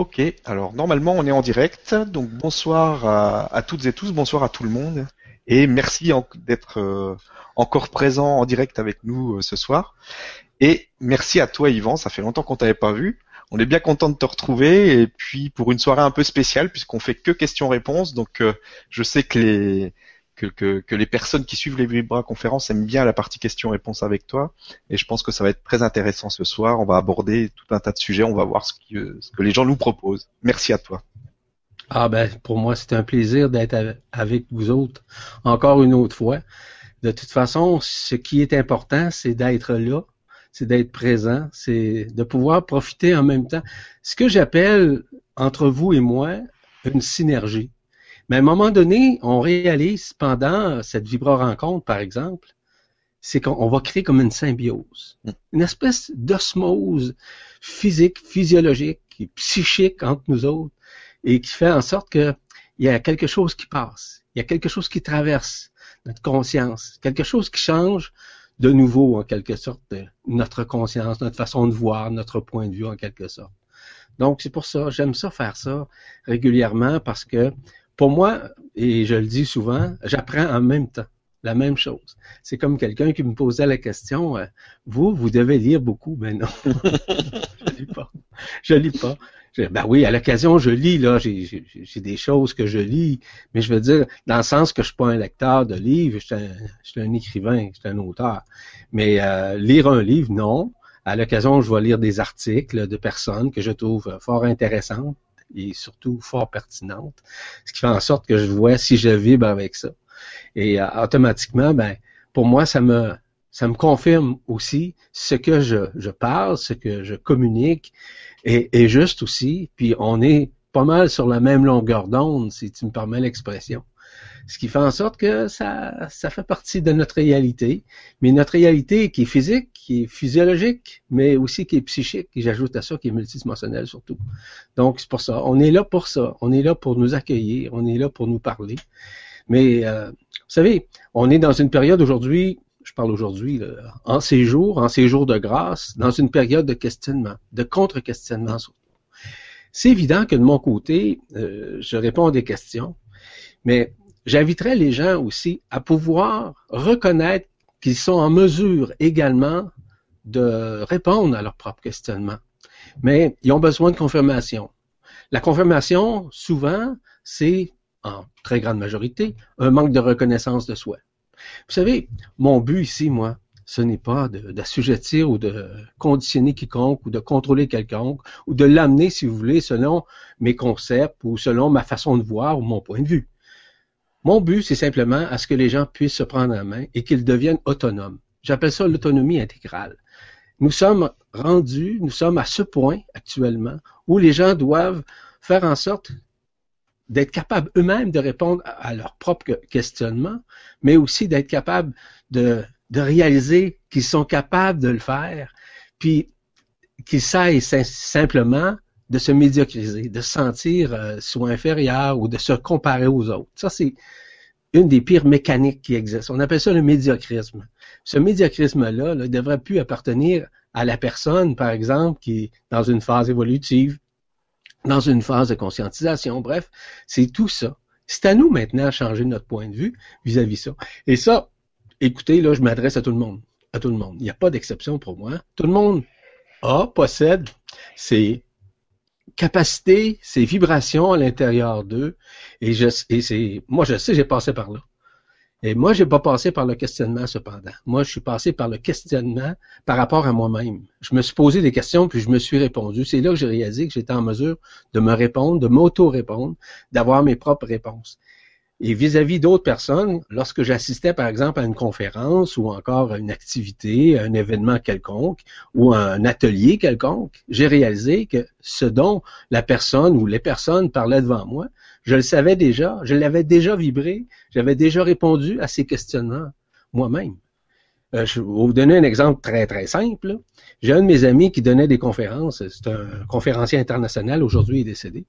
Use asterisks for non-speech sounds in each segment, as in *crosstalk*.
Ok, alors normalement on est en direct, donc bonsoir à, toutes et tous, bonsoir à tout le monde, et merci d'être euh, encore présent en direct avec nous euh, ce soir. Et merci à toi Yvan, ça fait longtemps qu'on t'avait pas vu. On est bien content de te retrouver et puis pour une soirée un peu spéciale puisqu'on fait que questions-réponses, donc euh, je sais que les que, les personnes qui suivent les Vibra conférences aiment bien la partie questions-réponses avec toi. Et je pense que ça va être très intéressant ce soir. On va aborder tout un tas de sujets. On va voir ce, ce que les gens nous proposent. Merci à toi. Ah ben, pour moi, c'est un plaisir d'être avec vous autres encore une autre fois. De toute façon, ce qui est important, c'est d'être là, c'est d'être présent, c'est de pouvoir profiter en même temps. Ce que j'appelle entre vous et moi une synergie. Mais à un moment donné, on réalise pendant cette Vibra rencontre, par exemple, c'est qu'on va créer comme une symbiose, mm. une espèce d'osmose physique, physiologique et psychique entre nous autres, et qui fait en sorte qu'il y a quelque chose qui passe, il y a quelque chose qui traverse notre conscience, quelque chose qui change de nouveau, en quelque sorte, notre conscience, notre façon de voir, notre point de vue, en quelque sorte. Donc, c'est pour ça, j'aime ça faire ça régulièrement parce que pour moi, et je le dis souvent, j'apprends en même temps la même chose. C'est comme quelqu'un qui me posait la question, euh, vous, vous devez lire beaucoup, mais non, *laughs* je lis pas. Je lis pas. ben oui, à l'occasion, je lis, là, j'ai des choses que je lis, mais je veux dire, dans le sens que je suis pas un lecteur de livres, je suis un, écrivain, je suis un auteur. Mais euh, lire un livre, non. À l'occasion, je vais lire des articles de personnes que je trouve fort intéressantes et surtout fort pertinente, ce qui fait en sorte que je vois si je vibre avec ça. Et euh, automatiquement, ben, pour moi, ça me ça me confirme aussi ce que je, je parle, ce que je communique est, est juste aussi. Puis on est pas mal sur la même longueur d'onde, si tu me permets l'expression. Ce qui fait en sorte que ça, ça fait partie de notre réalité. Mais notre réalité qui est physique, qui est physiologique, mais aussi qui est psychique, et j'ajoute à ça qui est multidimensionnelle surtout. Donc, c'est pour ça. On est là pour ça. On est là pour nous accueillir. On est là pour nous parler. Mais, euh, vous savez, on est dans une période aujourd'hui, je parle aujourd'hui, en séjour, en séjour de grâce, dans une période de questionnement, de contre-questionnement surtout. C'est évident que de mon côté, euh, je réponds à des questions, mais j'inviterais les gens aussi à pouvoir reconnaître qu'ils sont en mesure également de répondre à leurs propres questionnements. Mais ils ont besoin de confirmation. La confirmation, souvent, c'est, en très grande majorité, un manque de reconnaissance de soi. Vous savez, mon but ici, moi, ce n'est pas d'assujettir ou de conditionner quiconque ou de contrôler quelconque ou de l'amener, si vous voulez, selon mes concepts ou selon ma façon de voir ou mon point de vue. Mon but, c'est simplement à ce que les gens puissent se prendre en main et qu'ils deviennent autonomes. J'appelle ça l'autonomie intégrale. Nous sommes rendus, nous sommes à ce point actuellement où les gens doivent faire en sorte d'être capables eux-mêmes de répondre à leur propre questionnement, mais aussi d'être capables de, de réaliser qu'ils sont capables de le faire, puis qu'ils sachent simplement de se médiocriser, de se sentir euh, soit inférieur ou de se comparer aux autres. Ça, c'est une des pires mécaniques qui existent. On appelle ça le médiocrisme. Ce médiocrisme-là ne devrait plus appartenir à la personne, par exemple, qui est dans une phase évolutive, dans une phase de conscientisation. Bref, c'est tout ça. C'est à nous maintenant de changer notre point de vue vis-à-vis -vis ça. Et ça, écoutez, là, je m'adresse à tout le monde. À tout le monde. Il n'y a pas d'exception pour moi. Tout le monde a, possède ces capacité, ces vibrations à l'intérieur d'eux. Et, je, et c'est, moi, je sais, j'ai passé par là. Et moi, j'ai pas passé par le questionnement cependant. Moi, je suis passé par le questionnement par rapport à moi-même. Je me suis posé des questions puis je me suis répondu. C'est là que j'ai réalisé que j'étais en mesure de me répondre, de m'auto-répondre, d'avoir mes propres réponses. Et vis-à-vis d'autres personnes, lorsque j'assistais par exemple à une conférence ou encore à une activité, un événement quelconque ou un atelier quelconque, j'ai réalisé que ce dont la personne ou les personnes parlaient devant moi, je le savais déjà, je l'avais déjà vibré, j'avais déjà répondu à ces questionnements moi-même. Euh, je vais vous donner un exemple très très simple. J'ai un de mes amis qui donnait des conférences, c'est un conférencier international, aujourd'hui il est décédé.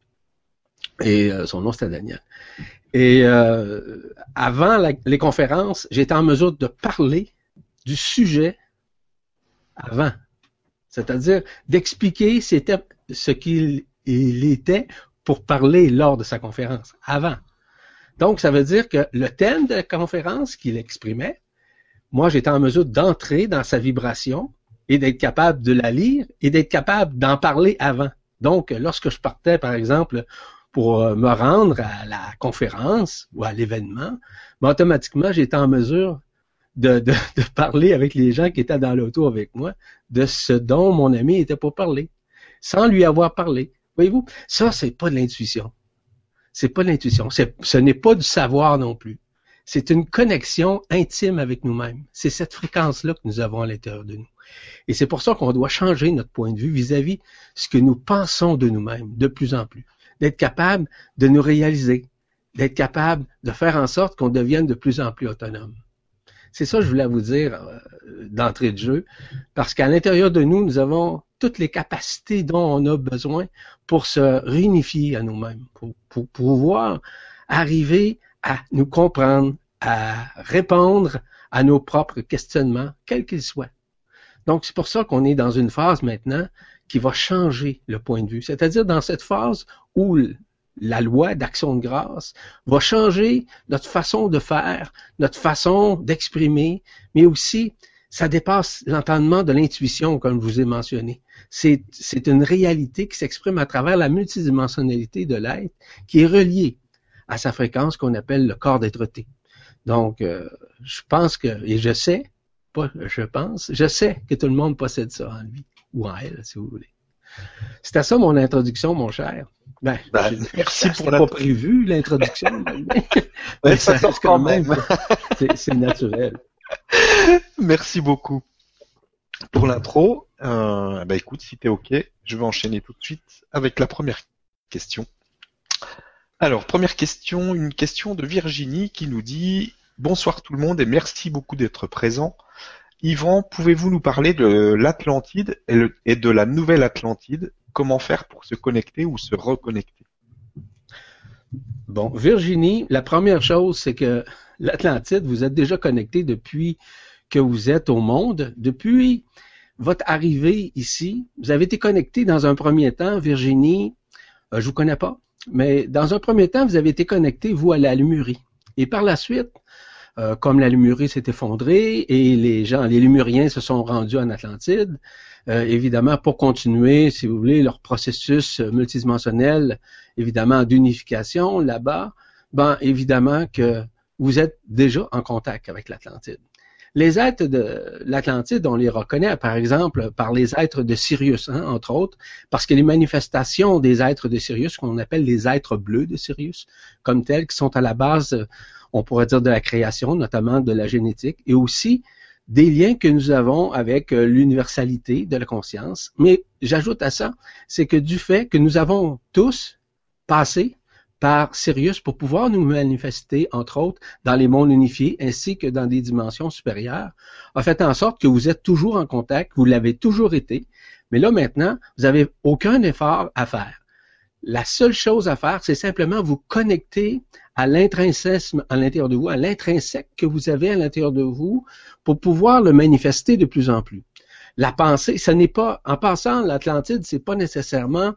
Et euh, son nom, c'était Daniel. Et euh, avant les conférences, j'étais en mesure de parler du sujet avant. C'est-à-dire d'expliquer ce qu'il il était pour parler lors de sa conférence, avant. Donc, ça veut dire que le thème de la conférence qu'il exprimait, moi, j'étais en mesure d'entrer dans sa vibration et d'être capable de la lire et d'être capable d'en parler avant. Donc, lorsque je partais, par exemple, pour euh, me rendre à la conférence ou à l'événement, ben, automatiquement, j'étais en mesure *laughs* de, parler avec les gens qui étaient dans l'auto avec moi de ce dont mon ami était pour parler, sans lui avoir parlé. Voyez-vous, ça, c'est pas de l'intuition. C'est pas de l'intuition. Ce n'est pas du savoir non plus. C'est une connexion intime avec nous-mêmes. C'est cette fréquence-là que nous avons à l'intérieur de nous. Et c'est pour ça qu'on doit changer notre point de vue vis-à-vis -vis ce que nous pensons de nous-mêmes de plus en plus. D'être capable de nous réaliser, d'être capable de faire en sorte qu'on devienne de plus en plus autonome. C'est ça que je voulais vous dire euh, d'entrée de jeu, parce qu'à l'intérieur de nous, nous avons toutes les capacités dont on a besoin pour se réunifier à nous-mêmes, pour, pour, pouvoir arriver à nous comprendre, à répondre à nos propres questionnements, quels qu'ils soient. Donc, c'est pour ça qu'on est dans une phase maintenant qui va changer le point de vue. C'est-à-dire dans cette phase où la loi d'action de grâce va changer notre façon de faire, notre façon d'exprimer, mais aussi ça dépasse l'entendement de l'intuition, comme je vous ai mentionné. C'est une réalité qui s'exprime à travers la multidimensionnalité de l'être, qui est reliée à sa fréquence qu'on appelle le corps d'être-té. Donc, euh, je pense que, et je sais, pas je pense, je sais que tout le monde possède ça en lui, ou en elle, si vous voulez. C'était ça mon introduction, mon cher. Ben, ben merci pour la... pas prévu l'introduction. mais *laughs* ça, ça quand même. C'est naturel. *laughs* Merci beaucoup pour l'intro. Euh, bah écoute, si t'es ok, je vais enchaîner tout de suite avec la première question. Alors, première question, une question de Virginie qui nous dit Bonsoir tout le monde et merci beaucoup d'être présent. Yvan, pouvez-vous nous parler de l'Atlantide et de la nouvelle Atlantide? Comment faire pour se connecter ou se reconnecter? Bon, Virginie, la première chose, c'est que l'Atlantide, vous êtes déjà connecté depuis que vous êtes au monde, depuis votre arrivée ici. Vous avez été connecté dans un premier temps, Virginie, euh, je vous connais pas, mais dans un premier temps, vous avez été connecté, vous, à la Lumurie. Et par la suite, euh, comme la Lumurie s'est effondrée et les gens, les Lumuriens se sont rendus en Atlantide, euh, évidemment, pour continuer, si vous voulez, leur processus multidimensionnel, évidemment, d'unification là-bas, ben, évidemment que vous êtes déjà en contact avec l'Atlantide. Les êtres de l'Atlantide, on les reconnaît, par exemple, par les êtres de Sirius, hein, entre autres, parce que les manifestations des êtres de Sirius, qu'on appelle les êtres bleus de Sirius, comme tels, qui sont à la base, on pourrait dire, de la création, notamment de la génétique, et aussi des liens que nous avons avec euh, l'universalité de la conscience. Mais j'ajoute à ça, c'est que du fait que nous avons tous passé par Sirius pour pouvoir nous manifester, entre autres, dans les mondes unifiés ainsi que dans des dimensions supérieures, a fait en sorte que vous êtes toujours en contact, vous l'avez toujours été, mais là maintenant, vous n'avez aucun effort à faire. La seule chose à faire, c'est simplement vous connecter à l'intrinsèque à l'intérieur de vous, à l'intrinsèque que vous avez à l'intérieur de vous pour pouvoir le manifester de plus en plus. La pensée, ce n'est pas, en passant, l'Atlantide, c'est pas nécessairement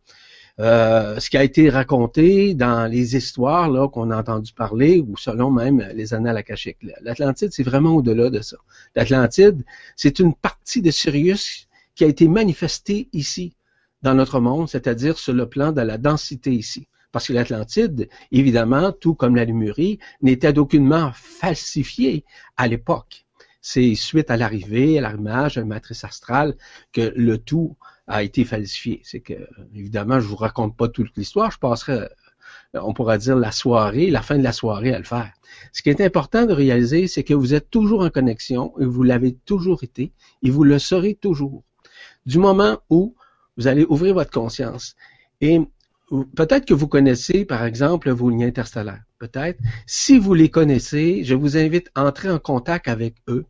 euh, ce qui a été raconté dans les histoires là qu'on a entendu parler ou selon même les annales akashiques. L'Atlantide, c'est vraiment au-delà de ça. L'Atlantide, c'est une partie de Sirius qui a été manifestée ici dans notre monde, c'est-à-dire sur le plan de la densité ici. Parce que l'Atlantide, évidemment, tout comme la Lumurie, n'était d'aucunement falsifié à l'époque. C'est suite à l'arrivée, à l'arrimage, à la matrice astrale, que le tout a été falsifié. C'est que, évidemment, je vous raconte pas toute l'histoire, je passerai, on pourra dire, la soirée, la fin de la soirée à le faire. Ce qui est important de réaliser, c'est que vous êtes toujours en connexion, et vous l'avez toujours été, et vous le serez toujours. Du moment où vous allez ouvrir votre conscience. Et peut-être que vous connaissez, par exemple, vos liens interstellaires. Peut-être. Si vous les connaissez, je vous invite à entrer en contact avec eux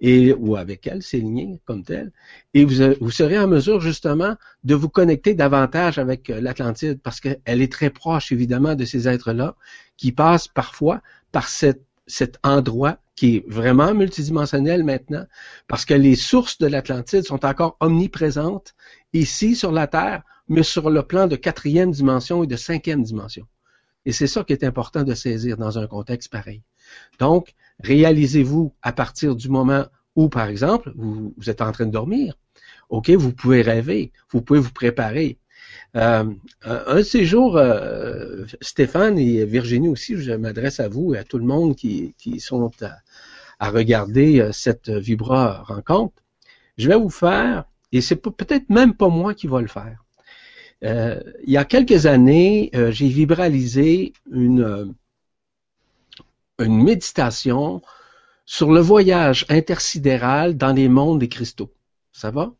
et ou avec elle, c'est lié comme tel, et vous, vous serez en mesure justement de vous connecter davantage avec euh, l'Atlantide parce qu'elle est très proche évidemment de ces êtres-là qui passent parfois par cet endroit qui est vraiment multidimensionnel maintenant parce que les sources de l'Atlantide sont encore omniprésentes ici sur la Terre mais sur le plan de quatrième dimension et de cinquième dimension. Et c'est ça qui est important de saisir dans un contexte pareil. Donc, réalisez-vous à partir du moment où, par exemple, vous, êtes en train de dormir. OK, vous pouvez rêver, vous pouvez vous préparer. Euh, un de ces euh, Stéphane et Virginie aussi, je m'adresse à vous et à tout le monde qui, sont à, regarder euh, cette Vibra rencontre. Je vais vous faire, et c'est peut-être même pas moi qui va le faire. il y a quelques années, j'ai vibralisé une, une méditation sur le voyage intersidéral dans les mondes des cristaux. Ça va?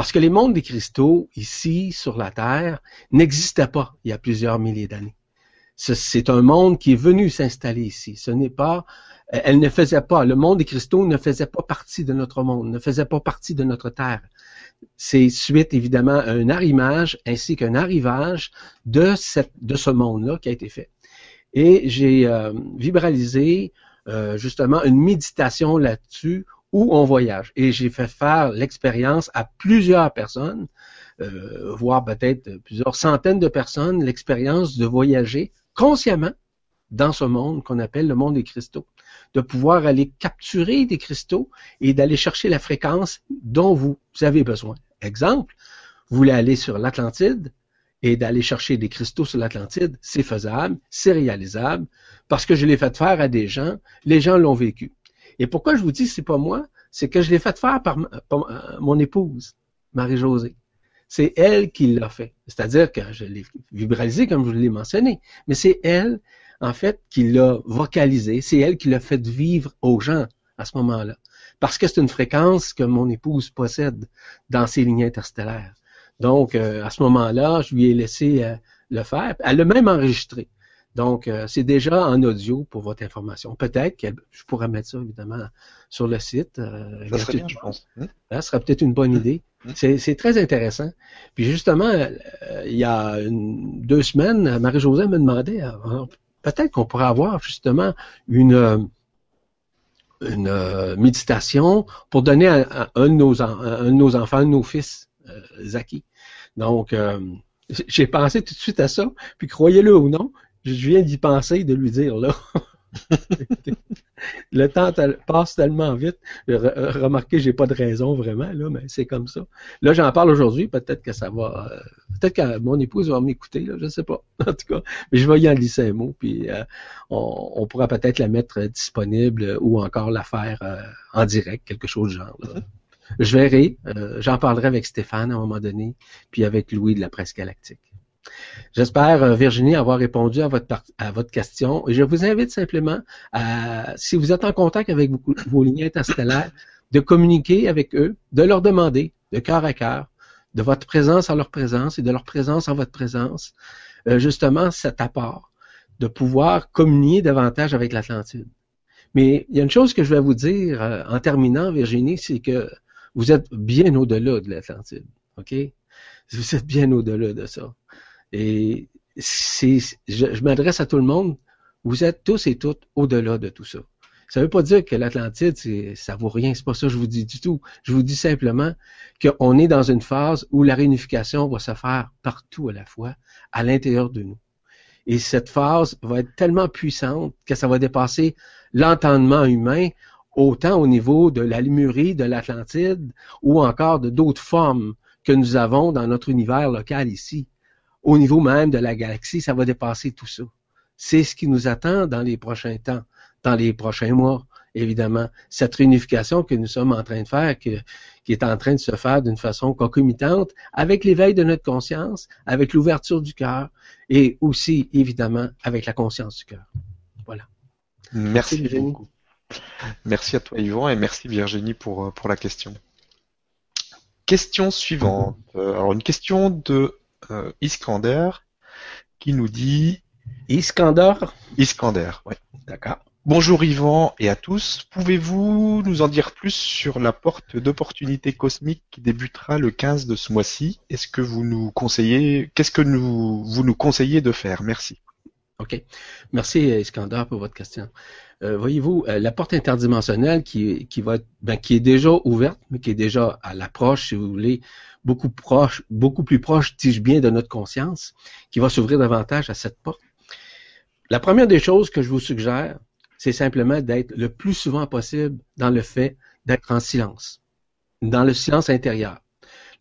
Parce que les mondes des cristaux, ici, sur la Terre, n'existaient pas il y a plusieurs milliers d'années. C'est un monde qui est venu s'installer ici. Ce n'est pas, elle ne faisait pas, le monde des cristaux ne faisait pas partie de notre monde, ne faisait pas partie de notre Terre. C'est suite, évidemment, à un arrimage ainsi qu'un arrivage de, cette, de ce monde-là qui a été fait. Et j'ai euh, vibralisé euh, justement une méditation là-dessus où on voyage. Et j'ai fait faire l'expérience à plusieurs personnes, euh, voire peut-être plusieurs centaines de personnes, l'expérience de voyager consciemment dans ce monde qu'on appelle le monde des cristaux, de pouvoir aller capturer des cristaux et d'aller chercher la fréquence dont vous avez besoin. Exemple, vous voulez aller sur l'Atlantide, et d'aller chercher des cristaux sur l'Atlantide, c'est faisable, c'est réalisable, parce que je l'ai fait faire à des gens, les gens l'ont vécu. Et pourquoi je vous dis c'est pas moi, c'est que je l'ai fait faire par, mon épouse, Marie-Josée. C'est elle qui l'a fait. C'est-à-dire que je l'ai vibralisé comme je l'ai mentionné, mais c'est elle, en fait, qui l'a vocalisé, c'est elle qui l'a fait vivre aux gens à ce moment-là. Parce que c'est une fréquence que mon épouse possède dans ses lignes interstellaires. Donc, euh, à ce moment-là, je lui ai laissé euh, le faire. Elle l'a même enregistré. Donc, euh, c'est déjà en audio pour votre information. Peut-être que je pourrais mettre ça, évidemment, sur le site. ça serait bien, je pense. Hein? Ça serait peut-être une bonne idée. Hein? C'est très intéressant. Puis justement, il y a deux semaines, Marie-Josée me demandait, peut-être qu'on pourrait avoir justement une une méditation pour donner à, un, de nos, un, de nos, enfants, un de nos fils, Zaki. Donc, euh, j'ai pensé tout de suite à ça, puis croyez-le ou non, je viens d'y penser de lui dire là. *laughs* le temps passe tellement vite. Euh, remarquez, j'ai pas de raison vraiment là, mais c'est comme ça. Là, j'en parle aujourd'hui. Peut-être que ça va, euh, peut-être que mon épouse va m'écouter. Là, je sais pas. *laughs* En tout cas, mais je vais y en glisser un mot, puis on, pourra peut-être la mettre disponible ou encore la faire en direct, quelque chose de genre. Là. *laughs* Je verrai. Euh, j'en parlerai avec Stéphane à un moment donné, puis avec Louis de la presse galactique. J'espère, euh, Virginie, avoir répondu à votre, à votre question. Et je vous invite simplement, à, si vous êtes en contact avec vos, lignes interstellaires, de communiquer avec eux, de leur demander, de cœur à cœur, de votre présence à leur présence et de leur présence en votre présence, euh, justement cet apport de pouvoir communier davantage avec l'Atlantide. Mais il y a une chose que je vais vous dire en terminant, Virginie, c'est que vous êtes bien au-delà de l'Atlantide. OK? Vous êtes bien au-delà de ça. Et c'est, je, m'adresse à tout le monde. Vous êtes tous et toutes au-delà de tout ça. Ça ne veut pas dire que l'Atlantide, c'est, ça vaut rien. C'est pas ça que je vous dis du tout. Je vous dis simplement qu'on est dans une phase où la réunification va se faire partout à la fois, à l'intérieur de nous. Et cette phase va être tellement puissante que ça va dépasser l'entendement humain autant au niveau de la Limurie, de l'Atlantide, ou encore de d'autres formes que nous avons dans notre univers local ici. Au niveau même de la galaxie, ça va dépasser tout ça. C'est ce qui nous attend dans les prochains temps, dans les prochains mois, évidemment. Cette réunification que nous sommes en train de faire, qui est en train de se faire d'une façon concomitante avec l'éveil de notre conscience, avec l'ouverture du cœur et aussi, évidemment, avec la conscience du cœur. Voilà. Merci, Merci beaucoup. Merci à toi Yvan et merci Virginie pour, euh, pour la question. Question suivante. Euh, alors une question de euh, Iskander qui nous dit Iskander Iskander, oui. D'accord. Bonjour Yvan et à tous. Pouvez-vous nous en dire plus sur la porte d'opportunité cosmique qui débutera le 15 de ce mois-ci? Est-ce que vous nous conseillez Qu'est-ce que nous, vous nous conseillez de faire? Merci. OK. Merci Iskander pour votre question. Euh, voyez-vous, euh, la porte interdimensionnelle qui, qui va ben, qui est déjà ouverte, mais qui est déjà à l'approche, si vous voulez, beaucoup proche, beaucoup plus proche, dis-je bien, de notre conscience, qui va s'ouvrir davantage à cette porte. La première des choses que je vous suggère, c'est simplement d'être le plus souvent possible dans le fait d'être en silence, dans le silence intérieur.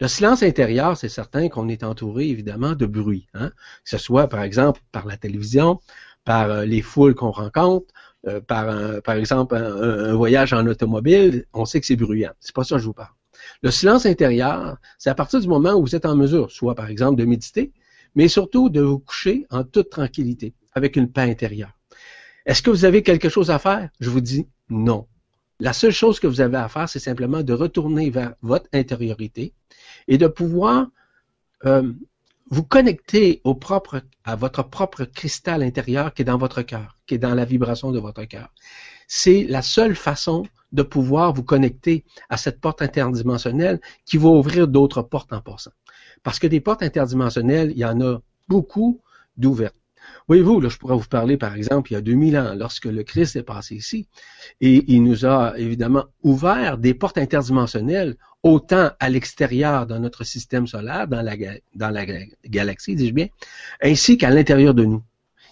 Le silence intérieur, c'est certain qu'on est entouré évidemment de bruit, hein? que ce soit par exemple par la télévision, par euh, les foules qu'on rencontre, euh, par, par exemple un, voyage en automobile, on sait que c'est bruyant. C'est pas ça que je vous parle. Le silence intérieur, c'est à partir du moment où vous êtes en mesure, soit par exemple de méditer, mais surtout de vous coucher en toute tranquillité, avec une paix intérieure. Est-ce que vous avez quelque chose à faire? Je vous dis non. La seule chose que vous avez à faire, c'est simplement de retourner vers votre intériorité et de pouvoir euh, vous connecter à votre propre cristal intérieur qui est dans votre cœur, qui est dans la vibration de votre cœur. C'est la seule façon de pouvoir vous connecter à cette porte interdimensionnelle qui va ouvrir d'autres portes en passant. Parce que des portes interdimensionnelles, il y en a beaucoup d'ouvertes. Voyez-vous, là, je pourrais vous parler, par exemple, il y a 2000 ans, lorsque le Christ est passé ici, et il nous a évidemment ouvert des portes interdimensionnelles, autant à l'extérieur dans notre système solaire, dans la, dans la galaxie, dis-je bien, ainsi qu'à l'intérieur de nous.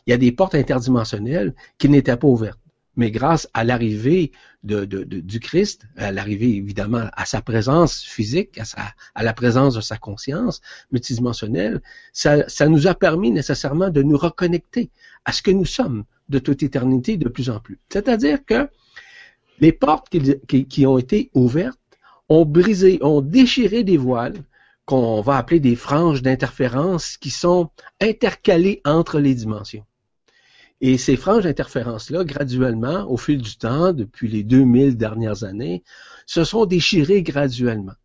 Il y a des portes interdimensionnelles qui n'étaient pas ouvertes mais grâce à l'arrivée du Christ, à l'arrivée évidemment à sa présence physique, à la présence de sa conscience multidimensionnelle, ça, ça nous a permis nécessairement de nous reconnecter à ce que nous sommes de toute éternité de plus en plus. C'est-à-dire que les portes qui, qui ont été ouvertes ont brisé, ont déchiré des voiles qu'on va appeler des franges d'interférence qui sont intercalées entre les dimensions. Et ces franges d'interférence-là, graduellement, au fil du temps, depuis les 2000 dernières années, se sont déchirées graduellement.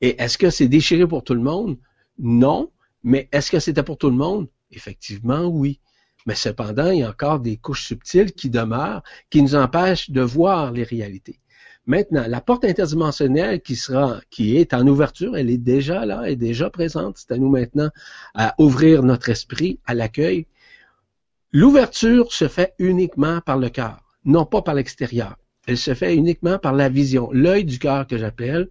Et est-ce que c'est déchiré pour tout le monde? Non. Mais est-ce que c'était pour tout le monde? Effectivement, oui. Mais cependant, il y a encore des couches subtiles qui demeurent, qui nous empêchent de voir les réalités. Maintenant, la porte interdimensionnelle qui sera, qui est en ouverture, elle est déjà là, elle est déjà présente. C'est à nous maintenant à ouvrir notre esprit à l'accueil L'ouverture se fait uniquement par le cœur, non pas par l'extérieur. Elle se fait uniquement par la vision, l'œil du cœur que j'appelle.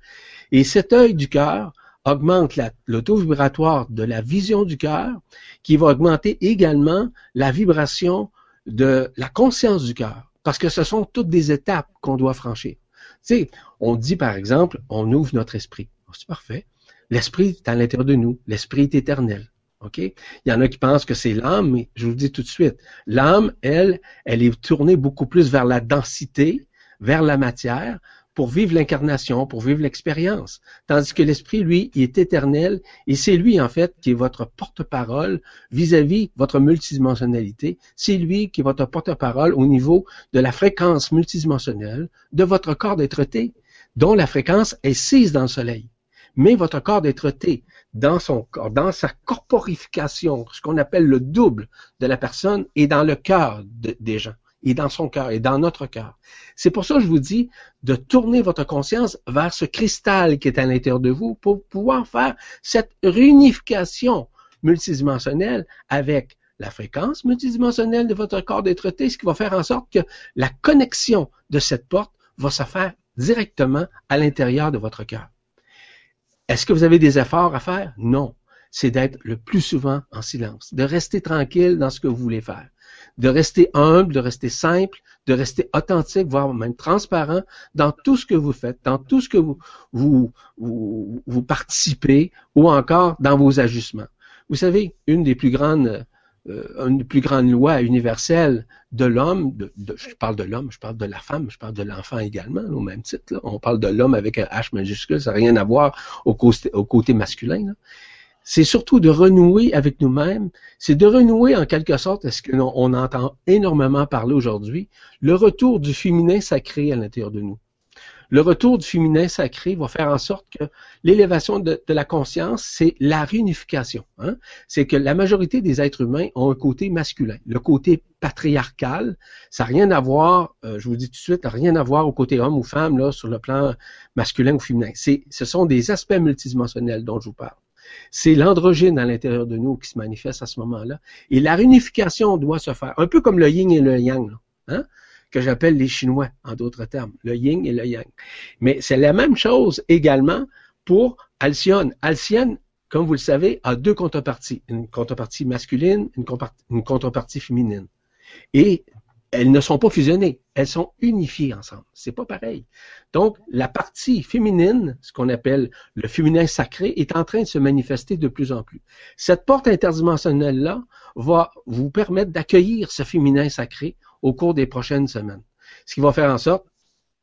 Et cet œil du cœur augmente le taux vibratoire de la vision du cœur, qui va augmenter également la vibration de la conscience du cœur, parce que ce sont toutes des étapes qu'on doit franchir. Tu sais, on dit par exemple, on ouvre notre esprit. C'est parfait. L'esprit est à l'intérieur de nous. L'esprit est éternel. OK? Il y en a qui pensent que c'est l'âme, mais je vous le dis tout de suite, l'âme, elle, elle est tournée beaucoup plus vers la densité, vers la matière, pour vivre l'incarnation, pour vivre l'expérience. Tandis que l'esprit, lui, il est éternel et c'est lui, en fait, qui est votre porte-parole vis-à-vis votre multidimensionnalité. C'est lui qui est votre porte-parole au niveau de la fréquence multidimensionnelle de votre corps d'être-té, dont la fréquence est 6 dans le soleil. Mais votre corps d'être-té, dans son corps, dans sa corporification, ce qu'on appelle le double de la personne, et dans le cœur des gens, et dans son cœur, et dans notre cœur. C'est pour ça que je vous dis de tourner votre conscience vers ce cristal qui est à l'intérieur de vous pour pouvoir faire cette réunification multidimensionnelle avec la fréquence multidimensionnelle de votre corps d'être ce qui va faire en sorte que la connexion de cette porte va se faire directement à l'intérieur de votre cœur. Est-ce que vous avez des efforts à faire? Non. C'est d'être le plus souvent en silence, de rester tranquille dans ce que vous voulez faire, de rester humble, de rester simple, de rester authentique, voire même transparent dans tout ce que vous faites, dans tout ce que vous, vous, vous, participez ou encore dans vos ajustements. Vous savez, une des plus grandes euh, une plus grande loi universelle de l'homme, je parle de l'homme, je parle de la femme, je parle de l'enfant également, au même titre. On parle de l'homme avec un H majuscule, ça n'a rien à voir au côté, au côté masculin. C'est surtout de renouer avec nous-mêmes, c'est de renouer en quelque sorte, est ce qu'on on entend énormément parler aujourd'hui, le retour du féminin sacré à l'intérieur de nous le retour du féminin sacré va faire en sorte que l'élévation de, la conscience, c'est la réunification. Hein. C'est que la majorité des êtres humains ont un côté masculin. Le côté patriarcal, ça n'a rien à voir, euh, je vous dis tout de suite, rien à voir au côté homme ou femme, là, sur le plan masculin ou féminin. Ce sont des aspects multidimensionnels dont je vous parle. C'est l'androgyne à l'intérieur de nous qui se manifeste à ce moment-là. Et la réunification doit se faire, un peu comme le yin et le yang. Hein? Que j'appelle les Chinois, en d'autres termes, le yin et le yang. Mais c'est la même chose également pour Alcyone. Alcyone, comme vous le savez, a deux contreparties. Une contrepartie masculine, une, contrepartie féminine. Et elles ne sont pas fusionnées, elles sont unifiées ensemble. C'est pas pareil. Donc, la partie féminine, ce qu'on appelle le féminin sacré, est en train de se manifester de plus en plus. Cette porte interdimensionnelle-là va vous permettre d'accueillir ce féminin sacré au cours des prochaines semaines. Ce qui va faire en sorte,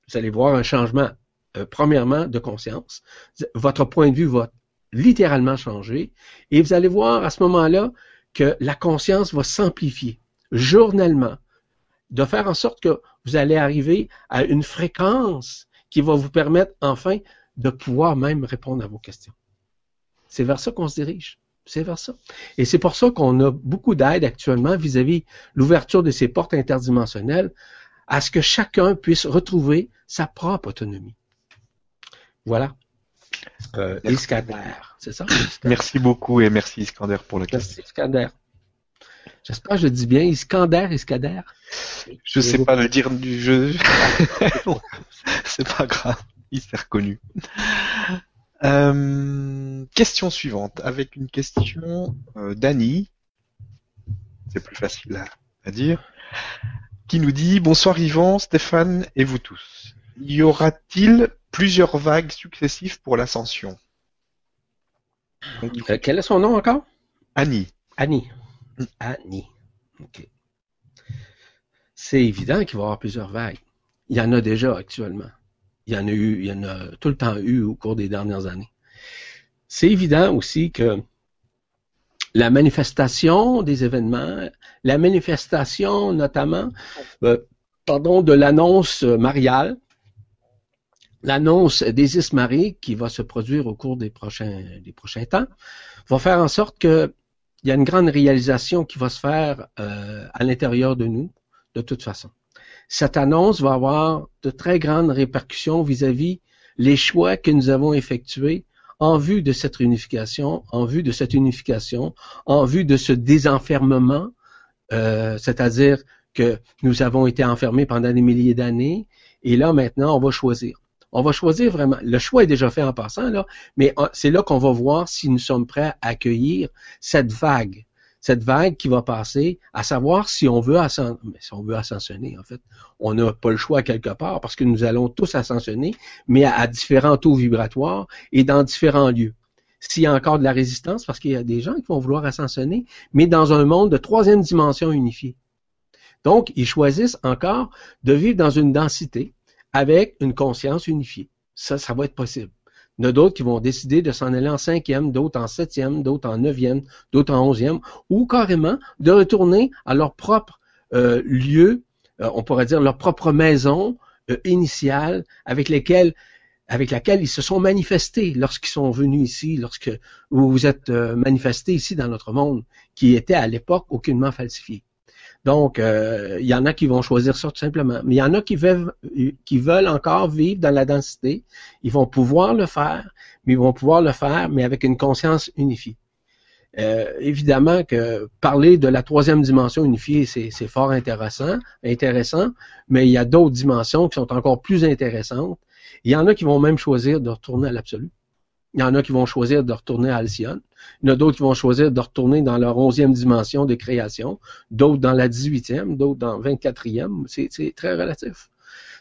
vous allez voir un changement, euh, premièrement, de conscience. Votre point de vue va littéralement changer et vous allez voir à ce moment-là que la conscience va s'amplifier journellement de faire en sorte que vous allez arriver à une fréquence qui va vous permettre enfin de pouvoir même répondre à vos questions. C'est vers ça qu'on se dirige. C'est vers ça. Et c'est pour ça qu'on a beaucoup d'aide actuellement vis-à-vis l'ouverture de ces portes interdimensionnelles à ce que chacun puisse retrouver sa propre autonomie. Voilà. Euh, Iskander, c'est ça? Merci beaucoup et merci Iskander pour la question. Merci Iskander. J'espère que je dis bien Iskander, Iskander? Je sais pas le dire du jeu. *laughs* c'est pas grave, il s'est reconnu. Euh, question suivante, avec une question euh, d'Annie. C'est plus facile à, dire. Qui nous dit Bonsoir Yvan, Stéphane et vous tous. Y aura-t-il plusieurs vagues successives pour l'ascension? Euh, Quel est son nom encore? Annie. Annie. Annie. OK. C'est évident qu'il va y avoir plusieurs vagues. Il y en a déjà actuellement. Il y en a eu, il y en a tout le temps eu au cours des dernières années. C'est évident aussi que la manifestation des événements, la manifestation notamment, euh, pardon, de l'annonce mariale, l'annonce d'Isis Marie qui va se produire au cours des prochains, des prochains temps, va faire en sorte que il y a une grande réalisation qui va se faire euh, à l'intérieur de nous, de toute façon. Cette annonce va avoir de très grandes répercussions vis-à-vis les choix que nous avons effectués en vue de cette réunification, en vue de cette unification, en vue de ce désenfermement, euh, c'est-à-dire que nous avons été enfermés pendant des milliers d'années, et là maintenant on va choisir. On va choisir vraiment. Le choix est déjà fait en passant, là, mais c'est là qu'on va voir si nous sommes prêts à accueillir cette vague. Cette vague qui va passer, à savoir si on veut, si on veut ascensionner, en fait. On n'a pas le choix quelque part parce que nous allons tous ascensionner, mais à, différents taux vibratoires et dans différents lieux. S'il y a encore de la résistance, parce qu'il y a des gens qui vont vouloir ascensionner, mais dans un monde de troisième dimension unifiée. Donc, ils choisissent encore de vivre dans une densité avec une conscience unifiée. Ça, ça va être possible. Il y en a d'autres qui vont décider de s'en aller en cinquième, d'autres en septième, d'autres en neuvième, d'autres en onzième, ou carrément de retourner à leur propre euh, lieu, euh, on pourrait dire leur propre maison euh, initiale, avec lesquelles avec laquelle ils se sont manifestés lorsqu'ils sont venus ici, lorsque vous vous êtes manifestés ici dans notre monde, qui était à l'époque aucunement falsifié. Donc, euh, il y en a qui vont choisir ça tout simplement. Mais il y en a qui veulent, encore vivre dans la densité. Ils vont pouvoir le faire, mais ils vont pouvoir le faire, mais avec une conscience unifiée. Euh, évidemment que parler de la troisième dimension unifiée, c'est fort intéressant, intéressant, mais il y a d'autres dimensions qui sont encore plus intéressantes. Il y en a qui vont même choisir de retourner à l'absolu. Il y en a qui vont choisir de retourner à Alcyone. Il y en a d'autres qui vont choisir de retourner dans leur onzième dimension de création, d'autres dans la dix-huitième, d'autres dans vingt-quatrième. C'est très relatif.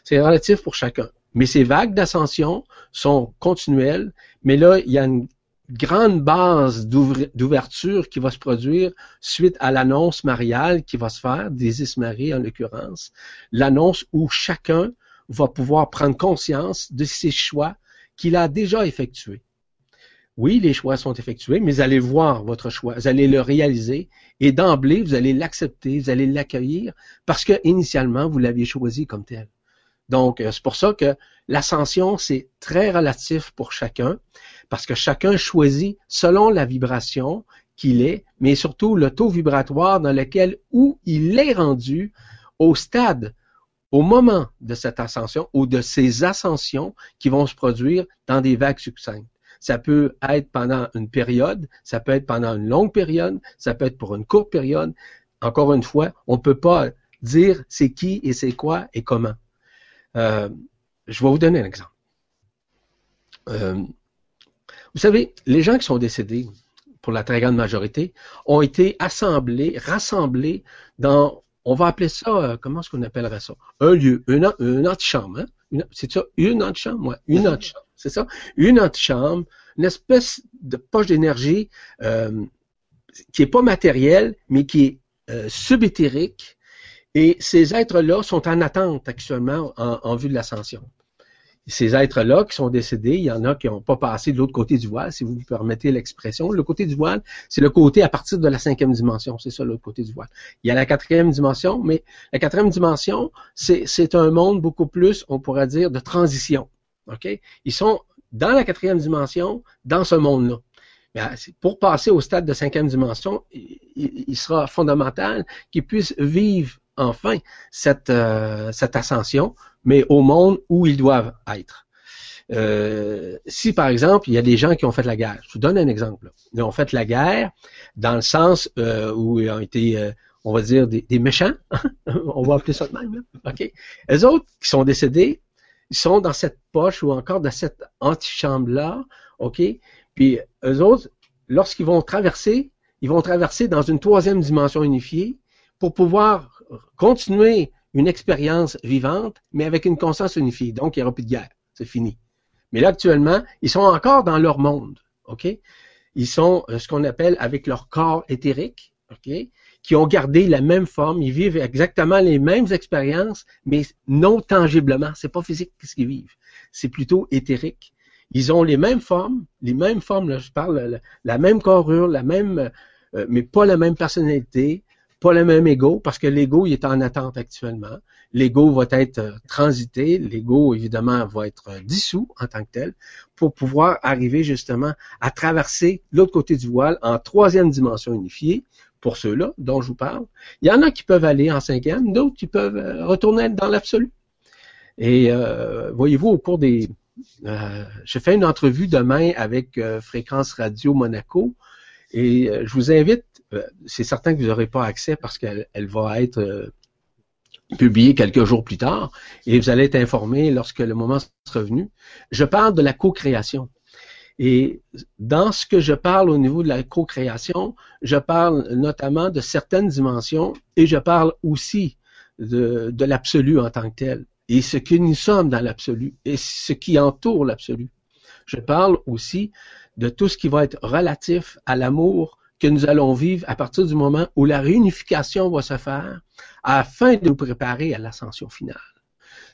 C'est relatif pour chacun. Mais ces vagues d'ascension sont continuelles, mais là, il y a une grande base d'ouverture qui va se produire suite à l'annonce mariale qui va se faire, d'Isis Marie en l'occurrence, l'annonce où chacun va pouvoir prendre conscience de ses choix qu'il a déjà effectués. Oui, les choix sont effectués, mais allez voir votre choix, vous allez le réaliser et d'emblée, vous allez l'accepter, vous allez l'accueillir parce que initialement, vous l'aviez choisi comme tel. Donc, euh, c'est pour ça que l'ascension, c'est très relatif pour chacun parce que chacun choisit selon la vibration qu'il est, mais surtout le taux vibratoire dans lequel où il est rendu au stade, au moment de cette ascension ou de ces ascensions qui vont se produire dans des vagues succinctes. Ça peut être pendant une période, ça peut être pendant une longue période, ça peut être pour une courte période. Encore une fois, on ne peut pas dire c'est qui et c'est quoi et comment. Euh, je vais vous donner un exemple. Euh, vous savez, les gens qui sont décédés, pour la très grande majorité, ont été assemblés, rassemblés dans, on va appeler ça, euh, comment est-ce qu'on appellerait ça? Un lieu, une, une antichambre, hein? C'est ça, une antichambre? Ouais, une antichambre, c'est ça? Une antichambre, une espèce de poche d'énergie euh, qui est pas matérielle, mais qui est euh, subéthérique, et ces êtres-là sont en attente actuellement en, vue de l'ascension. Ces êtres-là qui sont décédés, il y en a qui n'ont pas passé de l'autre côté du voile, si vous me permettez l'expression. Le côté du voile, c'est le côté à partir de la cinquième dimension. C'est ça l'autre côté du voile. Il y a la quatrième dimension, mais la quatrième dimension, c'est un monde beaucoup plus, on pourrait dire, de transition. OK? Ils sont dans la quatrième dimension, dans ce monde-là. Pour passer au stade de cinquième dimension, il sera fondamental qu'ils puissent vivre enfin cette, euh, cette ascension, mais au monde où ils doivent être. Euh, si par exemple il y a des gens qui ont fait la guerre, je vous donne un exemple. Ils ont fait la guerre dans le sens euh, où ils ont été, on va dire, des, méchants, *laughs* on va appeler ça de même. Les autres qui sont décédés, ils sont dans cette poche ou encore dans cette antichambre là, ok? Puis eux autres, lorsqu'ils vont traverser, ils vont traverser dans une troisième dimension unifiée pour pouvoir continuer une expérience vivante, mais avec une conscience unifiée. Donc, il n'y aura plus de guerre. C'est fini. Mais là, actuellement, ils sont encore dans leur monde. OK? Ils sont euh, ce qu'on appelle avec leur corps éthérique, OK? Qui ont gardé la même forme. Ils vivent exactement les mêmes expériences, mais non tangiblement. C'est pas physique ce qu'ils vivent. C'est plutôt éthérique. Ils ont les mêmes formes, les mêmes formes, là, je parle, la, même corure, la même, euh, mais pas la même personnalité, pas le même ego, parce que l'ego, il est en attente actuellement. L'ego va être euh, transité, l'ego, évidemment, va être euh, dissous en tant que tel, pour pouvoir arriver justement à traverser l'autre côté du voile en troisième dimension unifiée, pour ceux-là dont je vous parle. Il y en a qui peuvent aller en cinquième, d'autres qui peuvent euh, retourner dans l'absolu. Et voyez-vous, au cours des... je fais une entrevue demain avec Fréquence Radio Monaco, et je vous invite euh, c'est certain que vous n'aurez pas accès parce qu'elle va être euh, publiée quelques jours plus tard et vous allez être informé lorsque le moment sera venu. Je parle de la co-création. Et dans ce que je parle au niveau de la co-création, je parle notamment de certaines dimensions et je parle aussi de l'absolu en tant que tel et ce que nous sommes dans l'absolu et ce qui entoure l'absolu. Je parle aussi de tout ce qui va être relatif à l'amour que nous allons vivre à partir du moment où la réunification va se faire afin de nous préparer à l'ascension finale.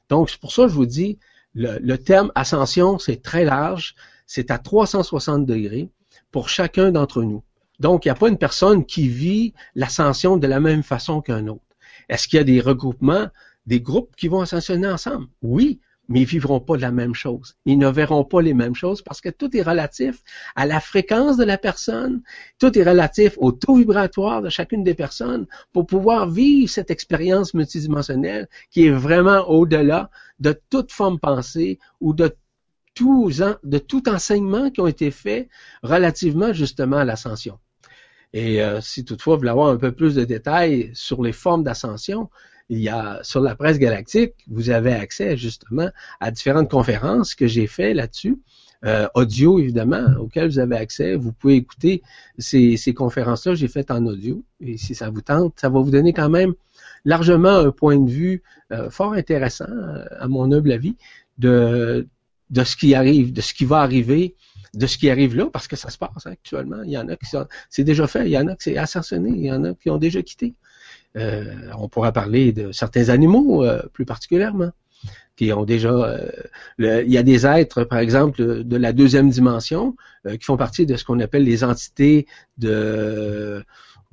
Donc, c'est pour ça que je vous dis, le, terme ascension, c'est très large, c'est à 360 degrés pour chacun d'entre nous. Donc, il n'y a pas une personne qui vit l'ascension de la même façon qu'un autre. Est-ce qu'il y a des regroupements, des groupes qui vont ascensionner ensemble? Oui, mais ils vivront pas la même chose. Ils ne verront pas les mêmes choses parce que tout est relatif à la fréquence de la personne, tout est relatif au taux vibratoire de chacune des personnes pour pouvoir vivre cette expérience multidimensionnelle qui est vraiment au-delà de toute forme pensée ou de tout, enseignement qui ont été faits relativement justement à l'ascension. Et euh, si toutefois vous voulez avoir un peu plus de détails sur les formes d'ascension, il y a sur la presse galactique, vous avez accès justement à différentes conférences que j'ai fait là-dessus. Euh, audio évidemment, auxquelles vous avez accès. Vous pouvez écouter ces, conférences-là, j'ai faites en audio. Et si ça vous tente, ça va vous donner quand même largement un point de vue euh, fort intéressant, à mon humble avis, de, ce qui arrive, de ce qui va arriver, de ce qui arrive là, parce que ça se passe actuellement. Il y en a qui sont, c'est déjà fait, il y en a qui c'est assassiné, il y en a qui ont déjà quitté. Euh, on pourra parler de certains animaux euh, plus particulièrement qui ont déjà, euh, il y a des êtres, par exemple, de, la deuxième dimension, qui font partie de ce qu'on appelle les entités de,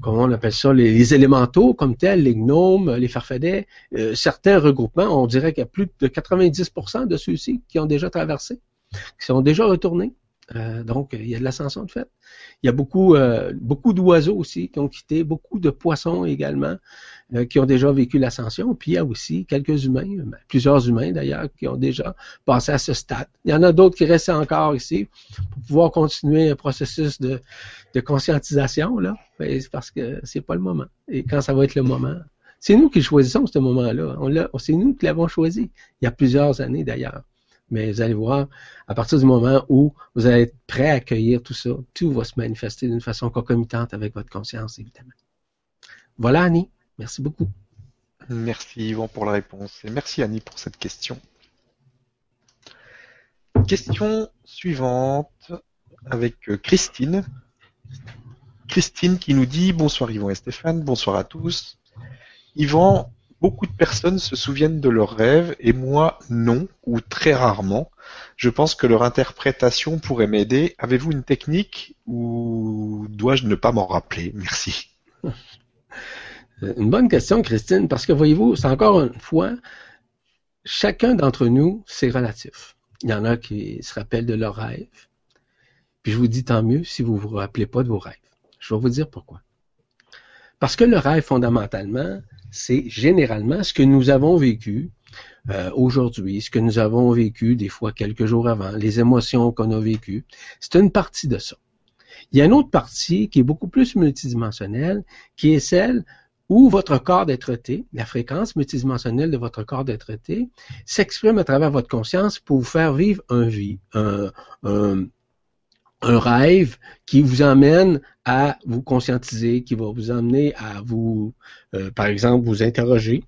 comment on appelle ça, les, élémentaux comme tels, les gnomes, les farfadets. certains regroupements, on dirait qu'il y a plus de 90% de ceux-ci qui ont déjà traversé, qui sont déjà retournés. Euh, donc, il y a de l'ascension de fait. Il y a beaucoup, euh, beaucoup d'oiseaux aussi qui ont quitté, beaucoup de poissons également euh, qui ont déjà vécu l'ascension. Puis il y a aussi quelques humains, ben, plusieurs humains d'ailleurs, qui ont déjà passé à ce stade. Il y en a d'autres qui restent encore ici pour pouvoir continuer un processus de, de conscientisation là, parce que c'est pas le moment. Et quand ça va être le moment, c'est nous qui choisissons ce moment-là. C'est nous qui l'avons choisi il y a plusieurs années d'ailleurs. Mais vous allez voir, à partir du moment où vous allez être prêt à accueillir tout ça, tout va se manifester d'une façon concomitante avec votre conscience, évidemment. Voilà, Annie. Merci beaucoup. Merci Yvon pour la réponse et merci Annie pour cette question. Question suivante avec euh, Christine. Christine qui nous dit bonsoir Yvon et Stéphane, bonsoir à tous. Yvan, beaucoup de personnes se souviennent de leurs rêves et moi non, ou très rarement. Je pense que leur interprétation pourrait m'aider. Avez-vous une technique ou dois-je ne pas m'en rappeler? Merci. *laughs* Une bonne question, Christine, parce que voyez-vous, c'est encore une fois, chacun d'entre nous, c'est relatif. Il y en a qui se rappellent de leurs rêves. Puis je vous dis tant mieux si vous ne vous rappelez pas de vos rêves. Je vais vous dire pourquoi. Parce que le rêve, fondamentalement, c'est généralement ce que nous avons vécu euh, aujourd'hui, ce que nous avons vécu des fois quelques jours avant, les émotions qu'on a vécues. C'est une partie de ça. Il y a une autre partie qui est beaucoup plus multidimensionnelle, qui est celle où votre corps d'être-té, la fréquence multidimensionnelle de votre corps d'être-té, s'exprime à travers votre conscience pour vous faire vivre un vie, un, un, rêve qui vous emmène à vous conscientiser, qui va vous amener à vous, euh, par exemple, vous interroger,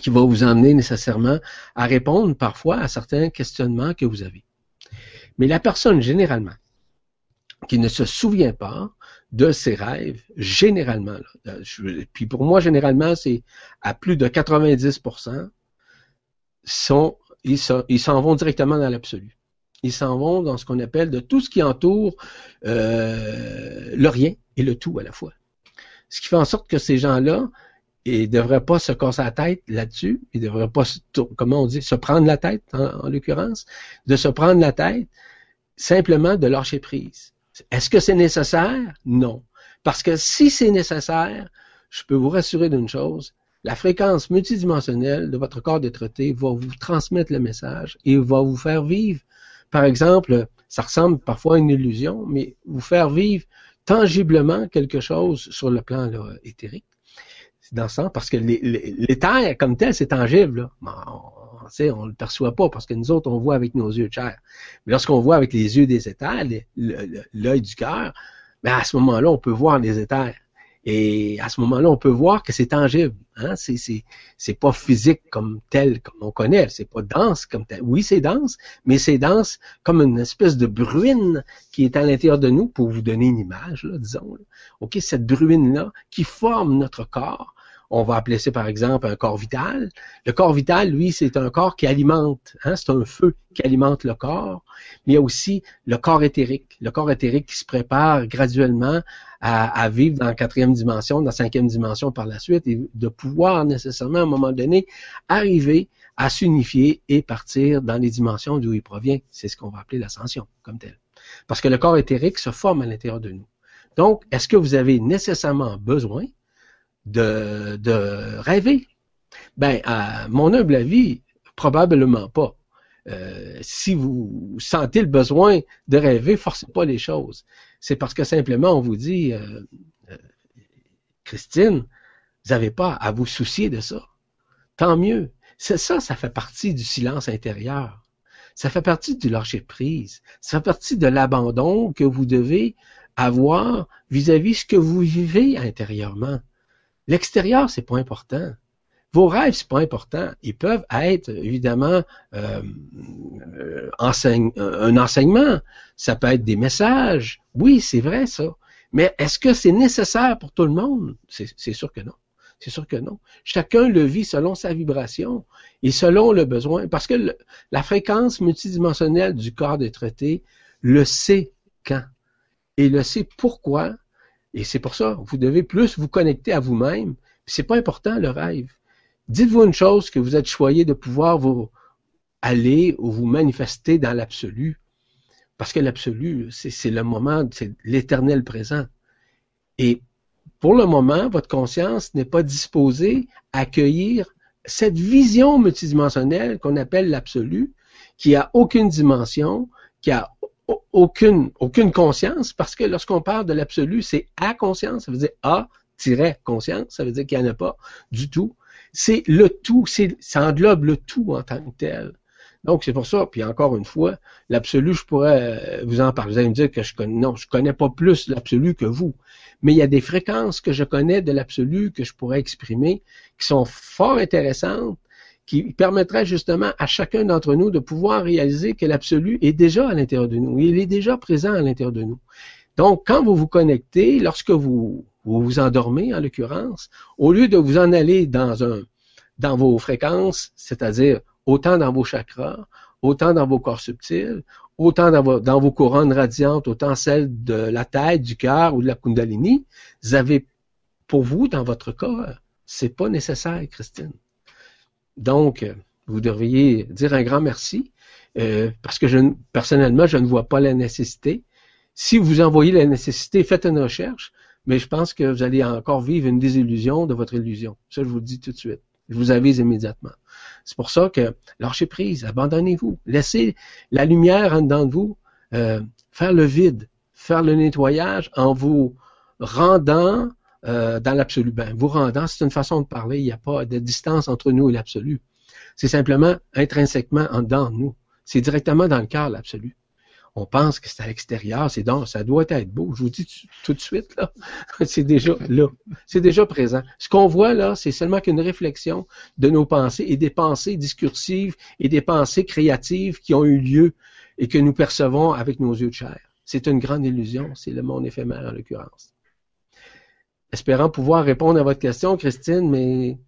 qui va vous amener nécessairement à répondre parfois à certains questionnements que vous avez. Mais la personne, généralement, qui ne se souvient pas de ses rêves, généralement. Là. Euh, puis pour moi, généralement, c'est à plus de 90%, sont, ils s'en vont directement dans l'absolu. Ils s'en vont dans ce qu'on appelle de tout ce qui entoure euh, le rien et le tout à la fois. Ce qui fait en sorte que ces gens-là, ils ne devraient pas se casser la tête là-dessus. Ils ne devraient pas, comment on dit, se prendre la tête, en l'occurrence, de se prendre la tête, simplement de lâcher prise. Est-ce que c'est nécessaire? Non. Parce que si c'est nécessaire, je peux vous rassurer d'une chose, la fréquence multidimensionnelle de votre corps d'être va vous transmettre le message et va vous faire vivre. Par exemple, ça ressemble parfois à une illusion, mais vous faire vivre tangiblement quelque chose sur le plan éthérique. C'est dans le sens, parce que l'éther comme tel, c'est tangible. Là on ne le perçoit pas parce que nous autres, on voit avec nos yeux de chair. Mais lorsqu'on voit avec les yeux des éthers, l'œil du cœur, ben, à ce moment-là, on peut voir les éthers. Et à ce moment-là, on peut voir que c'est tangible. Hein? C'est, c'est, pas physique comme tel, comme on connaît. C'est pas dense comme tel. Oui, c'est dense, mais c'est dense comme une espèce de bruine qui est à l'intérieur de nous, pour vous donner une image, disons. OK, cette bruine-là qui forme notre corps on va appeler ça par exemple un corps vital. Le corps vital, lui, c'est un corps qui alimente, hein, c'est un feu qui alimente le corps, mais il y a aussi le corps éthérique, le corps éthérique qui se prépare graduellement à, vivre dans la quatrième dimension, dans la cinquième dimension par la suite, et de pouvoir nécessairement à un moment donné arriver à s'unifier et partir dans les dimensions d'où il provient. C'est ce qu'on va appeler l'ascension comme tel. Parce que le corps éthérique se forme à l'intérieur de nous. Donc, est-ce que vous avez nécessairement besoin de, de rêver? Ben, à mon humble avis, probablement pas. Euh, si vous sentez le besoin de rêver, forcez pas les choses. C'est parce que simplement on vous dit, euh, euh, Christine, vous n'avez pas à vous soucier de ça. Tant mieux. C'est ça, ça fait partie du silence intérieur. Ça fait partie du lâcher prise. Ça fait partie de l'abandon que vous devez avoir vis-à-vis -vis ce que vous vivez intérieurement. L'extérieur, c'est pas important. Vos rêves, c'est pas important. Ils peuvent être évidemment euh, euh un enseignement. Ça peut être des messages. Oui, c'est vrai ça. Mais est-ce que c'est nécessaire pour tout le monde? C'est sûr que non. C'est sûr que non. Chacun le vit selon sa vibration et selon le besoin. Parce que la fréquence multidimensionnelle du corps des traités le sait quand. Et le sait pourquoi et c'est pour ça, vous devez plus vous connecter à vous-même. C'est pas important le rêve. Dites-vous une chose que vous êtes choyé de pouvoir vous aller ou vous manifester dans l'absolu. Parce que l'absolu, c'est le moment, c'est l'éternel présent. Et pour le moment, votre conscience n'est pas disposée à accueillir cette vision multidimensionnelle qu'on appelle l'absolu, qui a aucune dimension, qui a aucune, aucune conscience, parce que lorsqu'on parle de l'absolu, c'est à conscience, ça veut dire A-conscience, ça veut dire qu'il n'y en a pas du tout. C'est le tout, c'est, ça englobe le tout en tant que tel. Donc, c'est pour ça. Puis encore une fois, l'absolu, je pourrais euh, vous en parler. Vous allez me dire que je connais, non, je connais pas plus l'absolu que vous. Mais il y a des fréquences que je connais de l'absolu que je pourrais exprimer, qui sont fort intéressantes, qui permettraient justement à chacun d'entre nous de pouvoir réaliser que l'absolu est déjà à l'intérieur de nous. Il est déjà présent à l'intérieur de nous. Donc, quand vous vous connectez, lorsque vous vous, endormez, en l'occurrence, au lieu de vous en aller dans un dans vos fréquences, c'est-à-dire autant dans vos chakras, autant dans vos corps subtils, autant dans vos, dans vos couronnes radiantes, autant celles de la tête, du cœur ou de la kundalini, vous avez pour vous, dans votre corps, c'est pas nécessaire, Christine. Donc, vous devriez dire un grand merci, euh, parce que je, personnellement, je ne vois pas la nécessité. Si vous envoyez la nécessité, faites une recherche, mais je pense que vous allez encore vivre une désillusion de votre illusion. Ça, je vous le dis tout de suite. Je vous avise immédiatement. C'est pour ça que lâchez prise, abandonnez-vous, laissez la lumière en dedans de vous euh, faire le vide, faire le nettoyage en vous rendant euh, dans l'absolu. Ben, vous rendant, c'est une façon de parler, il n'y a pas de distance entre nous et l'absolu. C'est simplement intrinsèquement en dedans de nous. C'est directement dans le cœur l'absolu on pense que c'est à l'extérieur, c'est donc, ça doit être beau. Je vous dis tout de suite, là, *laughs* c'est déjà là, c'est déjà présent. Ce qu'on voit là, c'est seulement qu'une réflexion de nos pensées et des pensées discursives et des pensées créatives qui ont eu lieu et que nous percevons avec nos yeux de chair. C'est une grande illusion, c'est le monde éphémère en l'occurrence. Espérant pouvoir répondre à votre question, Christine, mais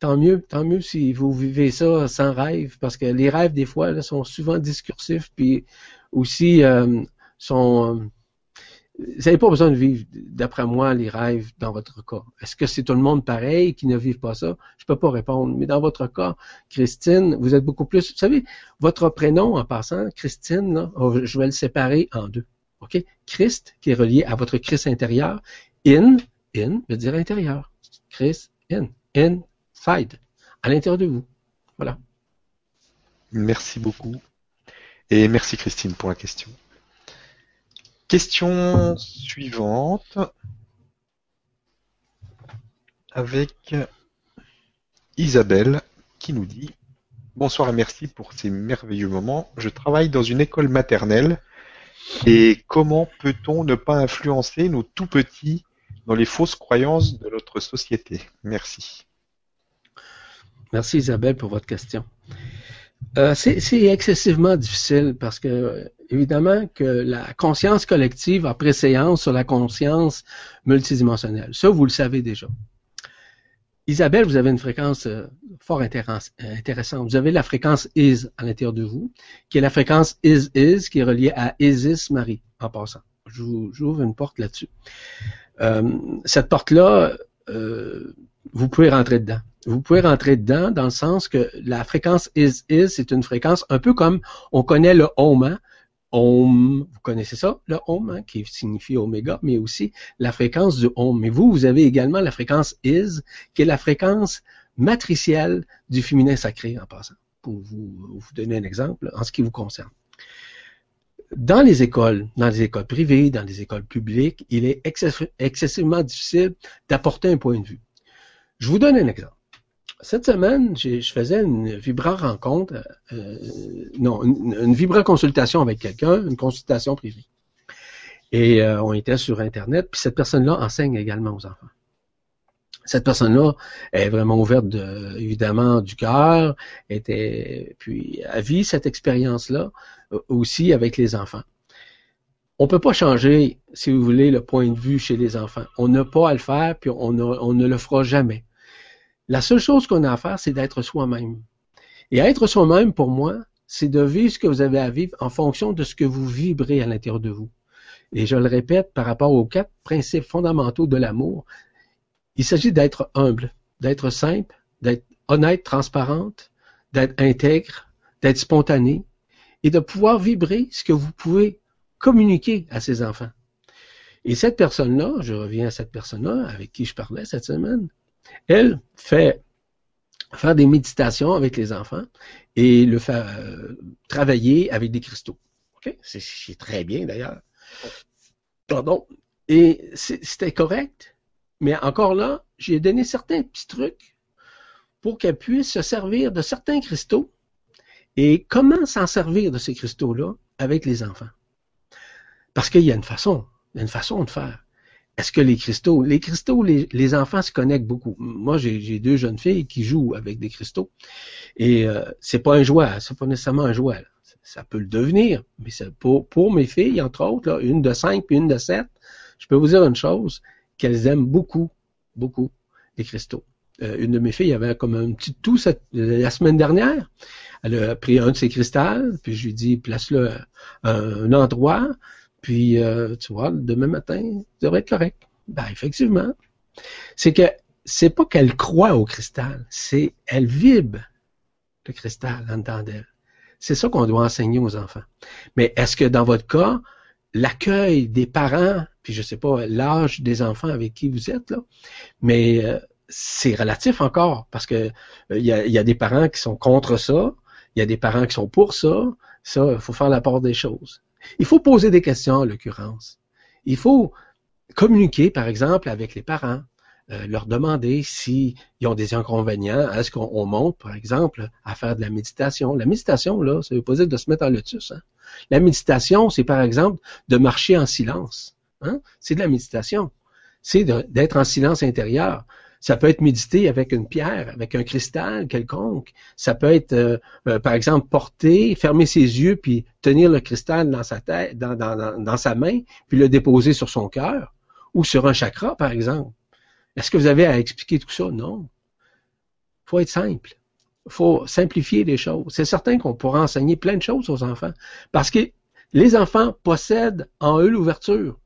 tant mieux, tant mieux si vous vivez ça sans rêve, parce que les rêves, des fois, là, sont souvent discursifs, puis aussi euh, sont... Euh, vous n'avez pas besoin de vivre, d'après moi, les rêves dans votre cas. Est-ce que c'est tout le monde pareil qui ne vit pas ça? Je peux pas répondre. Mais dans votre cas, Christine, vous êtes beaucoup plus. Vous savez, votre prénom, en passant, Christine, là, oh, je vais le séparer en deux. OK? Christ, qui est relié à votre Christ intérieur. In, in veut dire intérieur. Christ, in. Inside. À l'intérieur de vous. Voilà. Merci beaucoup. Et merci Christine pour la question. Question suivante avec Isabelle qui nous dit Bonsoir et merci pour ces merveilleux moments. Je travaille dans une école maternelle et comment peut-on ne pas influencer nos tout petits dans les fausses croyances de notre société Merci. Merci Isabelle pour votre question. Euh, c'est excessivement difficile parce que, évidemment, que la conscience collective a préséance sur la conscience multidimensionnelle. Ça, vous le savez déjà. Isabelle, vous avez une fréquence euh, fort intéressante. Vous avez la fréquence is à l'intérieur de vous, qui est la fréquence is is, qui est reliée à Isis Marie, en passant. J'ouvre une porte là-dessus. Euh, cette porte-là, vous pouvez rentrer dedans vous pouvez rentrer dedans dans le sens que la fréquence is is, c'est une fréquence un peu comme on connaît le home. Hein? Om, vous connaissez ça, le home, hein, qui signifie oméga, mais aussi la fréquence du home. Mais vous, vous avez également la fréquence is, qui est la fréquence matricielle du féminin sacré, en passant, pour vous, vous donner un exemple en ce qui vous concerne. Dans les écoles, dans les écoles privées, dans les écoles publiques, il est excessivement difficile d'apporter un point de vue. Je vous donne un exemple cette semaine, je faisais une vibra rencontre, euh, non, une, vibra consultation avec quelqu'un, une consultation privée. Et euh, on était sur Internet, puis cette personne-là enseigne également aux enfants. Cette personne-là est vraiment ouverte, de, évidemment, du cœur, était, puis a vit cette expérience-là aussi avec les enfants. On peut pas changer, si vous voulez, le point de vue chez les enfants. On n'a pas à le faire, puis on ne le fera jamais. La seule chose qu'on a à faire, c'est d'être soi-même. Et être soi-même, pour moi, c'est de vivre ce que vous avez à vivre en fonction de ce que vous vibrez à l'intérieur de vous. Et je le répète par rapport aux quatre principes fondamentaux de l'amour, il s'agit d'être humble, d'être simple, d'être honnête, transparente, d'être intègre, d'être spontané et de pouvoir vibrer ce que vous pouvez communiquer à ces enfants. Et cette personne-là, je reviens à cette personne-là avec qui je parlais cette semaine, elle fait faire des méditations avec les enfants et le faire euh, travailler avec des cristaux. Ok, C'est très bien d'ailleurs. Pardon. Et c'était correct, mais encore là, j'ai donné certains petits trucs pour qu'elle puisse se servir de certains cristaux Et comment s'en servir de ces cristaux-là avec les enfants? Parce qu'il y a une façon, il y a une façon de faire. Est-ce que les cristaux, les cristaux, les, enfants se connectent beaucoup. Moi, j'ai deux jeunes filles qui jouent avec des cristaux, et euh, c'est pas un jouet, c'est pas nécessairement un jouet. Ça peut le devenir, mais pour, pour mes filles, entre autres, une de cinq puis une de sept, je peux vous dire une chose, qu'elles aiment beaucoup, beaucoup les cristaux. Euh, une de mes filles avait comme un petit tout la semaine dernière. Elle a pris un de ses cristals, puis je lui dis place-le à un endroit, puis euh, tu vois, demain matin, ça devrait être correct. Ben effectivement, c'est que c'est pas qu'elle croit au cristal, c'est elle vibre le cristal en dedans d'elle. C'est ça qu'on doit enseigner aux enfants. Mais est-ce que dans votre cas, l'accueil des parents, puis je sais pas l'âge des enfants avec qui vous êtes là, mais euh, c'est relatif encore parce que il euh, y, a, des parents qui sont contre ça, il y a des parents qui sont pour ça. Ça, il faut faire la part des choses. Il faut poser des questions en l'occurrence. Il faut communiquer, par exemple, avec les parents. Euh, leur demander s'ils ont des inconvénients. Est-ce qu'on monte, par exemple, à faire de la méditation? La méditation, là, ça veut pas dire de se mettre en lotus. Hein? La méditation, c'est par exemple de marcher en silence. Hein? C'est de la méditation. C'est d'être en silence intérieur. Ça peut être méditer avec une pierre, avec un cristal quelconque. Ça peut être, euh, euh, par exemple, porter, fermer ses yeux, puis tenir le cristal dans sa tête, dans, dans, dans sa main, puis le déposer sur son cœur, ou sur un chakra, par exemple. Est-ce que vous avez à expliquer tout ça? Non. faut être simple faut simplifier les choses. C'est certain qu'on pourra enseigner plein de choses aux enfants parce que les enfants possèdent en eux l'ouverture.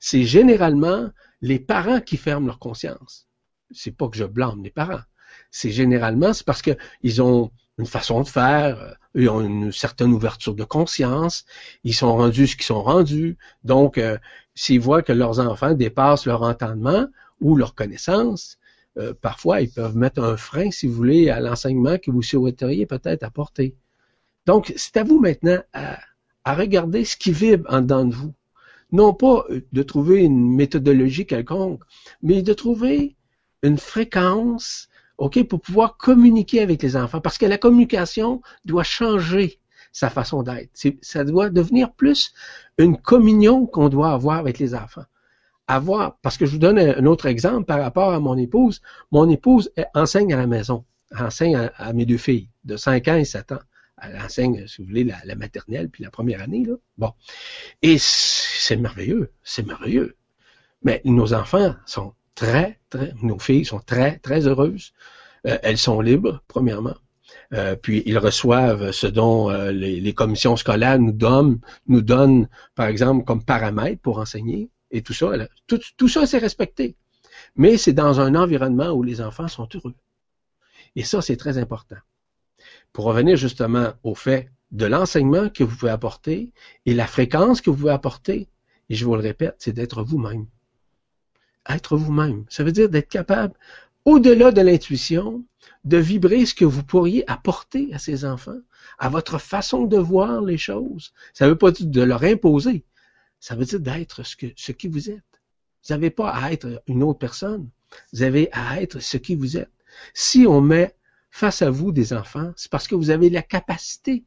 C'est généralement les parents qui ferment leur conscience. C'est pas que je blâme les parents. C'est généralement c'est parce qu'ils ont une façon de faire, ils ont une certaine ouverture de conscience, ils sont rendus ce qu'ils sont rendus. Donc, euh, s'ils voient que leurs enfants dépassent leur entendement ou leur connaissance, euh, parfois, ils peuvent mettre un frein, si vous voulez, à l'enseignement que vous souhaiteriez peut-être apporter. Donc, c'est à vous maintenant à, regarder ce qui vibre en dedans de vous. Non pas euh, de trouver une méthodologie quelconque, mais de trouver une fréquence, OK, pour pouvoir communiquer avec les enfants. Parce que la communication doit changer sa façon d'être. Ça doit devenir plus une communion qu'on doit avoir avec les enfants avoir, parce que je vous donne un autre exemple par rapport à mon épouse. Mon épouse enseigne à la maison, enseigne à, mes deux filles de 5 ans et 7 ans. Elle enseigne, si vous voulez, la, maternelle, puis la première année. Là. Bon. Et c'est merveilleux, c'est merveilleux. Mais nos enfants sont très, très, nos filles sont très, très heureuses. Euh, elles sont libres, premièrement. Euh, puis ils reçoivent ce dont euh, les, les, commissions scolaires nous donnent, nous donnent, par exemple, comme paramètres pour enseigner et tout ça. Tout, tout ça, c'est respecté. Mais c'est dans un environnement où les enfants sont heureux. Et ça, c'est très important. Pour revenir justement au fait de l'enseignement que vous pouvez apporter et la fréquence que vous pouvez apporter, et je vous le répète, c'est d'être vous-même. Être vous-même. Ça veut dire d'être capable, au-delà de l'intuition, de vibrer ce que vous pourriez apporter à ces enfants, à votre façon de voir les choses. Ça ne veut pas dire de leur imposer, ça veut dire d'être ce, que, ce qui vous êtes. Vous n'avez pas à être une autre personne. Vous avez à être ce qui vous êtes. Si on met face à vous des enfants, c'est parce que vous avez la capacité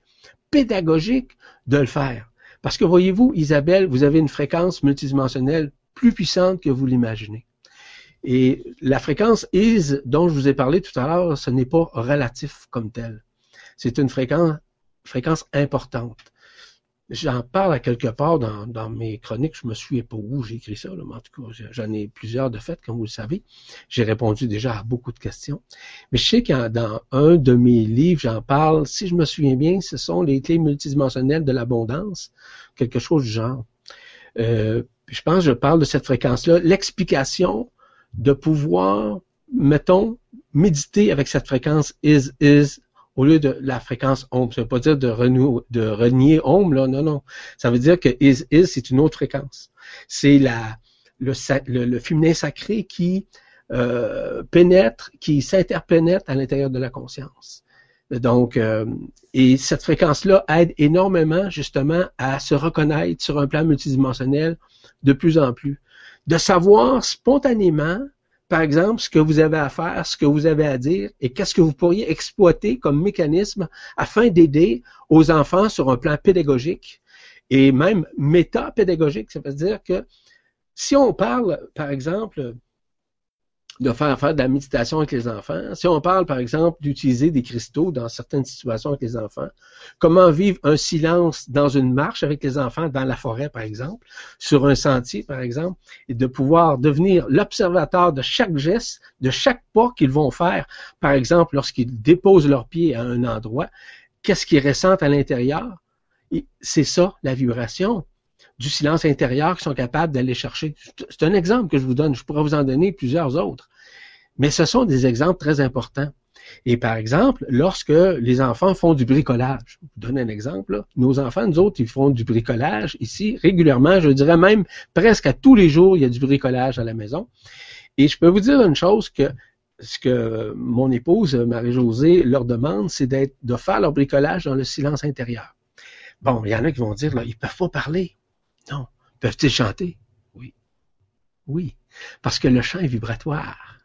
pédagogique de le faire. Parce que voyez-vous, Isabelle, vous avez une fréquence multidimensionnelle plus puissante que vous l'imaginez. Et la fréquence is dont je vous ai parlé tout à l'heure, ce n'est pas relatif comme tel. C'est une fréquence, fréquence importante. J'en parle à quelque part dans, dans, mes chroniques, je me souviens pas où j'ai écrit ça, là, mais en tout cas, j'en ai plusieurs de fait, comme vous le savez. J'ai répondu déjà à beaucoup de questions. Mais je sais que dans un de mes livres, j'en parle, si je me souviens bien, ce sont les clés multidimensionnelles de l'abondance, quelque chose du genre. Euh, je pense que je parle de cette fréquence-là. L'explication de pouvoir, mettons, méditer avec cette fréquence is, is, au lieu de la fréquence ohm. Ça veut pas dire de, de renier ohm, là, non, non. Ça veut dire que is, is, c'est une autre fréquence. C'est la, le, le, féminin sacré qui euh, pénètre, qui s'interpénètre à l'intérieur de la conscience. Donc, euh, et cette fréquence-là aide énormément justement à se reconnaître sur un plan multidimensionnel de plus en plus. De savoir spontanément par exemple, ce que vous avez à faire, ce que vous avez à dire et qu'est-ce que vous pourriez exploiter comme mécanisme afin d'aider aux enfants sur un plan pédagogique et même métapédagogique. Ça veut dire que si on parle, par exemple, de faire faire de la méditation avec les enfants. Si on parle, par exemple, d'utiliser des cristaux dans certaines situations avec les enfants, comment vivre un silence dans une marche avec les enfants dans la forêt, par exemple, sur un sentier, par exemple, et de pouvoir devenir l'observateur de chaque geste, de chaque pas qu'ils vont faire, par exemple, lorsqu'ils déposent leurs pieds à un endroit, qu'est-ce qu'ils ressentent à l'intérieur? C'est ça, la vibration du silence intérieur qui sont capables d'aller chercher. C'est un exemple que je vous donne. Je pourrais vous en donner plusieurs autres. Mais ce sont des exemples très importants. Et par exemple, lorsque les enfants font du bricolage, je vous donne un exemple, nos enfants, nous autres, ils font du bricolage ici régulièrement, je dirais même presque à tous les jours, il y a du bricolage à la maison. Et je peux vous dire une chose que ce que mon épouse, Marie-Josée, leur demande, c'est d'être, de faire leur bricolage dans le silence intérieur. Bon, il y en a qui vont dire, là, ils peuvent pas parler. Non. Peuvent-ils chanter? Oui. Oui. Parce que le chant est vibratoire.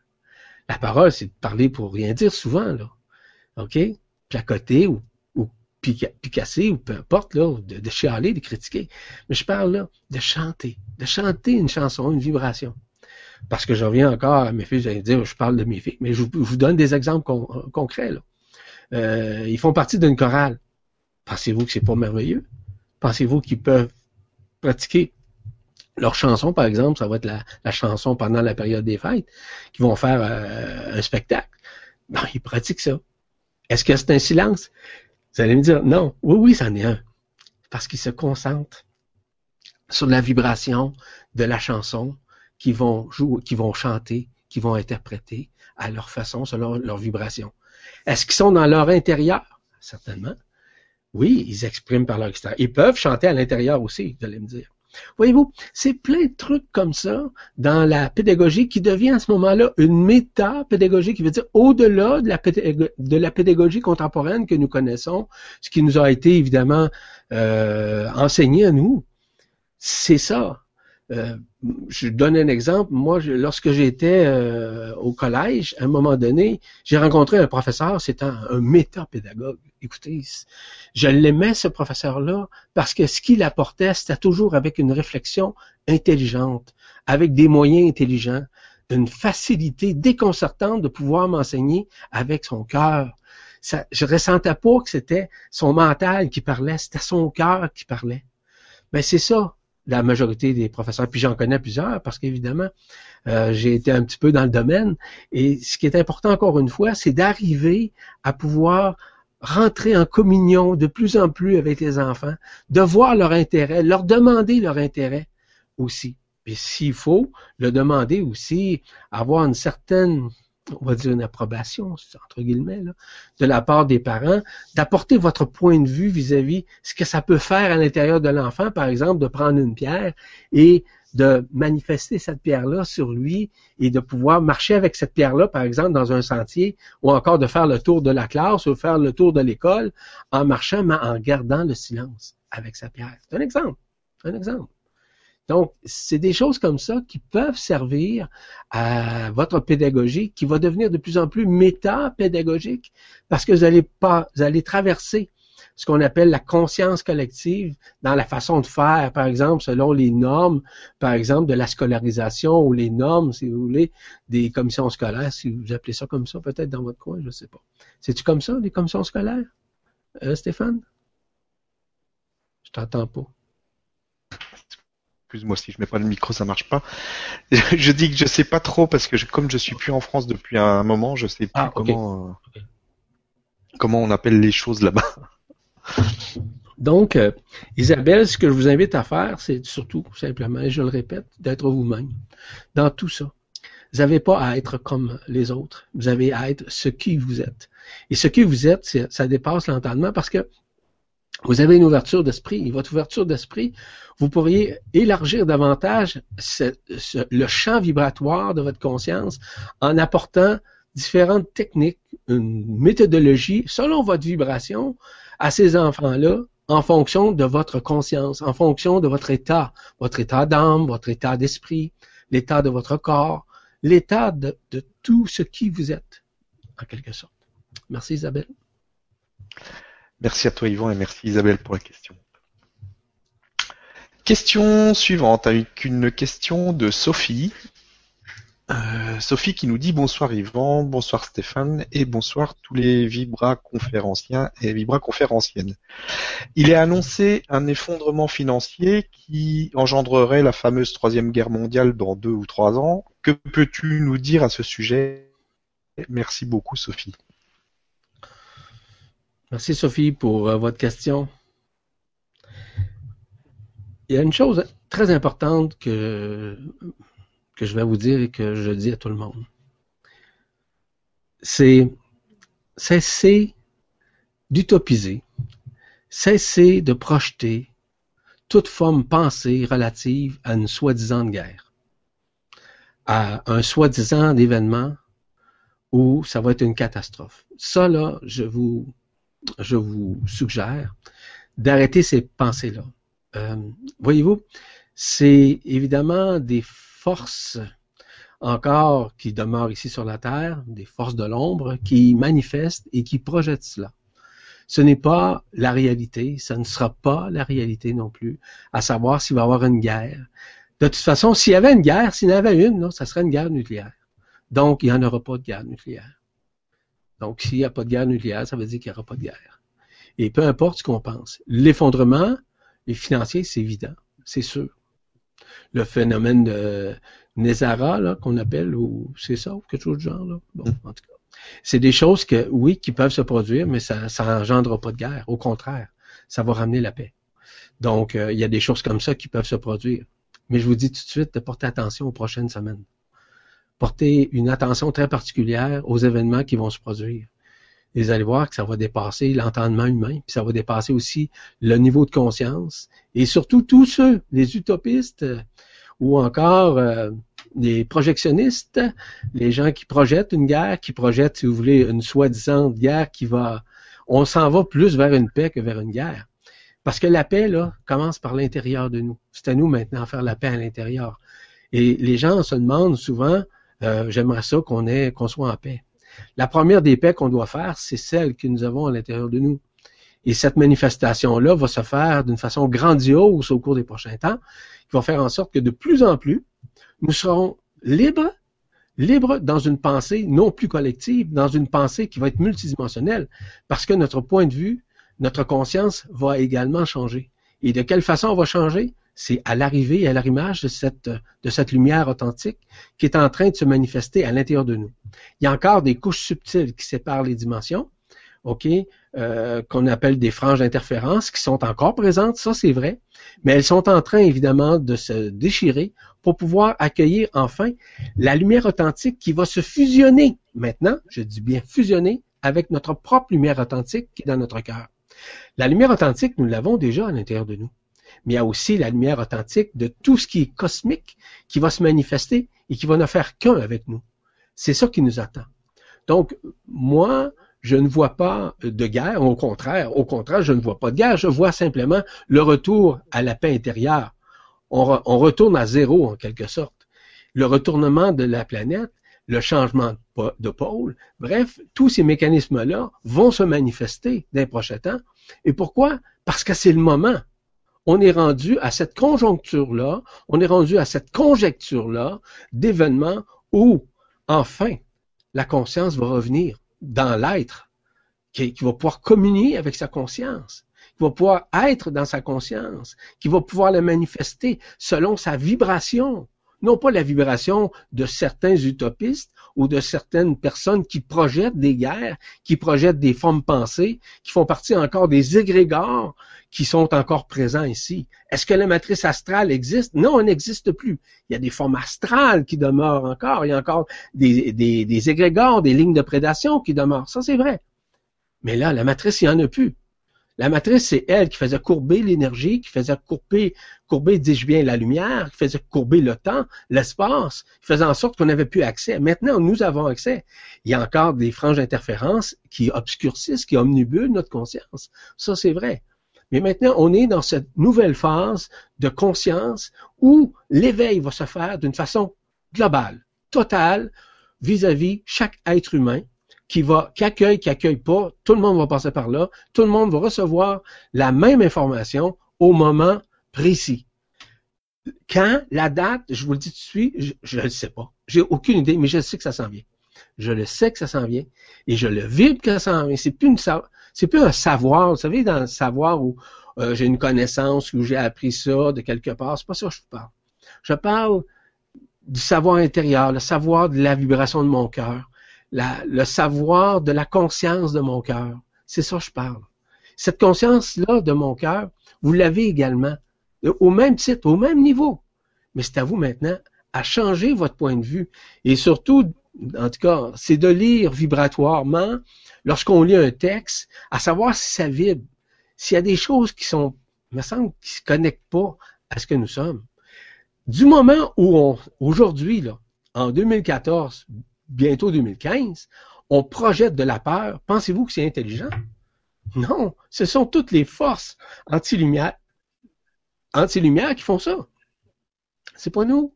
La parole, c'est de parler pour rien dire souvent, là. OK? Placoter ou, ou picasser ou peu importe, là, de, chialer, de critiquer. Mais je parle là de chanter. De chanter une chanson, une vibration. Parce que je reviens encore à mes filles, j'allais dire, je parle de mes filles, mais je, vous donne des exemples concrets. Là. Euh, ils font partie d'une chorale. Pensez-vous que c'est pas merveilleux? Pensez-vous qu'ils peuvent pratiquer leur chanson, par exemple, ça va être la, chanson pendant la période des fêtes, qui vont faire euh, un spectacle. Non, ils pratiquent ça. Est-ce que c'est un silence? Vous allez me dire, non. Oui, oui, c'en est un. Parce qu'ils se concentrent sur la vibration de la chanson qu'ils vont jouer, qui vont chanter, qui vont interpréter à leur façon, selon leur vibration. Est-ce qu'ils sont dans leur intérieur? Certainement. Oui, ils expriment par leur extérieur. Ils peuvent chanter à l'intérieur aussi, vous allez me dire. Voyez-vous, c'est plein de trucs comme ça dans la pédagogie qui devient à ce moment-là une méta-pédagogie qui veut dire au-delà de la, pédagogie contemporaine que nous connaissons, ce qui nous a été évidemment euh, enseigné à nous. C'est ça. Euh, je donne un exemple. Moi, lorsque j'étais euh, au collège, à un moment donné, j'ai rencontré un professeur, c'était un, un métapédagogue. Écoutez, je l'aimais, ce professeur-là, parce que ce qu'il apportait, c'était toujours avec une réflexion intelligente, avec des moyens intelligents, une facilité déconcertante de pouvoir m'enseigner avec son cœur. Ça, je ressentais pas que c'était son mental qui parlait, c'était son cœur qui parlait. Mais c'est ça, la majorité des professeurs, puis j'en connais plusieurs parce qu'évidemment, euh, j'ai été un petit peu dans le domaine. Et ce qui est important encore une fois, c'est d'arriver à pouvoir rentrer en communion de plus en plus avec les enfants, de voir leur intérêt, leur demander leur intérêt aussi. Puis s'il faut, le demander aussi, avoir une certaine on va dire une approbation, entre guillemets, de la part des parents, d'apporter votre point de vue vis-à-vis ce que ça peut faire à l'intérieur de l'enfant, par exemple, de prendre une pierre et de manifester cette pierre-là sur lui et de pouvoir marcher avec cette pierre-là, par exemple, dans un sentier, ou encore de faire le tour de la classe ou faire le tour de l'école en marchant, mais en gardant le silence avec sa pierre. C'est un exemple. Un exemple. Donc, c'est des choses comme ça qui peuvent servir à votre pédagogie, qui va devenir de plus en plus méta-pédagogique, parce que vous allez pas, vous allez traverser ce qu'on appelle la conscience collective dans la façon de faire, par exemple, selon les normes, par exemple, de la scolarisation ou les normes, si vous voulez, des commissions scolaires, si vous appelez ça comme ça, peut-être dans votre coin, je ne sais pas. C'est-tu comme ça, les commissions scolaires, euh, Stéphane? Je t'entends pas excuse-moi si je mets pas le micro, ça marche pas. *laughs* je dis que je sais pas trop parce que comme je suis plus en France depuis un moment, je sais plus ah, comment euh, comment on appelle les choses là-bas. *laughs* Donc, euh, Isabelle, ce que je vous invite à faire, c'est surtout, simplement, et je le répète, d'être vous-même dans tout ça. Vous n'avez pas à être comme les autres. Vous avez à être ce qui vous êtes. Et ce qui vous êtes, ça dépasse l'entendement parce que vous avez une ouverture d'esprit. Votre ouverture d'esprit, vous pourriez élargir davantage le champ vibratoire de votre conscience en apportant différentes techniques, une méthodologie selon votre vibration à ces enfants-là en fonction de votre conscience, en fonction de votre état, votre état d'âme, votre état d'esprit, l'état de votre corps, l'état de, de tout ce qui vous êtes, en quelque sorte. Merci Isabelle. Merci à toi Yvon et merci Isabelle pour la question. Question suivante avec une question de Sophie. Euh, Sophie qui nous dit bonsoir Yvan, bonsoir Stéphane et bonsoir tous les Vibra conférenciens et Vibra conférenciennes. Il est annoncé un effondrement financier qui engendrerait la fameuse troisième guerre mondiale dans deux ou trois ans. Que peux-tu nous dire à ce sujet? Merci beaucoup Sophie. Merci Sophie pour euh, votre question. Il y a une chose très importante que que je vais vous dire et que je dis à tout le monde. C'est cesser d'utopiser, cesser de projeter toute forme pensée relative à une soi-disant guerre, à un soi-disant événement où ça va être une catastrophe. Ça, là, je vous, je vous suggère d'arrêter ces pensées-là. Euh, voyez-vous, c'est évidemment des forces encore qui demeurent ici sur la Terre, des forces de l'ombre qui manifestent et qui projettent cela. Ce n'est pas la réalité, ça ne sera pas la réalité non plus, à savoir s'il va y avoir une guerre. De toute façon, s'il y avait une guerre, s'il y en avait une, non, ça serait une guerre nucléaire. Donc, il n'y en aura pas de guerre nucléaire. Donc, s'il n'y a pas de guerre nucléaire, ça veut dire qu'il n'y aura pas de guerre. Et peu importe ce qu'on pense. L'effondrement financier, c'est évident, c'est sûr le phénomène de Nezara, qu'on appelle, ou c'est ça, ou quelque chose du genre, là. Bon, mm. en tout cas. C'est des choses que, oui, qui peuvent se produire, mais ça, ça n'engendrera pas de guerre. Au contraire, ça va ramener la paix. Donc, euh, il y a des choses comme ça qui peuvent se produire. Mais je vous dis tout de suite de porter attention aux prochaines semaines. Portez une attention très particulière aux événements qui vont se produire. Et vous allez voir que ça va dépasser l'entendement humain, puis ça va dépasser aussi le niveau de conscience. Et surtout tous ceux, les utopistes, ou encore euh, les projectionnistes, les gens qui projettent une guerre, qui projettent, si vous voulez, une soi-disant guerre qui va... On s'en va plus vers une paix que vers une guerre. Parce que la paix, là, commence par l'intérieur de nous. C'est à nous maintenant de faire la paix à l'intérieur. Et les gens se demandent souvent, euh, j'aimerais ça qu'on ait, qu'on soit en paix. La première des paix qu'on doit faire, c'est celle que nous avons à l'intérieur de nous. Et cette manifestation-là va se faire d'une façon grandiose au cours des prochains temps, qui va faire en sorte que de plus en plus, nous serons libres, libres dans une pensée non plus collective, dans une pensée qui va être multidimensionnelle, parce que notre point de vue, notre conscience va également changer. Et de quelle façon on va changer? C'est à l'arrivée, à l'arrimage de cette, de cette lumière authentique qui est en train de se manifester à l'intérieur de nous. Il y a encore des couches subtiles qui séparent les dimensions, OK, euh, qu'on appelle des franges d'interférence, qui sont encore présentes, ça c'est vrai, mais elles sont en train évidemment de se déchirer pour pouvoir accueillir enfin la lumière authentique qui va se fusionner maintenant, je dis bien fusionner, avec notre propre lumière authentique qui est dans notre cœur. La lumière authentique, nous l'avons déjà à l'intérieur de nous. Mais il y a aussi la lumière authentique de tout ce qui est cosmique qui va se manifester et qui va ne faire qu'un avec nous. C'est ça qui nous attend. Donc, moi, je ne vois pas de guerre, au contraire, au contraire, je ne vois pas de guerre, je vois simplement le retour à la paix intérieure. On, retourne à zéro en quelque sorte. Le retournement de la planète, le changement de pôle, bref, tous ces mécanismes-là vont se manifester dans les prochains temps. Et pourquoi? Parce que c'est le moment. On est rendu à cette conjoncture-là, on est rendu à cette conjecture-là d'événements où, enfin, la conscience va revenir dans l'être, qui, va pouvoir communier avec sa conscience, qui va pouvoir être dans sa conscience, qui va pouvoir la manifester selon sa vibration, non pas la vibration de certains utopistes ou de certaines personnes qui projettent des guerres, qui projettent des formes pensées, qui font partie encore des égrégores qui sont encore présents ici. Est-ce que la matrice astrale existe? Non, elle n'existe plus. Il y a des formes astrales qui demeurent encore. Il y a encore des, égrégores, des lignes de prédation qui demeurent. Ça, c'est vrai. Mais là, la matrice, il n'y en a plus. La matrice, c'est elle qui faisait courber l'énergie, qui faisait courber, courber, dis-je bien, la lumière, qui faisait courber le temps, l'espace, qui faisait en sorte qu'on n'avait plus accès. Maintenant, nous avons accès. Il y a encore des franges d'interférence qui obscurcissent, qui omnibulent notre conscience. Ça, c'est vrai. Mais maintenant, on est dans cette nouvelle phase de conscience où l'éveil va se faire d'une façon globale. totale vis-à-vis chaque être humain qui va, qui accueille, qui accueille pas, tout le monde va passer par là, tout le monde va recevoir la même information au moment précis. Quand, la date, je vous le dis tout de suite, je ne le sais pas. J'ai aucune idée, mais je sais que ça s'en vient. Je le sais que ça s'en vient et je le vibre que ça s'en vient. C'est plus une, c'est plus un savoir. Vous savez, dans le savoir où euh, j'ai une connaissance, où j'ai appris ça de quelque part, c'est pas ça que je parle. Je parle du savoir intérieur, le savoir de la vibration de mon cœur, le savoir de la conscience de mon cœur. C'est ça que je parle. Cette conscience-là de mon cœur, vous l'avez également, au même titre, au même niveau. Mais c'est à vous maintenant à changer votre point de vue. Et surtout, en tout cas, c'est de lire vibratoirement lorsqu'on lit un texte, à savoir si ça vibre, s'il y a des choses qui sont, me semble, qui se connectent pas à ce que nous sommes. Du moment où on, aujourd'hui, là, en 2014, bientôt 2015, on projette de la peur, pensez-vous que c'est intelligent? Non, ce sont toutes les forces anti-lumière, qui font ça. C'est pas nous.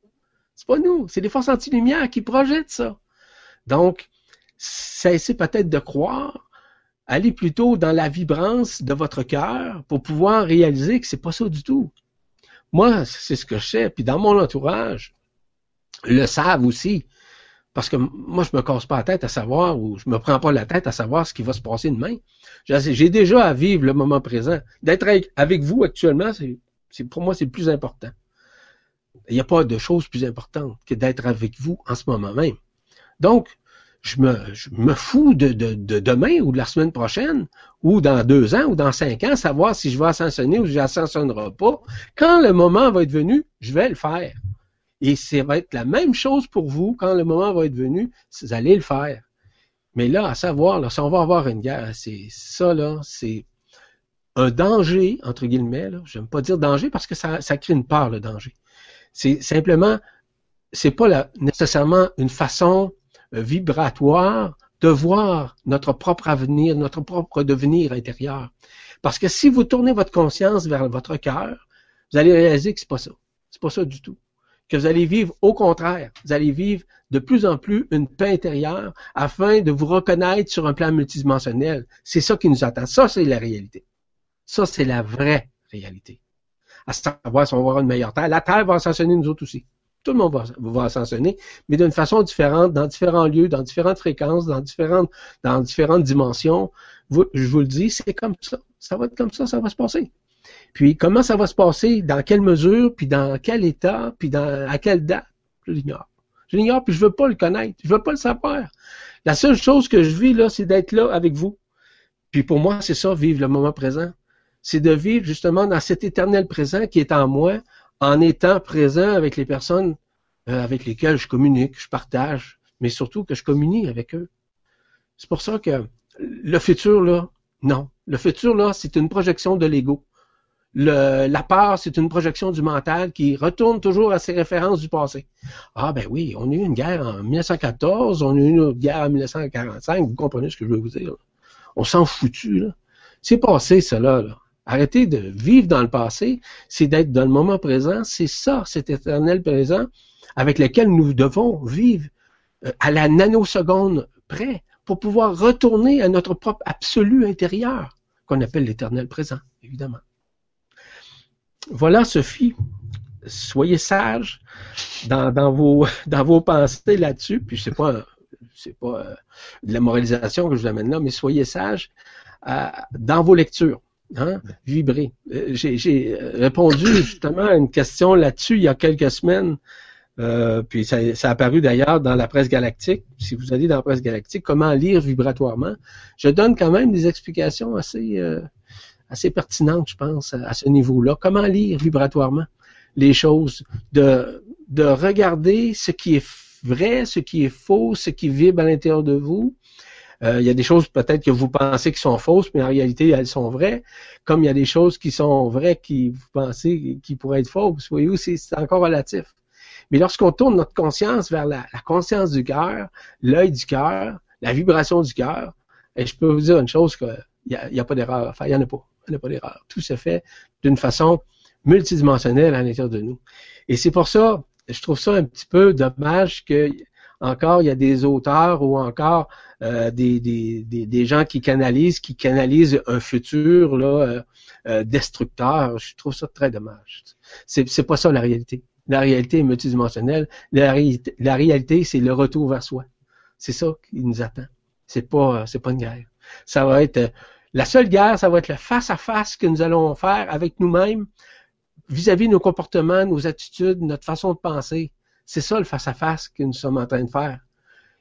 C'est pas nous. C'est les forces anti-lumière qui projettent ça. Donc, cessez peut-être de croire, allez plutôt dans la vibrance de votre cœur pour pouvoir réaliser que c'est pas ça du tout. Moi, c'est ce que je sais, puis dans mon entourage, le savent aussi. Parce que moi, je me casse pas la tête à savoir, ou je me prends pas la tête à savoir ce qui va se passer demain. J'ai déjà à vivre le moment présent. D'être avec vous actuellement, c'est pour moi, c'est le plus important. Il n'y a pas de chose plus importante que d'être avec vous en ce moment même. Donc, je me, je me fous de, de, de, demain ou de la semaine prochaine ou dans deux ans ou dans cinq ans, savoir si je vais ascensionner ou si je n'ascensionnerai pas. Quand le moment va être venu, je vais le faire. Et ça va être la même chose pour vous quand le moment va être venu, vous allez le faire. Mais là, à savoir, là, si on va avoir une guerre, c'est ça, là, c'est un danger, entre guillemets, là. J'aime pas dire danger parce que ça, crée une peur, le danger. C'est simplement, c'est pas nécessairement une façon euh, vibratoire de voir notre propre avenir, notre propre devenir intérieur. Parce que si vous tournez votre conscience vers votre cœur, vous allez réaliser que c'est pas ça. C'est pas ça du tout. Que vous allez vivre au contraire. Vous allez vivre de plus en plus une paix intérieure afin de vous reconnaître sur un plan multidimensionnel. C'est ça qui nous attend. Ça, c'est la réalité. Ça, c'est la vraie réalité. À savoir si on va avoir une meilleure terre. La terre va ascensionner nous autres aussi. Tout le monde va, va ascensionner, mais d'une façon différente, dans différents lieux, dans différentes fréquences, dans différentes, dans différentes dimensions. je vous le dis, c'est comme ça. Ça va être comme ça, ça va se passer. Puis comment ça va se passer, dans quelle mesure, puis dans quel état, puis dans à quelle date, je l'ignore. Je l'ignore, puis je veux pas le connaître, je veux pas le savoir. La seule chose que je vis là, c'est d'être là avec vous. Puis pour moi, c'est ça, vivre le moment présent. C'est de vivre justement dans cet éternel présent qui est en moi, en étant présent avec les personnes euh, avec lesquelles je communique, je partage, mais surtout que je communique avec eux. C'est pour ça que le futur, là, non. Le futur, là, c'est une projection de l'ego. La peur, c'est une projection du mental qui retourne toujours à ses références du passé. Ah ben oui, on a eu une guerre en 1914, on a eu une guerre en 1945, vous comprenez ce que je veux vous dire. On s'en foutu. C'est passé, cela, là. Arrêtez de vivre dans le passé, c'est d'être dans le moment présent, c'est ça, cet éternel présent avec lequel nous devons vivre euh, à la nanoseconde près pour pouvoir retourner à notre propre absolu intérieur, qu'on appelle l'éternel présent, évidemment. Voilà, Sophie. Soyez sage dans, vos, *laughs* dans vos pensées là-dessus. Puis c'est pas c'est pas euh, de la moralisation que je vous amène là, mais soyez sage euh, dans vos lectures. Hein? Vibrer. Euh, j'ai répondu justement à une question là-dessus il y a quelques semaines. Puis ça, a apparu d'ailleurs dans la presse galactique. Si vous allez dans la presse galactique, comment lire vibratoirement, je donne quand même des explications assez assez pertinentes, je pense, à, ce niveau-là. Comment lire vibratoirement les choses, de de regarder ce qui est vrai, ce qui est faux, ce qui vibre à l'intérieur de vous, euh, il y a des choses peut-être que vous pensez qui sont fausses, mais en réalité, elles sont vraies. Comme il y a des choses qui sont vraies qui vous pensez qui pourraient être fausses. Voyez-vous, c'est encore relatif. Mais lorsqu'on tourne notre conscience vers la, conscience du cœur, l'œil du cœur, la vibration du cœur, et je peux vous dire une chose qu'il n'y a, a pas d'erreur Enfin, Il n'y en a pas. A pas d'erreur. Tout se fait d'une façon multidimensionnelle à l'intérieur de nous. Et c'est pour ça, je trouve ça un petit peu dommage que encore il y a des auteurs ou encore euh, des, des, des, gens qui canalisent, qui canalisent un futur là, euh, euh, destructeur. Je trouve ça très dommage. C'est, c'est pas ça la réalité. La réalité est multidimensionnelle. La, la réalité, c'est le retour vers soi. C'est ça qui nous attend. C'est pas, c'est pas une guerre. Ça va être la seule guerre, ça va être le face à face que nous allons faire avec nous-mêmes vis-à-vis nos comportements, nos attitudes, notre façon de penser. C'est ça le face à face que nous sommes en train de faire.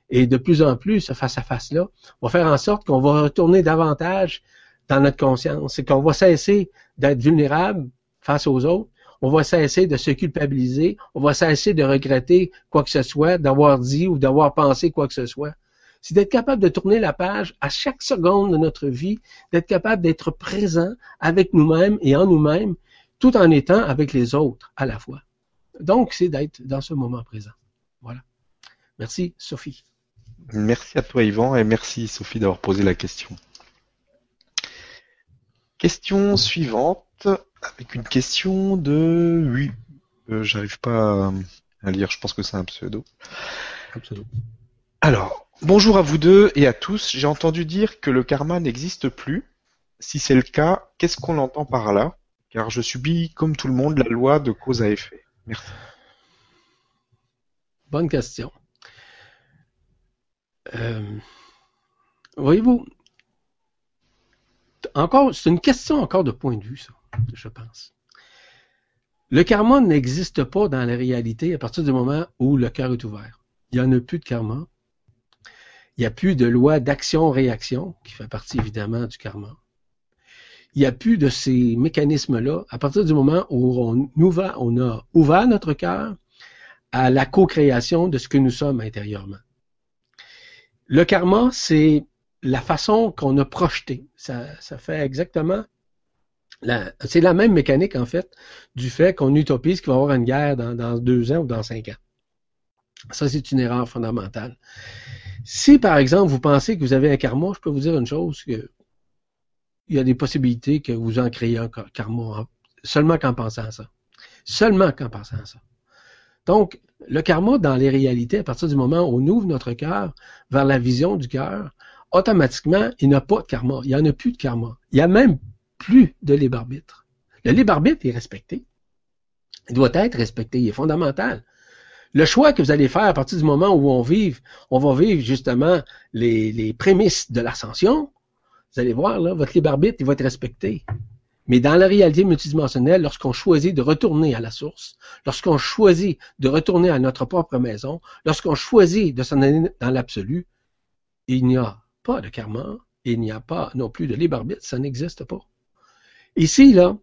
Et de plus en plus, ce face-à-face-là va faire en sorte qu'on va retourner davantage dans notre conscience. et qu'on va cesser d'être vulnérable face aux autres. On va cesser de se culpabiliser. On va cesser de regretter quoi que ce soit, d'avoir dit ou d'avoir pensé quoi que ce soit. C'est d'être capable de tourner la page à chaque seconde de notre vie, d'être capable d'être présent avec nous-mêmes et en nous-mêmes, tout en étant avec les autres à la fois. Donc, c'est d'être dans ce moment présent. Voilà. Merci, Sophie. Merci à toi Yvan et merci Sophie d'avoir posé la question. Question suivante avec une question de oui, euh, j'arrive pas à lire, je pense que c'est un pseudo. Un pseudo. Alors, bonjour à vous deux et à tous. J'ai entendu dire que le karma n'existe plus. Si c'est le cas, qu'est-ce qu'on entend par là? Car je subis, comme tout le monde, la loi de cause à effet. Merci. Bonne question. Euh, voyez-vous, encore, c'est une question encore de point de vue, ça, je pense. Le karma n'existe pas dans la réalité à partir du moment où le cœur est ouvert. Il n'y en a plus de karma. Il n'y a plus de loi d'action-réaction, qui fait partie évidemment du karma. Il n'y a plus de ces mécanismes-là à partir du moment où on, on a ouvert notre cœur à la co-création de ce que nous sommes intérieurement. Le karma, c'est la façon qu'on a projeté. Ça, fait exactement c'est la même mécanique, en fait, du fait qu'on utopise qu'il va y avoir une guerre dans, deux ans ou dans cinq ans. Ça, c'est une erreur fondamentale. Si, par exemple, vous pensez que vous avez un karma, je peux vous dire une chose, que il y a des possibilités que vous en créez un karma seulement qu'en pensant à ça. Seulement qu'en pensant à ça. Donc, le karma, dans les réalités, à partir du moment où on ouvre notre cœur vers la vision du cœur, automatiquement, il n'y a pas de karma. Il n'y en a plus de karma. Il n'y a même plus de libre arbitre. Le libre arbitre est respecté. Il doit être respecté. Il est fondamental. Le choix que vous allez faire à partir du moment où on vive, on va vivre justement les, les prémices de l'ascension. Vous allez voir, là, votre libre arbitre, il va être respecté. Mais dans la réalité multidimensionnelle, lorsqu'on choisit de retourner à la source, lorsqu'on choisit de retourner à notre propre maison, lorsqu'on choisit de s'en aller dans l'absolu, il n'y a pas de karma, il n'y a pas non plus de libre ça n'existe pas. Ici, là,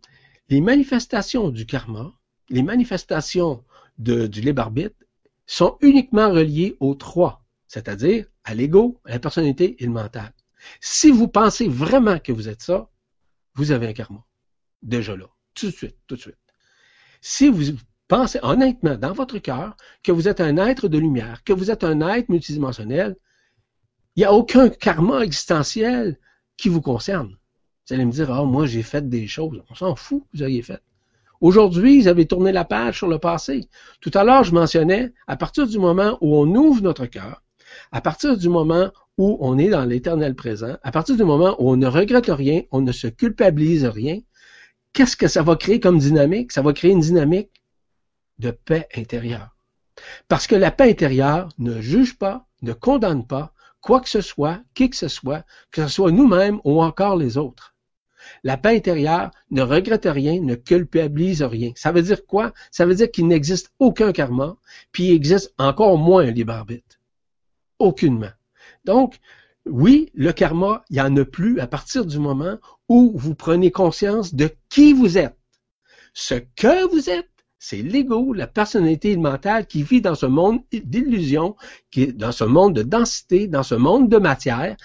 les manifestations du karma, les manifestations du libre sont uniquement reliées aux trois, c'est-à-dire à l'ego, à la personnalité et le mental. Si vous pensez vraiment que vous êtes ça, vous avez un karma déjà là, tout de suite, tout de suite. Si vous pensez honnêtement dans votre cœur que vous êtes un être de lumière, que vous êtes un être multidimensionnel, il n'y a aucun karma existentiel qui vous concerne. Vous allez me dire, ah, moi j'ai fait des choses. On s'en fout que vous ayez fait. Aujourd'hui, vous avez tourné la page sur le passé. Tout à l'heure, je mentionnais, à partir du moment où on ouvre notre cœur, à partir du moment où on est dans l'éternel présent, à partir du moment où on ne regrette rien, on ne se culpabilise rien, qu'est-ce que ça va créer comme dynamique? Ça va créer une dynamique de paix intérieure. Parce que la paix intérieure ne juge pas, ne condamne pas quoi que ce soit, qui que ce soit, que ce soit nous-mêmes ou encore les autres. La paix intérieure ne regrette rien, ne culpabilise rien. Ça veut dire quoi? Ça veut dire qu'il n'existe aucun karma, puis il existe encore moins un libre arbitre. Aucunement. Donc, oui, le karma, il n'y en a plus à partir du moment où vous prenez conscience de qui vous êtes. Ce que vous êtes, c'est l'ego, la personnalité mentale qui vit dans ce monde d'illusion, qui dans ce monde de densité, dans ce monde de matière,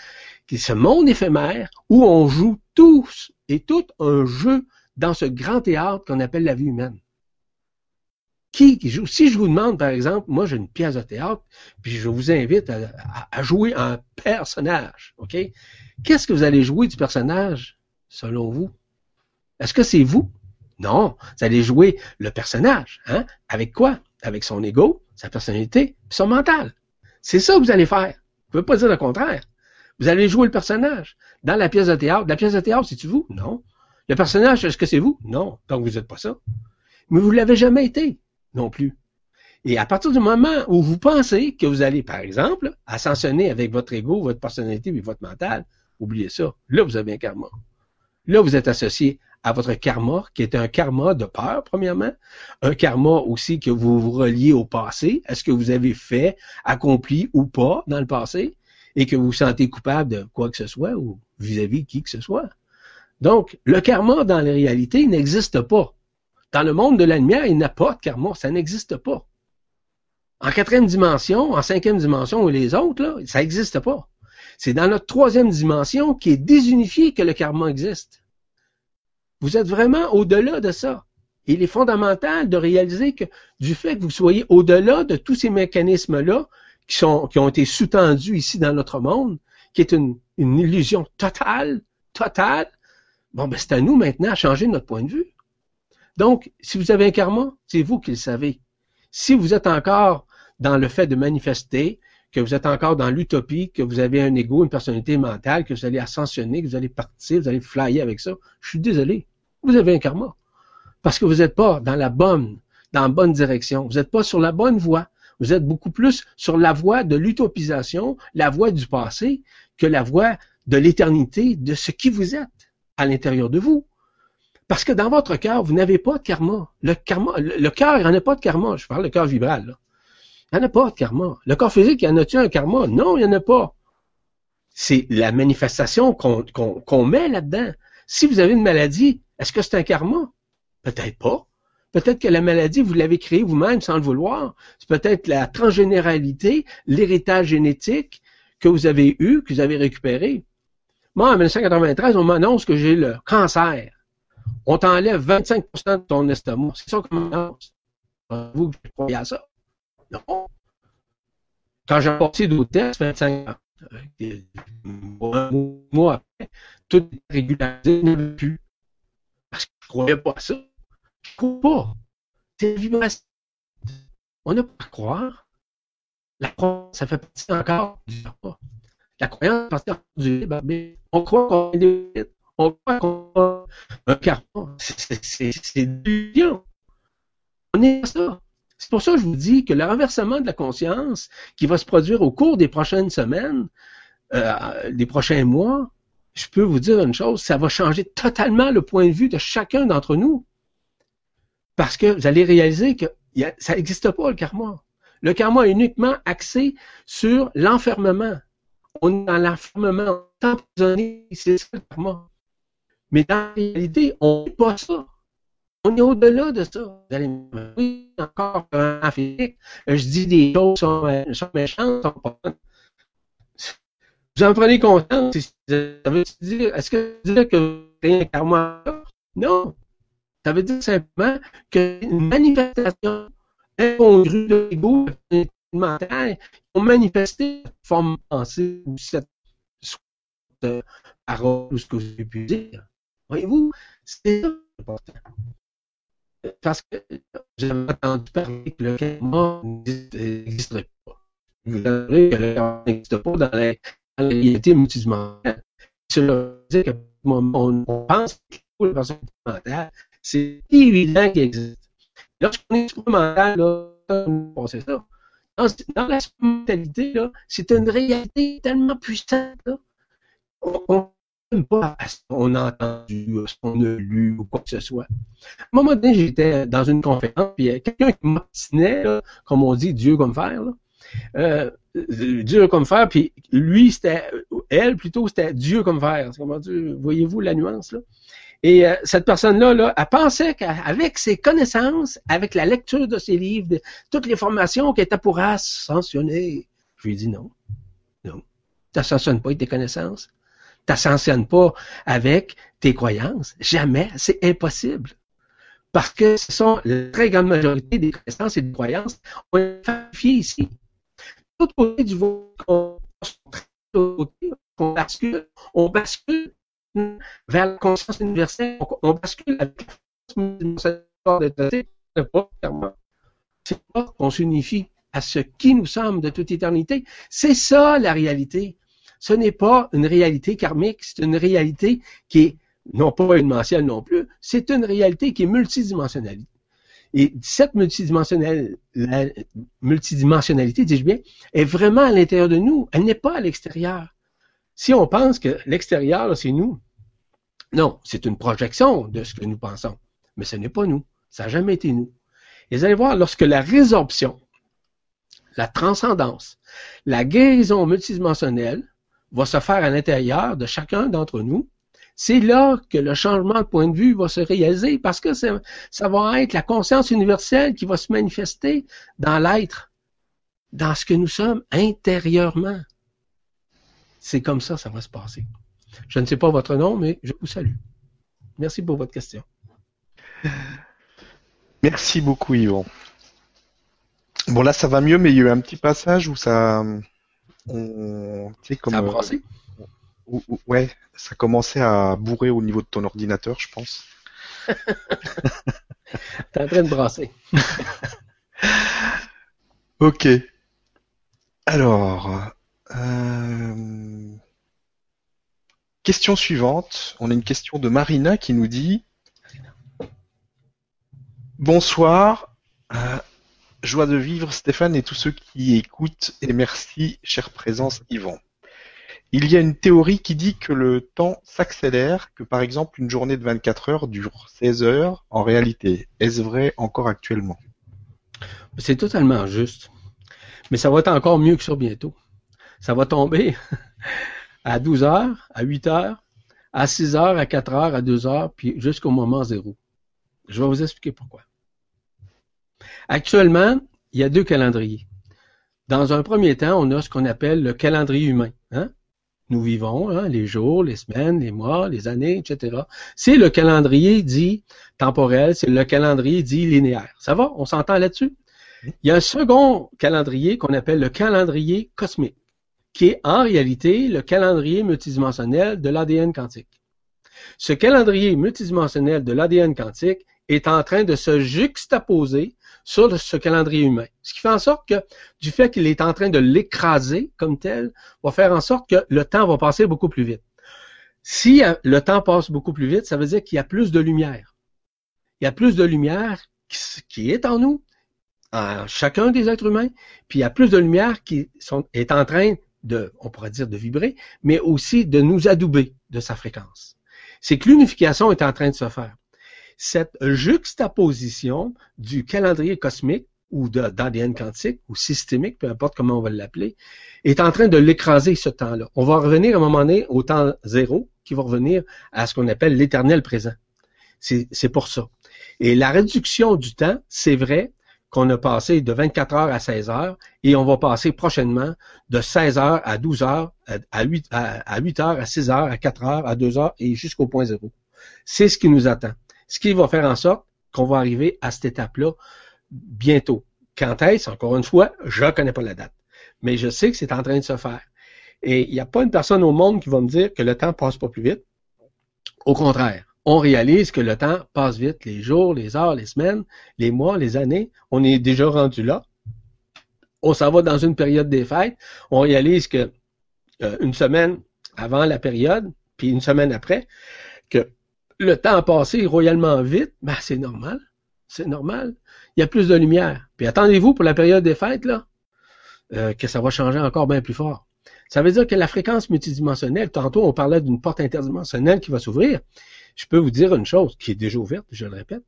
qui est ce monde éphémère où on joue tous et tout un jeu dans ce grand théâtre qu'on appelle la vie humaine. Qui, joue? Si je vous demande, par exemple, moi j'ai une pièce de théâtre, puis je vous invite à, jouer un personnage? Qu'est-ce que vous allez jouer du personnage? selon vous? Est-ce que c'est vous? Non, vous allez jouer le personnage. Hein? Avec quoi? Avec son ego, sa personnalité, son mental. C'est ça que vous allez faire. Vous pouvez pas dire le contraire. Vous allez jouer le personnage. Dans la pièce de théâtre, la pièce de théâtre, c'est-tu vous? Non. Le personnage, est-ce que c'est vous? Non. Donc vous n'êtes pas ça. Mais vous l'avez jamais été non plus. Et à partir du moment où vous pensez que vous allez, par exemple, ascensionner avec votre ego, votre personnalité et votre mental, oubliez ça. Là, vous avez un karma. Là, vous êtes associé à votre karma, qui est un karma de peur, premièrement. Un karma aussi que vous vous reliez au passé. Est-ce que vous avez fait, accompli ou pas dans le passé? Et que vous vous sentez coupable de quoi que ce soit ou vis-à-vis -vis qui que ce soit. Donc, le karma dans la réalité n'existe pas. Dans le monde de la lumière, il n'y a pas de karma. Ça n'existe pas. En quatrième dimension, en cinquième dimension ou les autres, ça n'existe pas. C'est dans notre troisième dimension qui est désunifiée que le karma existe. Vous êtes vraiment au-delà de ça. Il est fondamental de réaliser que du fait que vous soyez au-delà de tous ces mécanismes-là qui, sont, qui ont été sous-tendus ici dans notre monde, qui est une, illusion totale, totale, bon, ben, c'est à nous maintenant à changer notre point de vue. Donc, si vous avez un karma, c'est vous qui le savez. Si vous êtes encore dans le fait de manifester, que vous êtes encore dans l'utopie, que vous avez un ego, une personnalité mentale, que vous allez ascensionner, que vous allez partir, vous allez flyer avec ça, je suis désolé. Vous avez un karma. Parce que vous n'êtes pas dans la bonne, dans la bonne direction. Vous n'êtes pas sur la bonne voie. Vous êtes beaucoup plus sur la voie de l'utopisation, la voie du passé, que la voie de l'éternité, de ce qui vous êtes à l'intérieur de vous. Parce que dans votre cœur, vous n'avez pas de karma. Le karma, le, cœur, il n'y en a pas de karma. Je parle de cœur vibral. Là. Il n'y en a pas de karma. Le corps physique, il en a-tu un karma? Non, il n'y en a pas. C'est la manifestation qu'on met là-dedans. Si vous avez une maladie, est-ce que c'est un karma? Peut-être pas. Peut-être que la maladie, vous l'avez créée vous-même sans le vouloir. C'est peut-être la transgénéralité, l'héritage génétique que vous avez eu, que vous avez récupéré. Moi, en 1993, on m'annonce que j'ai le cancer. On t'enlève 25% de ton estomac. C'est ça qu'on m'annonce. Vous, croyez à ça? Non. Quand j'ai passé d'autres tests, 25 ans, un mois après, tout est régularisé, ne plus. Parce que je ne croyais pas à ça. Pas. C'est une vibration. On n'a pas à croire. La croyance, ça fait partie encore du. La croyance fait partie du libre. On croit qu'on est des on croit qu'on a un karma. C'est du lion. On est ça. C'est pour ça que je vous dis que le renversement de la conscience qui va se produire au cours des prochaines semaines, euh, des prochains mois, je peux vous dire une chose, ça va changer totalement le point de vue de chacun d'entre nous. Parce que vous allez réaliser que ça n'existe pas le karma. Le karma est uniquement axé sur l'enfermement. On est dans l'enfermement, emprisonné, c'est ça le karma. Mais dans la réalité, on n'est pas ça. On est au-delà de ça. Vous allez me oui, encore en physique, je dis des choses sont, sont méchantes, sont pas Vous en prenez conscience, ça veut dire, est-ce que ça veut dire que rien karma Non. Ça veut dire simplement qu'une manifestation incongrue de l'ego mental ont manifesté cette forme pensée ou cette parole ou ce que avez pu dire. Voyez-vous, c'est important parce que j'avais entendu parler que le karma n'existerait pas. Vous verrez que le karma n'existe pas dans la, réalité multidimensionnelle. Cela veut dire qu'à moment on pense que la personne c'est évident qu'il existe. Lorsqu'on est mental, là, c'est ça. Dans, dans la mentalité, là, c'est une réalité tellement puissante, là. On, on même pas à ce qu'on a entendu, à ce qu'on a lu ou quoi que ce soit. À un moment donné, j'étais dans une conférence, puis il y a quelqu'un qui m'obstinait, comme on dit, Dieu comme fer, là. Euh, Dieu comme fer, puis lui, c'était, elle plutôt, c'était Dieu comme dire, voyez-vous la nuance, là? Et euh, cette personne-là, là, elle pensait qu'avec ses connaissances, avec la lecture de ses livres, de, toutes les formations qu'elle était pour ascensionner, je lui ai dit non. Non. Tu n'ascensionnes pas avec tes connaissances t'ascensionnes pas avec tes croyances. Jamais. C'est impossible. Parce que ce sont la très grande majorité des connaissances et des croyances on est falsifiées ici. Tout côté du on bascule, on bascule vers la conscience universelle, on, bascule avec la conscience C'est pas qu'on s'unifie. à ce qui nous sommes de toute éternité. C'est ça la réalité. Ce n'est pas une réalité karmique, c'est une réalité qui est non pas une non plus, c'est une réalité qui est multidimensionnelle. Et cette multidimensionnalité, dis-je bien, est vraiment à l'intérieur de nous. Elle n'est pas à l'extérieur. Si on pense que l'extérieur, c'est nous, non, c'est une projection de ce que nous pensons. Mais ce n'est pas nous. Ça n'a jamais été nous. Et vous allez voir, lorsque la résorption, la transcendance, la guérison multidimensionnelle va se faire à l'intérieur de chacun d'entre nous, c'est là que le changement de point de vue va se réaliser parce que ça, va être la conscience universelle qui va se manifester dans l'être, dans ce que nous sommes intérieurement. C'est comme ça, ça va se passer. Je ne sais pas votre nom, mais je vous salue. Merci pour votre question. Merci beaucoup, Yvon. Bon, là, ça va mieux, mais il y a eu un petit passage où ça. On, comme, ça a brassé ouais, ça commençait à bourrer au niveau de ton ordinateur, je pense. *laughs* T'es en train de brasser. *laughs* ok. Alors, euh, question suivante. On a une question de Marina qui nous dit Bonsoir. Euh, joie de vivre Stéphane et tous ceux qui écoutent et merci, chère présence Yvon. Il y a une théorie qui dit que le temps s'accélère, que par exemple une journée de 24 heures dure 16 heures en réalité. Est-ce vrai encore actuellement? C'est totalement juste. Mais ça va être encore mieux que ça bientôt. Ça va tomber *laughs* à 12 heures, à 8 heures, à 6 heures, à 4 heures, à 2 heures, puis jusqu'au moment zéro. Je vais vous expliquer pourquoi. Actuellement, il y a deux calendriers. Dans un premier temps, on a ce qu'on appelle le calendrier humain. Hein? nous vivons, hein, les jours, les semaines, les mois, les années, etc. C'est le calendrier dit temporel, c'est le calendrier dit linéaire. Ça va? On s'entend là-dessus? Il y a un second calendrier qu'on appelle le calendrier cosmique, qui est en réalité le calendrier multidimensionnel de l'ADN quantique. Ce calendrier multidimensionnel de l'ADN quantique est en train de se juxtaposer sur ce calendrier humain. Ce qui fait en sorte que, du fait qu'il est en train de l'écraser comme tel, va faire en sorte que le temps va passer beaucoup plus vite. Si euh, le temps passe beaucoup plus vite, ça veut dire qu'il y a plus de lumière. Il y a plus de lumière qui est en nous, en chacun des êtres humains, puis il y a plus de lumière qui est en train de, on pourrait dire, de vibrer, mais aussi de nous adouber de sa fréquence. C'est que l'unification est en train de se faire cette juxtaposition du calendrier cosmique ou d'ADN quantique ou systémique, peu importe comment on va l'appeler, est en train de l'écraser ce temps-là. On va revenir à un moment donné au temps zéro, qui va revenir à ce qu'on appelle l'éternel présent. C'est pour ça. Et la réduction du temps, c'est vrai qu'on a passé de 24 heures à 16 heures et on va passer prochainement de 16 heures à 12 heures, à 8, à 8 heures, à 6 heures, à 4 heures, à 2 heures et jusqu'au point zéro. C'est ce qui nous attend. Ce qui va faire en sorte qu'on va arriver à cette étape-là bientôt. Quand est-ce? Encore une fois, je ne connais pas la date. Mais je sais que c'est en train de se faire. Et il n'y a pas une personne au monde qui va me dire que le temps passe pas plus vite. Au contraire, on réalise que le temps passe vite, les jours, les heures, les semaines, les mois, les années. On est déjà rendu là. On s'en va dans une période des fêtes. On réalise que euh, une semaine avant la période, puis une semaine après, que le temps a passé royalement vite, ben c'est normal. C'est normal. Il y a plus de lumière. Puis attendez-vous pour la période des fêtes, là, euh, que ça va changer encore bien plus fort. Ça veut dire que la fréquence multidimensionnelle, tantôt on parlait d'une porte interdimensionnelle qui va s'ouvrir. Je peux vous dire une chose qui est déjà ouverte, je le répète,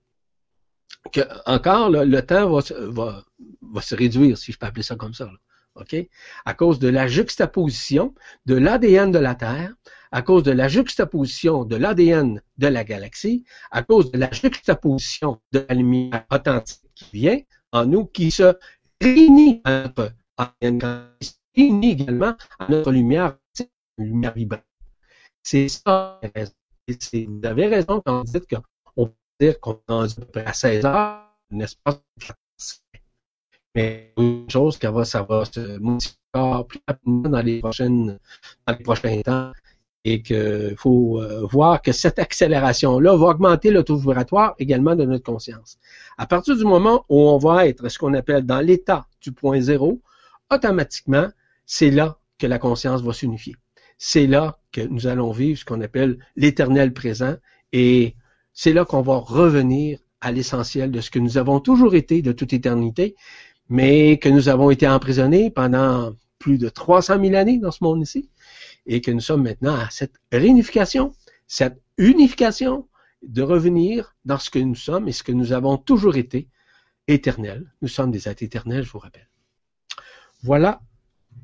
que encore le temps va, va, va, se réduire, si je peux appeler ça comme ça. Là. OK? À cause de la juxtaposition de l'ADN de la Terre à cause de la juxtaposition de l'ADN de la galaxie, à cause de la juxtaposition de la lumière authentique qui vient en nous, qui se réunit à notre ADN, qui se réunit également à notre lumière, lumière vibrante. C'est ça la raison. Vous avez raison quand vous dites qu'on peut dire qu'on est à peu près à 16 heures, n'est-ce pas? Mais une chose qui va, ça va se modifier plus rapidement dans les prochaines, dans les prochains temps et qu'il faut euh, voir que cette accélération-là va augmenter le taux vibratoire également de notre conscience. À partir du moment où on va être ce qu'on appelle dans l'état du point zéro, automatiquement, c'est là que la conscience va s'unifier. C'est là que nous allons vivre ce qu'on appelle l'éternel présent et c'est là qu'on va revenir à l'essentiel de ce que nous avons toujours été de toute éternité, mais que nous avons été emprisonnés pendant plus de 300 000 années dans ce monde ici et que nous sommes maintenant à cette réunification, cette unification de revenir dans ce que nous sommes et ce que nous avons toujours été, éternel. Nous sommes des êtres éternels, je vous rappelle. Voilà,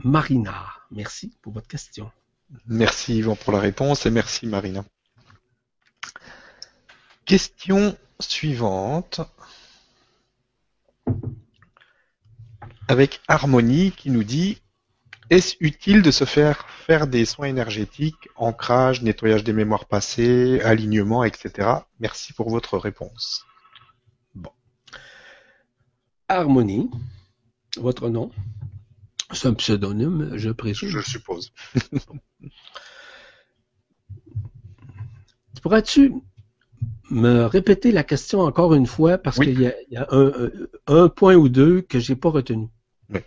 Marina. Merci pour votre question. Merci Yvan pour la réponse et merci Marina. Question suivante. Avec Harmonie qui nous dit est-ce utile de se faire faire des soins énergétiques, ancrage, nettoyage des mémoires passées, alignement, etc. Merci pour votre réponse. Bon. Harmonie, votre nom. C'est un pseudonyme, je présume. Je suppose. *laughs* Pourrais-tu me répéter la question encore une fois parce qu'il y a, un, point ou deux que j'ai pas retenu. Oui.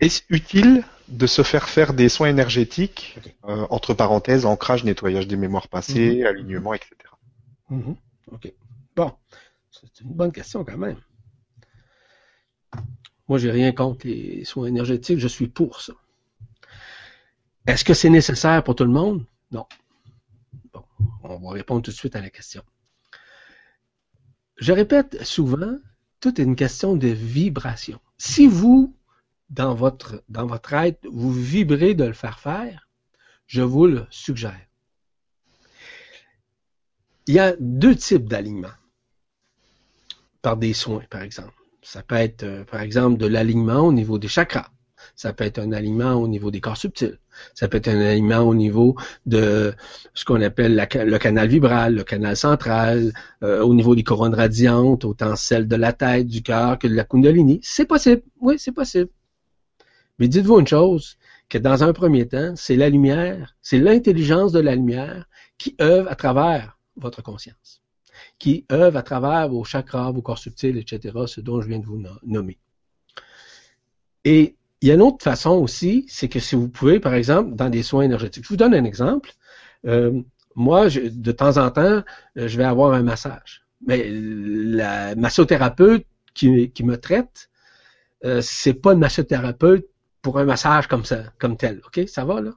Est-ce utile de se faire faire des soins énergétiques, euh, entre parenthèses, ancrage, nettoyage des mémoires passées, mhm. alignement, etc. Mhm. OK. Bon, c'est une bonne question quand même. Moi, j'ai rien contre les soins énergétiques, je suis pour ça. Est-ce que c'est nécessaire pour tout le monde? Non. Bon, on va répondre tout de suite à la question. Je répète souvent, tout est une question de vibration. Si vous dans votre, dans votre être, vous vibrez de le faire faire, je vous le suggère. Il y a deux types d'alignement par des soins, par exemple. Ça peut être, euh, par exemple, de l'alignement au niveau des chakras. Ça peut être un alignement au niveau des corps subtils. Ça peut être un alignement au niveau de ce qu'on appelle le canal vibral, le canal central, euh, au niveau des couronnes radiantes, autant celles de la tête, du cœur que de la kundalini. C'est possible. Oui, c'est possible. Mais dites-vous une chose, que dans un premier temps, c'est la lumière, c'est l'intelligence de la lumière qui œuvre à travers votre conscience, qui œuvre à travers vos chakras, vos corps subtils, etc., ce dont je viens de vous nommer. Et il y a une autre façon aussi, c'est que si vous pouvez, par exemple, dans des soins énergétiques, je vous donne un exemple. Euh, moi, de temps en temps, euh, je vais avoir un massage. Mais la massothérapeute qui, me traite, euh, c'est pas une massothérapeute pour un massage comme ça, comme tel. OK? Ça va, là?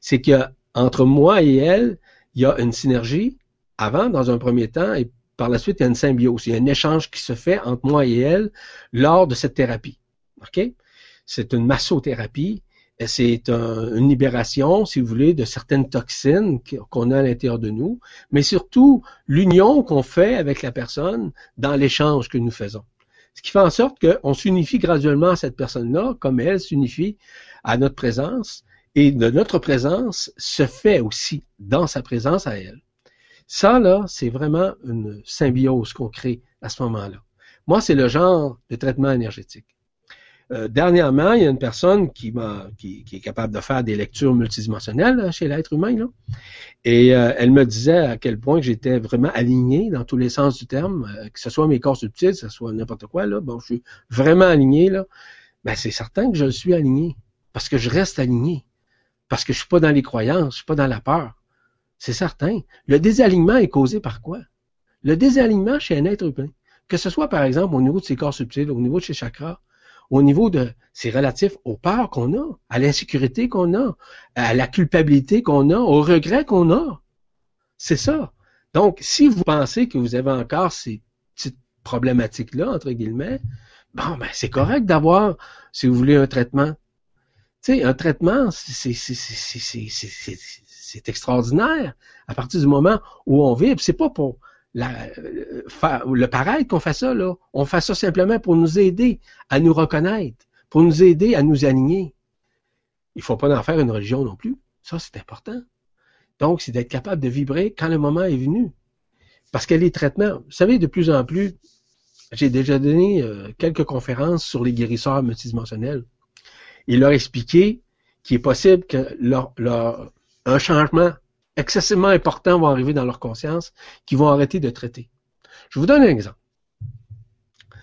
C'est que entre moi et elle, il y a une synergie avant, dans un premier temps, et par la suite, il y a une symbiose. Il y a un échange qui se fait entre moi et elle lors de cette thérapie. C'est une massothérapie. C'est une libération, si vous voulez, de certaines toxines qu'on a à l'intérieur de nous, mais surtout l'union qu'on fait avec la personne dans l'échange que nous faisons. Ce qui fait en sorte qu'on s'unifie graduellement à cette personne-là, comme elle s'unifie à notre présence, et notre présence se fait aussi dans sa présence à elle. Ça, là, c'est vraiment une symbiose qu'on crée à ce moment-là. Moi, c'est le genre de traitement énergétique. Euh, dernièrement, il y a une personne qui, est capable de faire des lectures multidimensionnelles chez l'être humain. Là. Et euh, elle me disait à quel point j'étais vraiment aligné dans tous les sens du terme, euh, que ce soit mes corps subtils, que ce soit n'importe quoi. Là, bon, je suis vraiment aligné. Là. Ben, c'est certain que je suis aligné. Parce que je reste aligné. Parce que je suis pas dans les croyances, je suis pas dans la peur. C'est certain. Le désalignement est causé par quoi? Le désalignement chez un être humain, que ce soit par exemple au niveau de ses corps subtils, au niveau de ses chakras, au niveau de, c'est relatif aux peurs qu'on a, à l'insécurité qu'on a, à la culpabilité qu'on a, au regret qu'on a. C'est ça. Donc, si vous pensez que vous avez encore ces petites problématiques-là, entre guillemets, bon, ben, c'est correct d'avoir, si vous voulez, un traitement. Tu sais, un traitement, c'est, c'est extraordinaire à partir du moment où on vit. C'est pas pour la, le pareil qu'on fait ça, là. On fait ça simplement pour nous aider à nous reconnaître, pour nous aider à nous aligner. Il faut pas en faire une religion non plus. Ça, c'est important. Donc, c'est d'être capable de vibrer quand le moment est venu. Parce que les traitements, vous savez, de plus en plus, j'ai déjà donné euh, quelques conférences sur les guérisseurs multidimensionnels. Il leur expliqué qu'il est possible que leur, leur, un changement excessivement importants vont arriver dans leur conscience qu'ils vont arrêter de traiter. Je vous donne un exemple.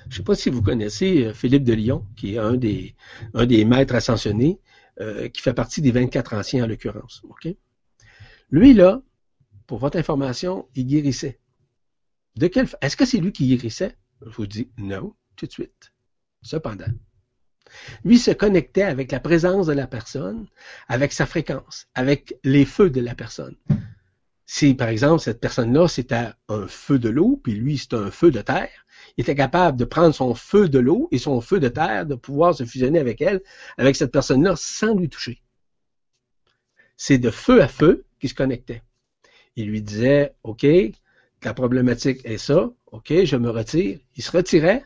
Je ne sais pas si vous connaissez euh, Philippe de Lyon, qui est un des, un des maîtres ascensionnés, euh, qui fait partie des 24 anciens en l'occurrence. Lui, là, pour votre information, il guérissait. De quelle Est-ce que c'est lui qui guérissait? Je vous dis non, tout de suite. Cependant, lui se connectait avec la présence de la personne, avec sa fréquence, avec les feux de la personne. Si, par exemple, cette personne-là, c'était un feu de l'eau, puis lui, c'est un feu de terre, il était capable de prendre son feu de l'eau et son feu de terre, de pouvoir se fusionner avec elle, avec cette personne-là, sans lui toucher. C'est de feu à feu qu'il se connectait. Il lui disait, OK, la problématique est ça, OK, je me retire. Il se retirait,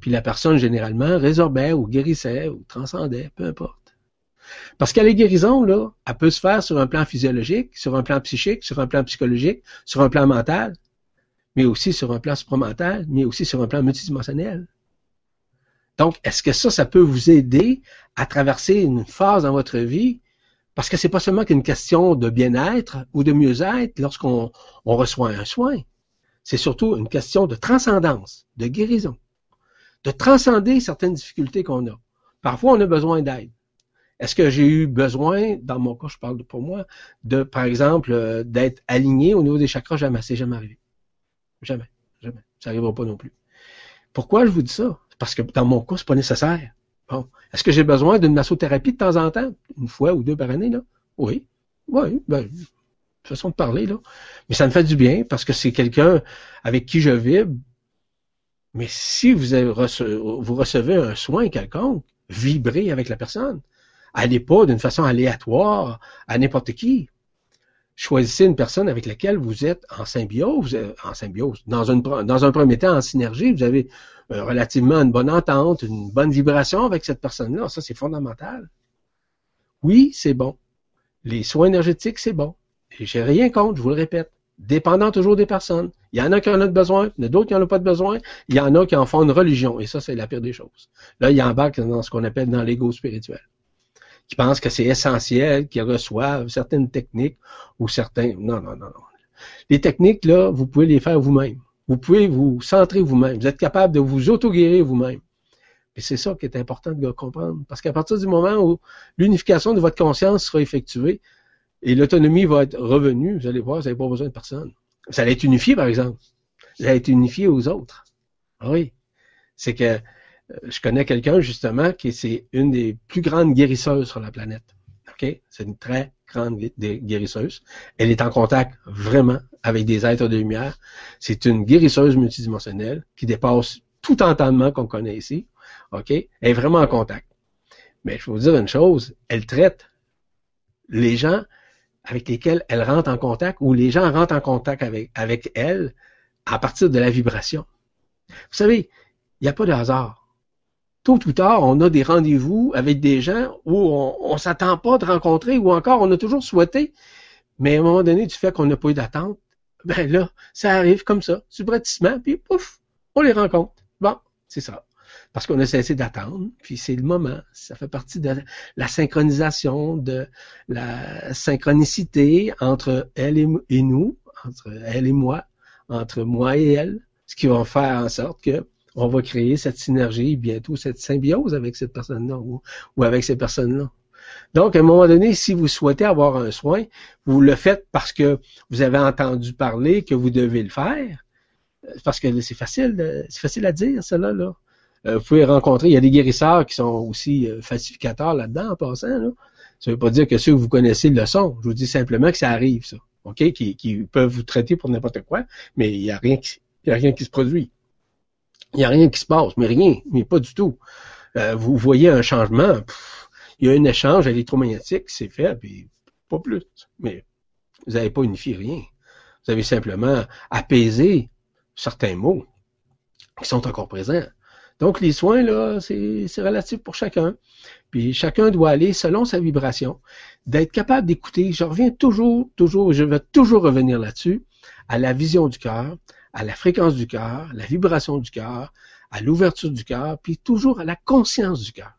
puis la personne, généralement, résorbait ou guérissait ou transcendait, peu importe. Parce que les guérisons, là, elle peut se faire sur un plan physiologique, sur un plan psychique, sur un plan psychologique, sur un plan mental, mais aussi sur un plan supramental, mais aussi sur un plan multidimensionnel. Donc, est-ce que ça, ça peut vous aider à traverser une phase dans votre vie? Parce que c'est pas seulement qu'une question de bien-être ou de mieux-être lorsqu'on reçoit un soin. C'est surtout une question de transcendance, de guérison de transcender certaines difficultés qu'on a. Parfois, on a besoin d'aide. Est-ce que j'ai eu besoin, dans mon cas, je parle pour moi, de, par exemple, euh, d'être aligné au niveau des chakras? Jamais. C'est jamais arrivé. Jamais. Jamais. Ça n'arrivera pas non plus. Pourquoi je vous dis ça? Parce que dans mon cas, c'est pas nécessaire. Bon. Est-ce que j'ai besoin d'une massothérapie de temps en temps? Une fois ou deux par année, là? Oui. Oui. Ben, façon de parler, là. Mais ça me fait du bien parce que c'est quelqu'un avec qui je vibre, mais si vous, recevez un soin quelconque, vibrez avec la personne. Allez pas d'une façon aléatoire à n'importe qui. Choisissez une personne avec laquelle vous êtes en symbiose, en symbiose, dans, un premier temps en synergie, vous avez euh, relativement une bonne entente, une bonne vibration avec cette personne-là. Ça, c'est fondamental. Oui, c'est bon. Les soins énergétiques, c'est bon. Et j'ai rien contre, je vous le répète dépendant toujours des personnes. Il y en a qui en ont besoin, il y en a d'autres qui n'en ont pas de besoin, il y en a qui en font une religion, et ça, c'est la pire des choses. Là, il y embarque dans ce qu'on appelle dans l'ego spirituel, qui pense que c'est essentiel, qu'ils reçoivent certaines techniques ou certains... Non, non, non, non. Les techniques, là, vous pouvez les faire vous-même. Vous pouvez vous centrer vous-même. Vous êtes capable de vous auto-guérir vous-même. Et c'est ça qui est important de comprendre. Parce qu'à partir du moment où l'unification de votre conscience sera effectuée, et l'autonomie va être revenue, vous allez voir, vous n'avez pas besoin de personne. Vous allez être unifié, par exemple. Vous allez être unifié aux autres. Ah oui. C'est que euh, je connais quelqu'un, justement, qui c'est une des plus grandes guérisseuses sur la planète. OK? C'est une très grande guérisseuse. Elle est en contact vraiment avec des êtres de lumière. C'est une guérisseuse multidimensionnelle qui dépasse tout entendement qu'on connaît ici. OK? Elle est vraiment en contact. Mais je vais vous dire une chose, elle traite les gens avec lesquels elle rentre en contact ou les gens rentrent en contact avec, avec elle à partir de la vibration. Vous savez, il n'y a pas de hasard. Tôt ou tard, on a des rendez-vous avec des gens où on ne s'attend pas de rencontrer ou encore on a toujours souhaité, mais à un moment donné, du fait qu'on n'a pas eu d'attente, ben là, ça arrive comme ça, subrepticement, puis pouf, on les rencontre. Bon, c'est ça parce qu'on a cessé d'attendre, puis c'est le moment. Ça fait partie de la synchronisation, de la synchronicité entre elle et, nous, entre elle et moi, entre moi et elle, ce qui va faire en sorte que on va créer cette synergie, bientôt cette symbiose avec cette personne-là ou, avec ces personnes-là. Donc, à un moment donné, si vous souhaitez avoir un soin, vous le faites parce que vous avez entendu parler que vous devez le faire. Parce que c'est facile, c'est facile à dire, cela, là. Euh, vous pouvez rencontrer, il y a des guérisseurs qui sont aussi euh, falsificateurs là-dedans en passant. Là. Ça ne veut pas dire que ceux que vous connaissez le sont. Je vous dis simplement que ça arrive, ça. OK? Qui, qui peuvent vous traiter pour n'importe quoi, mais il n'y a rien qui a rien qui se produit. Il n'y a rien qui se passe, mais rien, mais pas du tout. Euh, vous voyez un changement, il y a un échange électromagnétique qui s'est fait, puis pas plus. Mais vous n'avez pas unifié rien. Vous avez simplement apaisé certains mots qui sont encore présents. Donc, les soins, là, c'est relatif pour chacun. Puis chacun doit aller selon sa vibration, d'être capable d'écouter. Je reviens toujours, toujours, je vais toujours revenir là-dessus, à la vision du cœur, à la fréquence du cœur, la vibration du cœur, à l'ouverture du cœur, puis toujours à la conscience du cœur.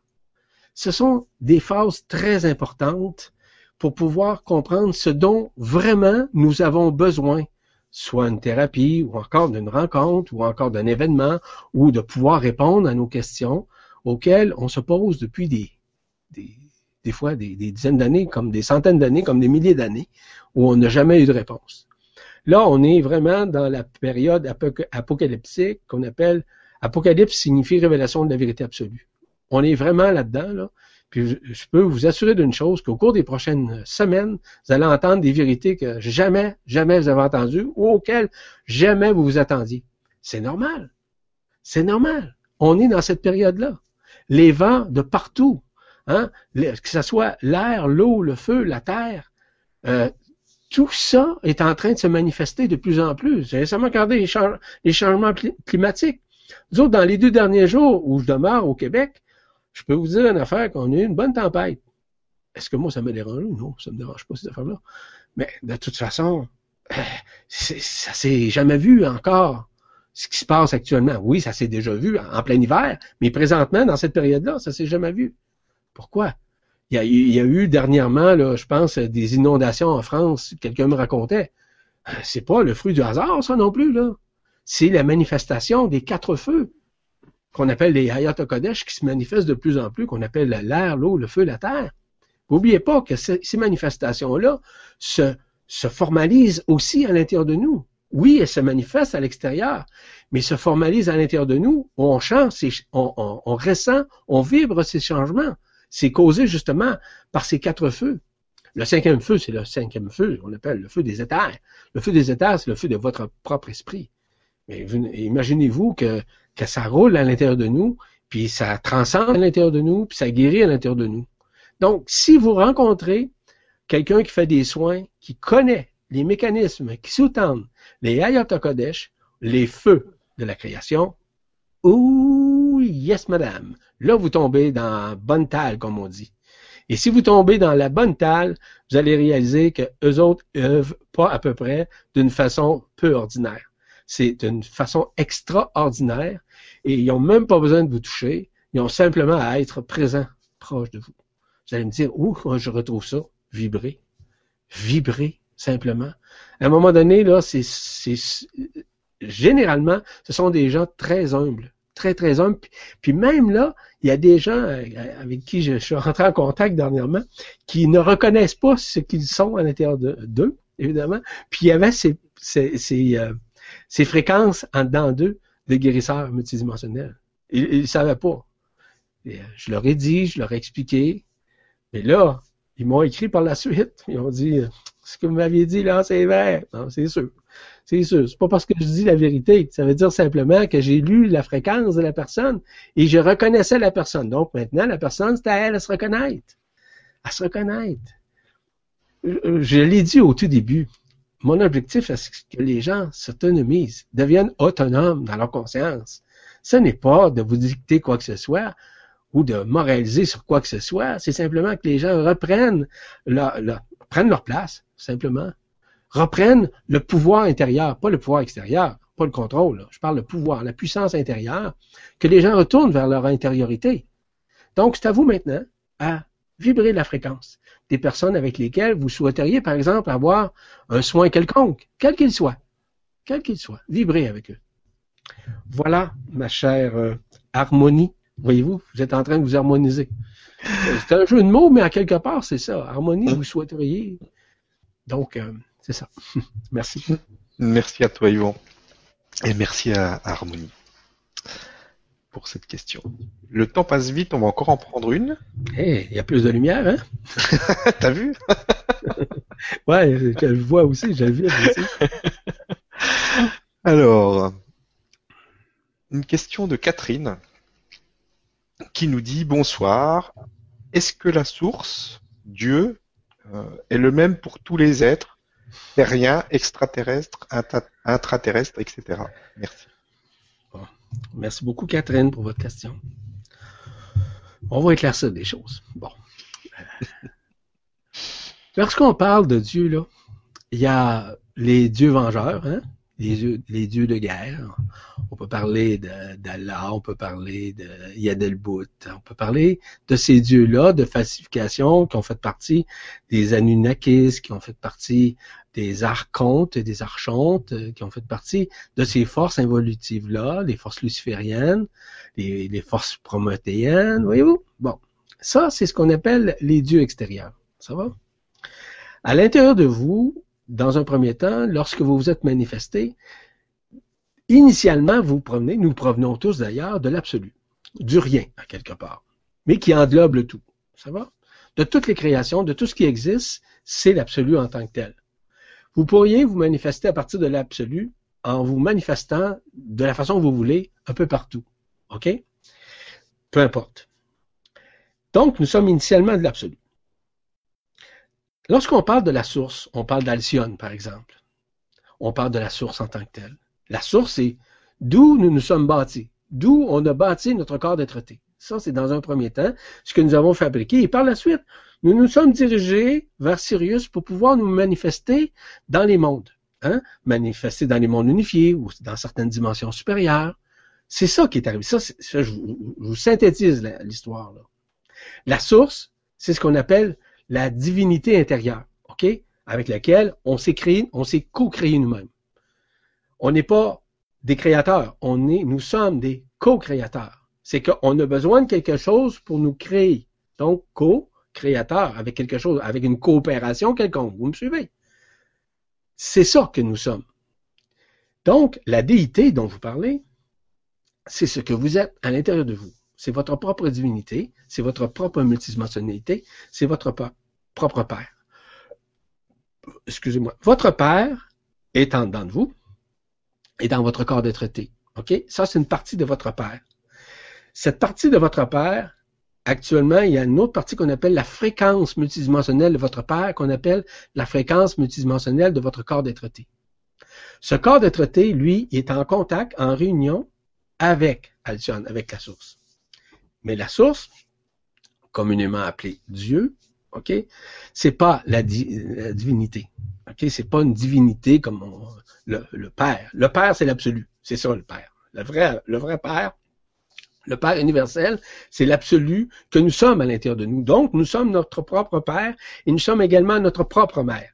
Ce sont des phases très importantes pour pouvoir comprendre ce dont vraiment nous avons besoin, soit une thérapie, ou encore d'une rencontre, ou encore d'un événement, ou de pouvoir répondre à nos questions auxquelles on se pose depuis des, des, fois des, des dizaines d'années, comme des centaines d'années, comme des milliers d'années, où on n'a jamais eu de réponse. Là, on est vraiment dans la période apocalyptique qu'on appelle Apocalypse signifie révélation de la vérité absolue. On est vraiment là-dedans, là. Puis je peux vous assurer d'une chose, qu'au cours des prochaines semaines, vous allez entendre des vérités que jamais, jamais vous avez entendues ou auxquelles jamais vous vous attendiez. C'est normal. C'est normal. On est dans cette période-là. Les vents de partout, hein, que ce soit l'air, l'eau, le feu, la terre, euh, tout ça est en train de se manifester de plus en plus. J'ai récemment regardé les, changements climatiques. Nous autres, dans les deux derniers jours où je demeure au Québec, je peux vous dire une affaire qu'on a eu une bonne tempête. Est-ce que moi, ça me dérange? Non, ça me dérange pas, cette affaire-là. Mais de toute façon, ça s'est jamais vu encore ce qui se passe actuellement. Oui, ça s'est déjà vu en plein hiver, mais présentement, dans cette période-là, ça s'est jamais vu. Pourquoi? Il y, a, eu dernièrement, je pense, des inondations en France, quelqu'un me racontait. C'est pas le fruit du hasard, ça non plus, là. C'est la manifestation des quatre feux qu'on appelle les Hayat Kodesh qui se manifestent de plus en plus, qu'on appelle l'air, l'eau, le feu, la terre. N'oubliez pas que ces manifestations-là se, se formalisent aussi à l'intérieur de nous. Oui, elles se manifestent à l'extérieur, mais se formalisent à l'intérieur de nous. On change, on, on, on ressent, on vibre ces changements. C'est causé justement par ces quatre feux. Le cinquième feu, c'est le cinquième feu, on appelle le feu des éthers. Le feu des éthers, c'est le feu de votre propre esprit. Mais imaginez-vous que, ça roule à l'intérieur de nous, puis ça transcende à l'intérieur de nous, puis ça guérit à l'intérieur de nous. Donc, si vous rencontrez quelqu'un qui fait des soins, qui connaît les mécanismes qui sous-tendent les Hayat Kodesh, les feux de la création, ouh, yes madame, là vous tombez dans bonne talle, comme on dit. Et si vous tombez dans la bonne talle, vous allez réaliser que eux autres œuvrent pas à peu près d'une façon peu ordinaire. C'est d'une façon extraordinaire et ils n'ont même pas besoin de vous toucher. Ils ont simplement à être présents, proches de vous. Vous allez me dire, où je retrouve ça? Vibrer. Vibrer, simplement. À un moment donné, là, c'est, généralement, ce sont des gens très humbles très, très humble. Puis, même là, il y a des gens euh, avec qui je, suis rentré en contact dernièrement qui ne reconnaissent pas ce qu'ils sont à l'intérieur d'eux, évidemment. Puis il y avait ces, euh, fréquences en dedans d'eux de guérisseurs multidimensionnels. Ils ne savaient pas. Euh, je leur ai dit, je leur ai expliqué. Mais là, ils m'ont écrit par la suite. Ils ont dit, ce que vous m'aviez dit là, c'est vrai. Non, c'est sûr. C'est sûr. C'est pas parce que je dis la vérité. Ça veut dire simplement que j'ai lu la fréquence de la personne et je reconnaissais la personne. Donc maintenant, la personne, c'est à elle à se reconnaître. À se reconnaître. Je l'ai dit au tout début. Mon objectif, c'est que les gens s'autonomisent, deviennent autonomes dans leur conscience. Ce n'est pas de vous dicter quoi que ce soit ou de moraliser sur quoi que ce soit. C'est simplement que les gens reprennent leur, prennent leur place, simplement reprennent le pouvoir intérieur, pas le pouvoir extérieur, pas le contrôle. Je parle le pouvoir, la puissance intérieure, que les gens retournent vers leur intériorité. Donc, c'est à vous maintenant à vibrer la fréquence des personnes avec lesquelles vous souhaiteriez, par exemple, avoir un soin quelconque, quel qu'il soit, quel qu'il soit, vibrer avec eux. Voilà, ma chère euh, harmonie. Voyez-vous, vous êtes en train de vous harmoniser. C'est un jeu de mots, mais à quelque part, c'est ça. Harmonie, vous souhaiteriez. Donc, euh, c'est ça. *laughs* merci. Merci à toi, Yvon. Et merci à, Harmonie pour cette question. Le temps passe vite, on va encore en prendre une. Eh, il y a plus de lumière, hein? *laughs* T'as vu? *laughs* ouais, je le vois aussi, j'ai vu aussi. *laughs* Alors, une question de Catherine qui nous dit bonsoir. Est-ce que la source, Dieu, euh, est le même pour tous les êtres rien extraterrestre, intraterrestre, etc. Merci. Merci beaucoup, Catherine, pour votre question. On va éclaircir des choses. Bon. *laughs* Lorsqu'on parle de Dieu, là, il y a les dieux vengeurs, hein? Les, dieux de guerre. On peut parler d'Allah, on peut parler de Yadelbout, on peut parler de ces dieux-là de falsification qui ont fait partie des Anunnakis, qui ont fait partie des archontes et des archontes, euh, qui ont fait partie de ces forces involutives-là, les forces lucifériennes, les, les forces prométhéennes, voyez-vous? Bon, ça, c'est ce qu'on appelle les dieux extérieurs. Ça va? À l'intérieur de vous, dans un premier temps, lorsque vous vous êtes manifesté, initialement, vous provenez, nous provenons tous d'ailleurs, de l'absolu, du rien, à quelque part, mais qui englobe le tout. Ça va? De toutes les créations, de tout ce qui existe, c'est l'absolu en tant que tel. Vous pourriez vous manifester à partir de l'absolu en vous manifestant de la façon que vous voulez un peu partout. OK? Peu importe. Donc, nous sommes initialement de l'absolu. Lorsqu'on parle de la source, on parle d'Alcyone, par exemple. On parle de la source en tant que telle. La source, c'est d'où nous nous sommes bâtis, d'où on a bâti notre corps d'être Ça, c'est dans un premier temps ce que nous avons fabriqué. Et par la suite, nous nous sommes dirigés vers Sirius pour pouvoir nous manifester dans les mondes. Hein? Manifester dans les mondes unifiés ou dans certaines dimensions supérieures. C'est ça qui est arrivé. Ça, je, vous, synthétise l'histoire. La source, c'est ce qu'on appelle la divinité intérieure, OK? Avec laquelle on s'est créé, on s'est co-créé nous-mêmes. On n'est pas des créateurs, on est, nous sommes des co-créateurs. C'est qu'on a besoin de quelque chose pour nous créer. Donc, co-créateur, avec quelque chose, avec une coopération quelconque. Vous me suivez? C'est ça que nous sommes. Donc, la déité dont vous parlez, c'est ce que vous êtes à l'intérieur de vous. C'est votre propre divinité, c'est votre propre multidimensionnalité, c'est votre propre Père. Excusez-moi. Votre Père est en dedans de vous et dans votre corps d'être. OK? Ça, c'est une partie de votre Père. Cette partie de votre Père, actuellement, il y a une autre partie qu'on appelle la fréquence multidimensionnelle de votre Père, qu'on appelle la fréquence multidimensionnelle de votre corps d'être. Ce corps d'être lui, est en contact, en réunion avec Alcyone, avec la source. Mais la source, communément appelée Dieu, ok, c'est pas la, divinité. Ok, c'est pas une divinité comme le, Père. Le Père, c'est l'absolu. C'est ça le Père. Le vrai, le vrai Père, le Père universel, c'est l'absolu que nous sommes à l'intérieur de nous. Donc, nous sommes notre propre Père et nous sommes également notre propre Mère.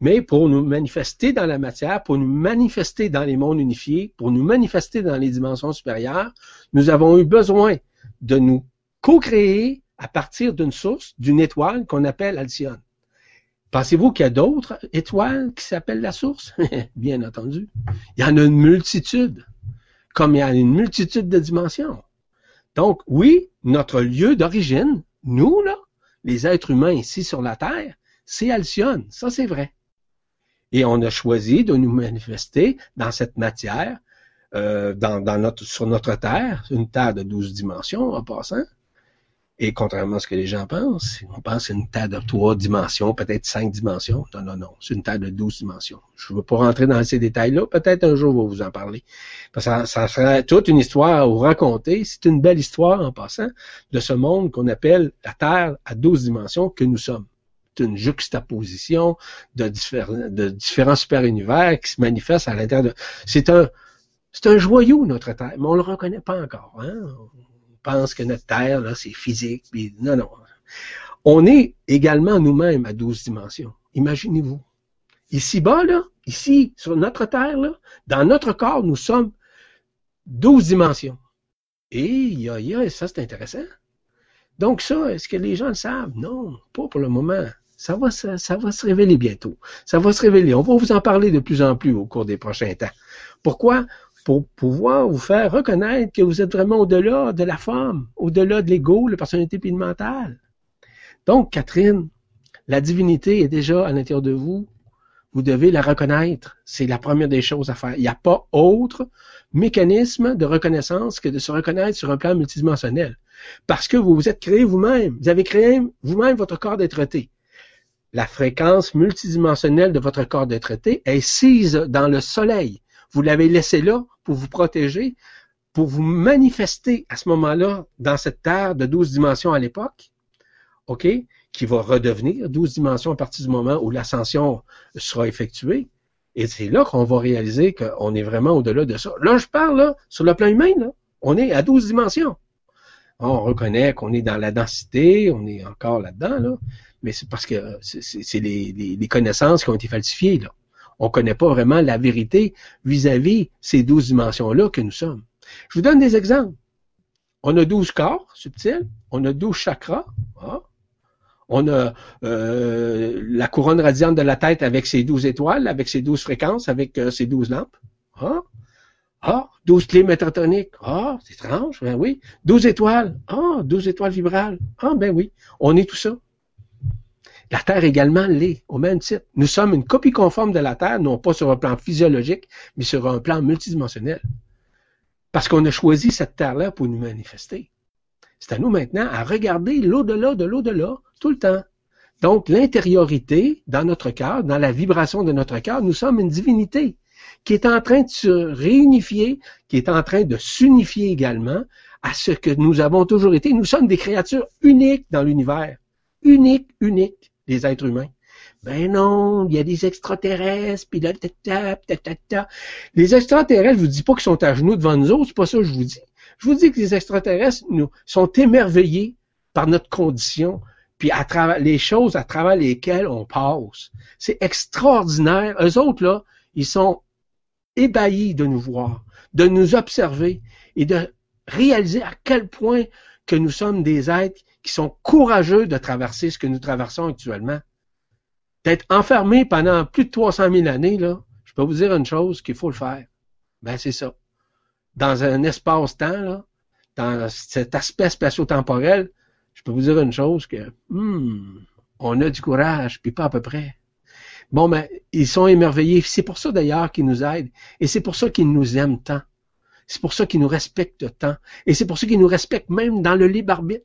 Mais pour nous manifester dans la matière, pour nous manifester dans les mondes unifiés, pour nous manifester dans les dimensions supérieures, nous avons eu besoin de nous co-créer à partir d'une source, d'une étoile qu'on appelle Alcyone. Pensez-vous qu'il y a d'autres étoiles qui s'appellent la source? *laughs* Bien entendu. Il y en a une multitude, comme il y a une multitude de dimensions. Donc, oui, notre lieu d'origine, nous, là, les êtres humains ici sur la Terre, c'est Alcyone. Ça, c'est vrai. Et on a choisi de nous manifester dans cette matière euh, dans, notre, sur notre Terre, une Terre de 12 dimensions en passant. Et contrairement à ce que les gens pensent, on pense une Terre de 3 dimensions, peut-être 5 dimensions. Non, non, non, c'est une Terre de 12 dimensions. Je ne veux pas rentrer dans ces détails-là. Peut-être un jour, on va vous en parler. Parce que ça, ça serait toute une histoire à vous raconter. C'est une belle histoire en passant de ce monde qu'on appelle la Terre à 12 dimensions que nous sommes C'est une juxtaposition de, différents, de différents super-univers qui se manifestent à l'intérieur de... C'est un, c'est un joyau, notre Terre, mais on le reconnaît pas encore. Hein? On pense que notre Terre, là, c'est physique. Non, non. On est également nous-mêmes à 12 dimensions. Imaginez-vous. Ici-bas, là, ici, sur notre Terre, là, dans notre corps, nous sommes 12 dimensions. Et y a, y a, ça, c'est intéressant. Donc ça, est-ce que les gens le savent? Non, pas pour le moment. Ça va, ça, va se révéler bientôt. Ça va se révéler. On va vous en parler de plus en plus au cours des prochains temps. Pourquoi? Pour pouvoir vous faire reconnaître que vous êtes vraiment au-delà de la forme, au-delà de l'ego, la personnalité puis le mental. Donc, Catherine, la divinité est déjà à l'intérieur de vous. Vous devez la reconnaître. C'est la première des choses à faire. Il n'y a pas autre mécanisme de reconnaissance que de se reconnaître sur un plan multidimensionnel. Parce que vous vous êtes créé vous-même. Vous avez créé vous-même votre corps d'être La fréquence multidimensionnelle de votre corps d'être est sise dans le soleil. Vous l'avez laissé là pour vous protéger, pour vous manifester à ce moment-là dans cette terre de 12 dimensions à l'époque, OK, qui va redevenir 12 dimensions à partir du moment où l'ascension sera effectuée. Et c'est là qu'on va réaliser qu'on est vraiment au-delà de ça. Là, je parle, là, sur le plan humain, là, on est à 12 dimensions. On reconnaît qu'on est dans la densité, on est encore là-dedans, là, mais c'est parce que c'est les, connaissances qui ont été falsifiées. Là. On ne connaît pas vraiment la vérité vis-à-vis ces 12 dimensions-là que nous sommes. Je vous donne des exemples. On a 12 corps subtils, on a 12 chakras, ah. on a euh, la couronne radiante de la tête avec ses 12 étoiles, avec ses 12 fréquences, avec euh, ses 12 lampes. Ah. Ah, 12 clés métatoniques. Ah, c'est étrange, ben oui. 12 étoiles. Ah, 12 étoiles vibrales. Ah, ben oui. On est tout ça. La Terre également l'est, au même titre. Nous sommes une copie conforme de la Terre, non pas sur un plan physiologique, mais sur un plan multidimensionnel. Parce qu'on a choisi cette Terre-là pour nous manifester. C'est à nous maintenant à regarder l'au-delà de l'au-delà, tout le temps. Donc, l'intériorité, dans notre cœur, dans la vibration de notre cœur, nous sommes une divinité qui est en train de se réunifier, qui est en train de s'unifier également à ce que nous avons toujours été. Nous sommes des créatures uniques dans l'univers. Uniques, uniques, les êtres humains. Ben non, il y a des extraterrestres, puis là, ta, ta, ta, Les extraterrestres, je vous dis pas qu'ils sont à genoux devant nous autres, c'est pas ça que je vous dis. Je vous dis que les extraterrestres nous, sont émerveillés par notre condition, puis à travers les choses à travers lesquelles on passe. C'est extraordinaire. Eux autres, là, ils sont ébahis de nous voir, de nous observer et de réaliser à quel point que nous sommes des êtres qui sont courageux de traverser ce que nous traversons actuellement. D'être enfermés pendant plus de 300 000 années, là, je peux vous dire une chose qu'il faut le faire. Ben, c'est ça. Dans un espace-temps, dans cet aspect spatio-temporel, je peux vous dire une chose que, hmm, on a du courage, puis pas à peu près. Bon, ben, ils sont émerveillés. C'est pour ça d'ailleurs qu'ils nous aident. Et c'est pour ça qu'ils nous aiment tant. C'est pour ça qu'ils nous respectent tant. Et c'est pour ça qu'ils nous respectent même dans le libre arbitre.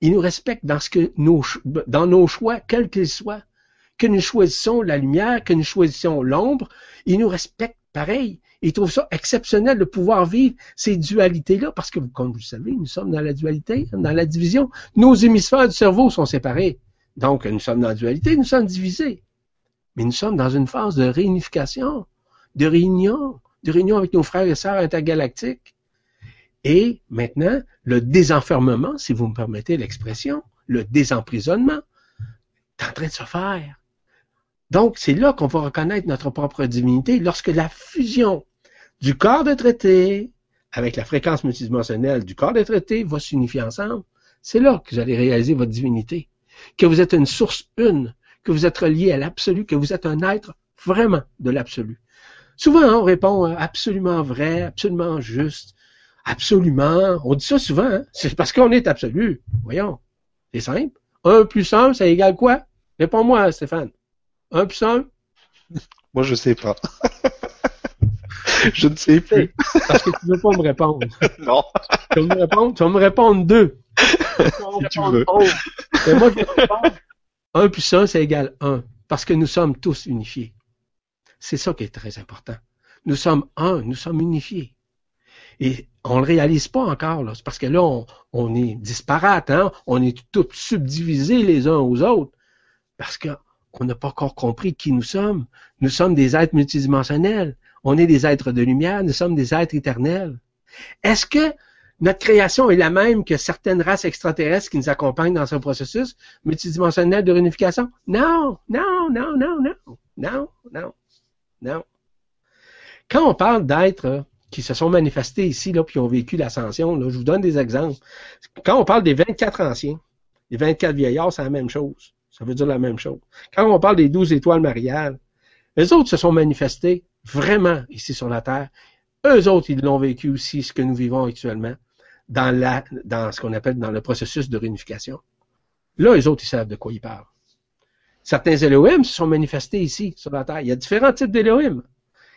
Ils nous respectent dans ce que nos, dans nos choix, quels qu'ils soient. Que nous choisissons la lumière, que nous choisissons l'ombre, ils nous respectent pareil. Ils trouvent ça exceptionnel de pouvoir vivre ces dualités-là, parce que, comme vous le savez, nous sommes dans la dualité, dans la division. Nos hémisphères du cerveau sont séparés. Donc, nous sommes dans la dualité, nous sommes divisés. Mais nous sommes dans une phase de réunification, de réunion, de réunion avec nos frères et sœurs intergalactiques. Et maintenant, le désenfermement, si vous me permettez l'expression, le désemprisonnement, est en train de se faire. Donc, c'est là qu'on va reconnaître notre propre divinité lorsque la fusion du corps de traité avec la fréquence multidimensionnelle du corps de traité va s'unifier ensemble. C'est là que vous allez réaliser votre divinité. Que vous êtes une source une, que vous êtes relié à l'absolu, que vous êtes un être vraiment de l'absolu. Souvent, on répond hein, absolument vrai, absolument juste, absolument. On dit ça souvent, hein. c'est parce qu'on est absolu. Voyons, c'est simple. 1 plus 1, ça égale quoi? Réponds-moi, Stéphane. 1 plus 1? *laughs* Moi, je sais pas. *laughs* je ne sais plus. Parce que tu ne veux pas me répondre. *laughs* non. Tu vas me répondre, tu vas me répondre 2. si tu veux. Mais moi, je vais répondre 1 plus 1, c'est égal 1, parce que nous sommes tous unifiés. C'est ça qui est très important. Nous sommes un, nous sommes unifiés. Et on le réalise pas encore, là. parce que là, on, est disparates, hein? on est tous subdivisés les uns aux autres, parce qu'on n'a pas encore compris qui nous sommes. Nous sommes des êtres multidimensionnels. On est des êtres de lumière, nous sommes des êtres éternels. Est-ce que notre création est la même que certaines races extraterrestres qui nous accompagnent dans ce processus multidimensionnel de réunification? Non, non, non, non, non, non, non, non. Quand on parle d'êtres qui se sont manifestés ici, là, puis ont vécu l'ascension, je vous donne des exemples. Quand on parle des 24 anciens, les 24 vieillards, c'est la même chose. Ça veut dire la même chose. Quand on parle des 12 étoiles mariales, les autres se sont manifestés vraiment ici sur la Terre. Eux autres, ils l'ont vécu aussi, ce que nous vivons actuellement dans ce qu'on appelle dans le processus de réunification. Là, les autres, ils savent de quoi ils parlent. Certains Elohim se sont manifestés ici, sur la Terre. Il y a différents types d'Elohim.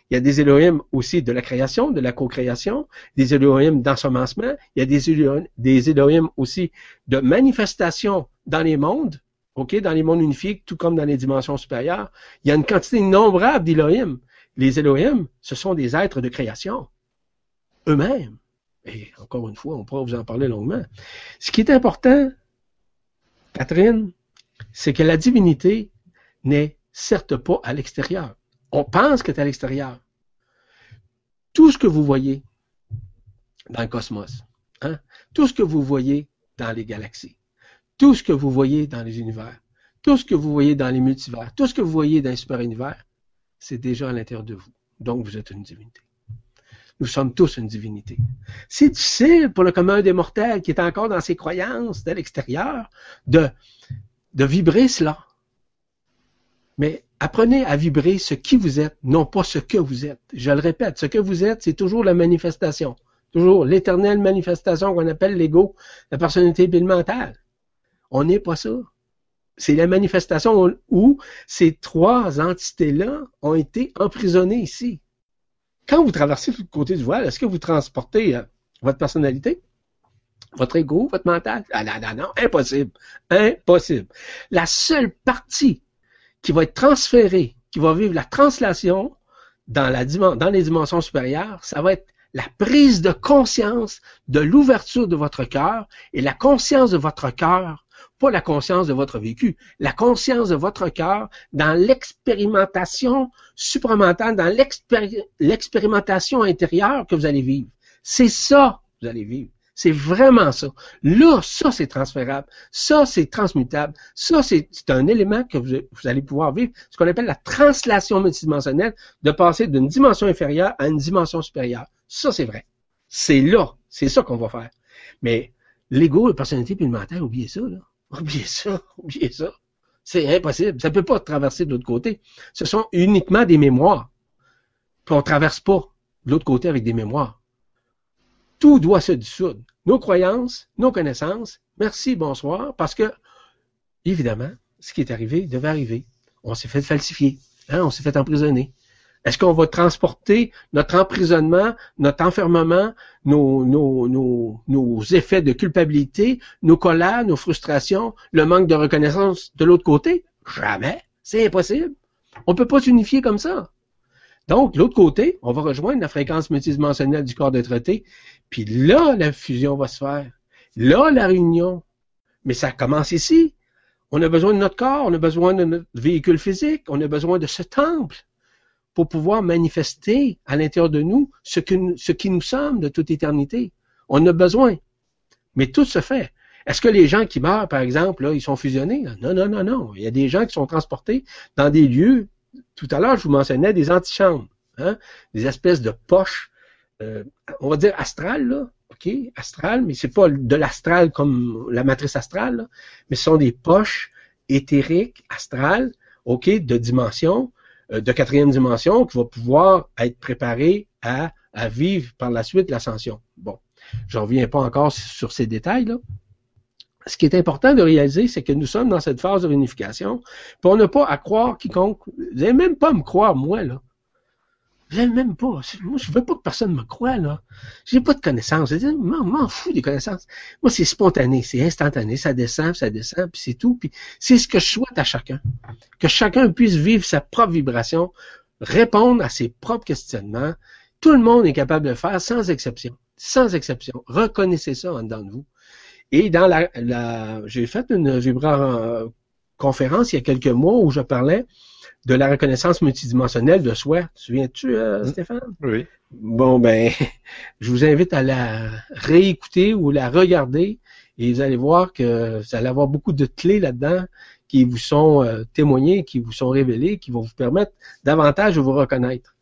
Il y a des Elohim aussi de la création, de la co-création, des Elohim d'ensemencement, il y a des Elohim, des Elohim aussi de manifestation dans les mondes, ok, dans les mondes unifiés, tout comme dans les dimensions supérieures. Il y a une quantité innombrable d'Elohim. Les Elohim, ce sont des êtres de création, eux-mêmes. Et encore une fois, on pourra vous en parler longuement. Ce qui est important, Catherine, c'est que la divinité n'est certes pas à l'extérieur. On pense que à l'extérieur. Tout ce que vous voyez dans le cosmos, hein, tout ce que vous voyez dans les galaxies, tout ce que vous voyez dans les univers, tout ce que vous voyez dans les multivers, tout ce que vous voyez dans les super-univers, c'est déjà à l'intérieur de vous. Donc, vous êtes une divinité. Nous sommes tous une divinité. C'est difficile pour le commun des mortels qui est encore dans ses croyances de l'extérieur de, de vibrer cela. Mais apprenez à vibrer ce qui vous êtes, non pas ce que vous êtes. Je le répète, ce que vous êtes, c'est toujours la manifestation. Toujours l'éternelle manifestation qu'on appelle l'ego, la personnalité mentale. On n'est pas ça. C'est la manifestation où ces trois entités-là ont été emprisonnées ici. Quand vous traversez le côté du voile, est-ce que vous transportez euh, votre personnalité? Votre ego, votre mental? Ah non, non, non, impossible. Impossible. La seule partie qui va être transférée, qui va vivre la translation dans, la, dans les dimensions supérieures, ça va être la prise de conscience de l'ouverture de votre cœur et la conscience de votre cœur, pas la conscience de votre vécu, la conscience de votre cœur dans l'expérimentation supramentale, dans l'expérimentation intérieure que vous allez vivre. C'est ça que vous allez vivre. C'est vraiment ça. Là, ça, c'est transférable. Ça, c'est transmutable. Ça, c'est un élément que vous, allez pouvoir vivre, ce qu'on appelle la translation multidimensionnelle, de passer d'une dimension inférieure à une dimension supérieure. Ça, c'est vrai. C'est là. C'est ça qu'on va faire. Mais l'ego, la personnalité puis oubliez ça, là. *laughs* Oubliez ça. Oubliez ça. C'est impossible. Ça ne peut pas traverser de l'autre côté. Ce sont uniquement des mémoires. Puis on ne traverse pas de l'autre côté avec des mémoires. Tout doit se dissoudre. Nos croyances, nos connaissances, merci, bonsoir, parce que, évidemment, ce qui est arrivé devait arriver. On s'est fait falsifier. Hein, on s'est fait emprisonner. Est-ce qu'on va transporter notre emprisonnement, notre enfermement, nos, effets de culpabilité, nos colères, nos frustrations, le manque de reconnaissance de l'autre côté? Jamais. C'est impossible. On ne peut pas s'unifier comme ça. Donc, l'autre côté, on va rejoindre la fréquence multidimensionnelle du corps traité, puis là, la fusion va se faire. Là, la réunion. Mais ça commence ici. On a besoin de notre corps, on a besoin de notre véhicule physique, on a besoin de ce temple pour pouvoir manifester à l'intérieur de nous ce, que, ce qui nous sommes de toute éternité. On a besoin. Mais tout se fait. Est-ce que les gens qui meurent, par exemple, là, ils sont fusionnés? Non, non, non, non. Il y a des gens qui sont transportés dans des lieux. Tout à l'heure, je vous mentionnais des antichambres, hein? des espèces de poches, euh, on va dire astrales, là, ok, astrales, mais c'est pas de l'astral comme la matrice astrale, mais ce sont des poches éthériques, astrales, ok, de dimension, euh, de quatrième dimension qui va pouvoir être préparé à, à vivre par la suite l'ascension. Bon, je reviens pas encore sur ces détails-là. Ce qui est important de réaliser, c'est que nous sommes dans cette phase de réunification, puis on n'a pas à croire quiconque. Vous n'allez même pas me croire, moi, là. J'aime même pas. Moi, je veux pas que personne me croie, là. J'ai pas de connaissances. Je m'en fous des connaissances. Moi, c'est spontané, c'est instantané. Ça descend, ça descend, puis c'est tout. Puis c'est ce que je souhaite à chacun. Que chacun puisse vivre sa propre vibration, répondre à ses propres questionnements. Tout le monde est capable de le faire, sans exception. Sans exception. Reconnaissez ça en dedans de vous. Et dans la, la j'ai fait une vibra conférence il y a quelques mois où je parlais de la reconnaissance multidimensionnelle de soi. Tu souviens-tu, euh, mmh. Stéphane? Oui. Bon, ben, *laughs* je vous invite à la réécouter ou la regarder et vous allez voir que vous allez avoir beaucoup de clés là-dedans qui vous sont euh, témoignées, qui vous sont révélées, qui vont vous permettre davantage de vous reconnaître.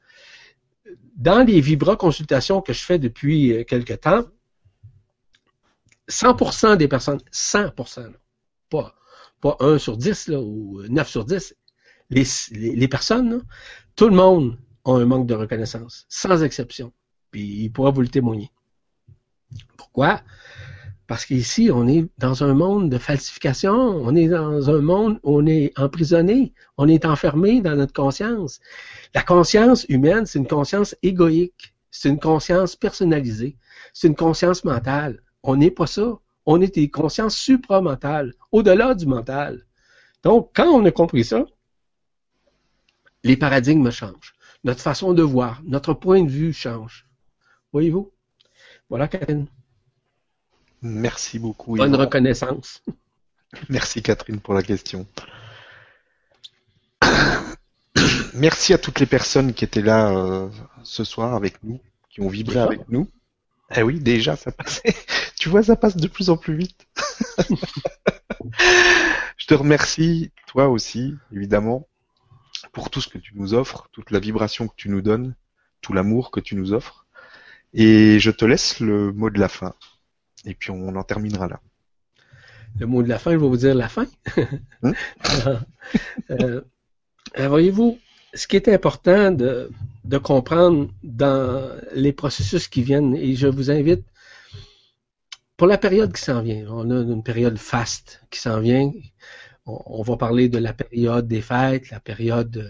Dans les Vibra consultations que je fais depuis euh, quelque temps, 100% des personnes, 100%, pas, pas 1 sur 10 là, ou 9 sur 10, les, personnes, tout le monde a un manque de reconnaissance, sans exception. Puis il pourra vous le témoigner. Pourquoi? Parce qu'ici, on est dans un monde de falsification, on est dans un monde où on est emprisonné, on est enfermé dans notre conscience. La conscience humaine, c'est une conscience égoïque, c'est une conscience personnalisée, c'est une conscience mentale. On n'est pas ça. On est des consciences supramentales, au-delà du mental. Donc, quand on a compris ça, les paradigmes changent. Notre façon de voir, notre point de vue change. Voyez-vous? Voilà, Catherine. Merci beaucoup. Bonne reconnaissance. *laughs* Merci, Catherine, pour la question. *coughs* merci à toutes les personnes qui étaient là euh, ce soir avec nous, qui ont vibré avec nous. Eh oui, déjà, ça passait. Tu vois, ça passe de plus en plus vite. *laughs* Je te remercie, toi aussi, évidemment, pour tout ce que tu nous offres, toute la vibration que tu nous donnes, tout l'amour que tu nous offres. Et je te laisse le mot de la fin. Et puis on en terminera là. Le mot de la fin, je vais vous dire la fin. Hein? *laughs* Euh, euh, voyez-vous, ce qui est important de, de, comprendre dans les processus qui viennent, et je vous invite, pour la période qui s'en vient, on a une période faste qui s'en vient, on, va parler de la période des fêtes, la période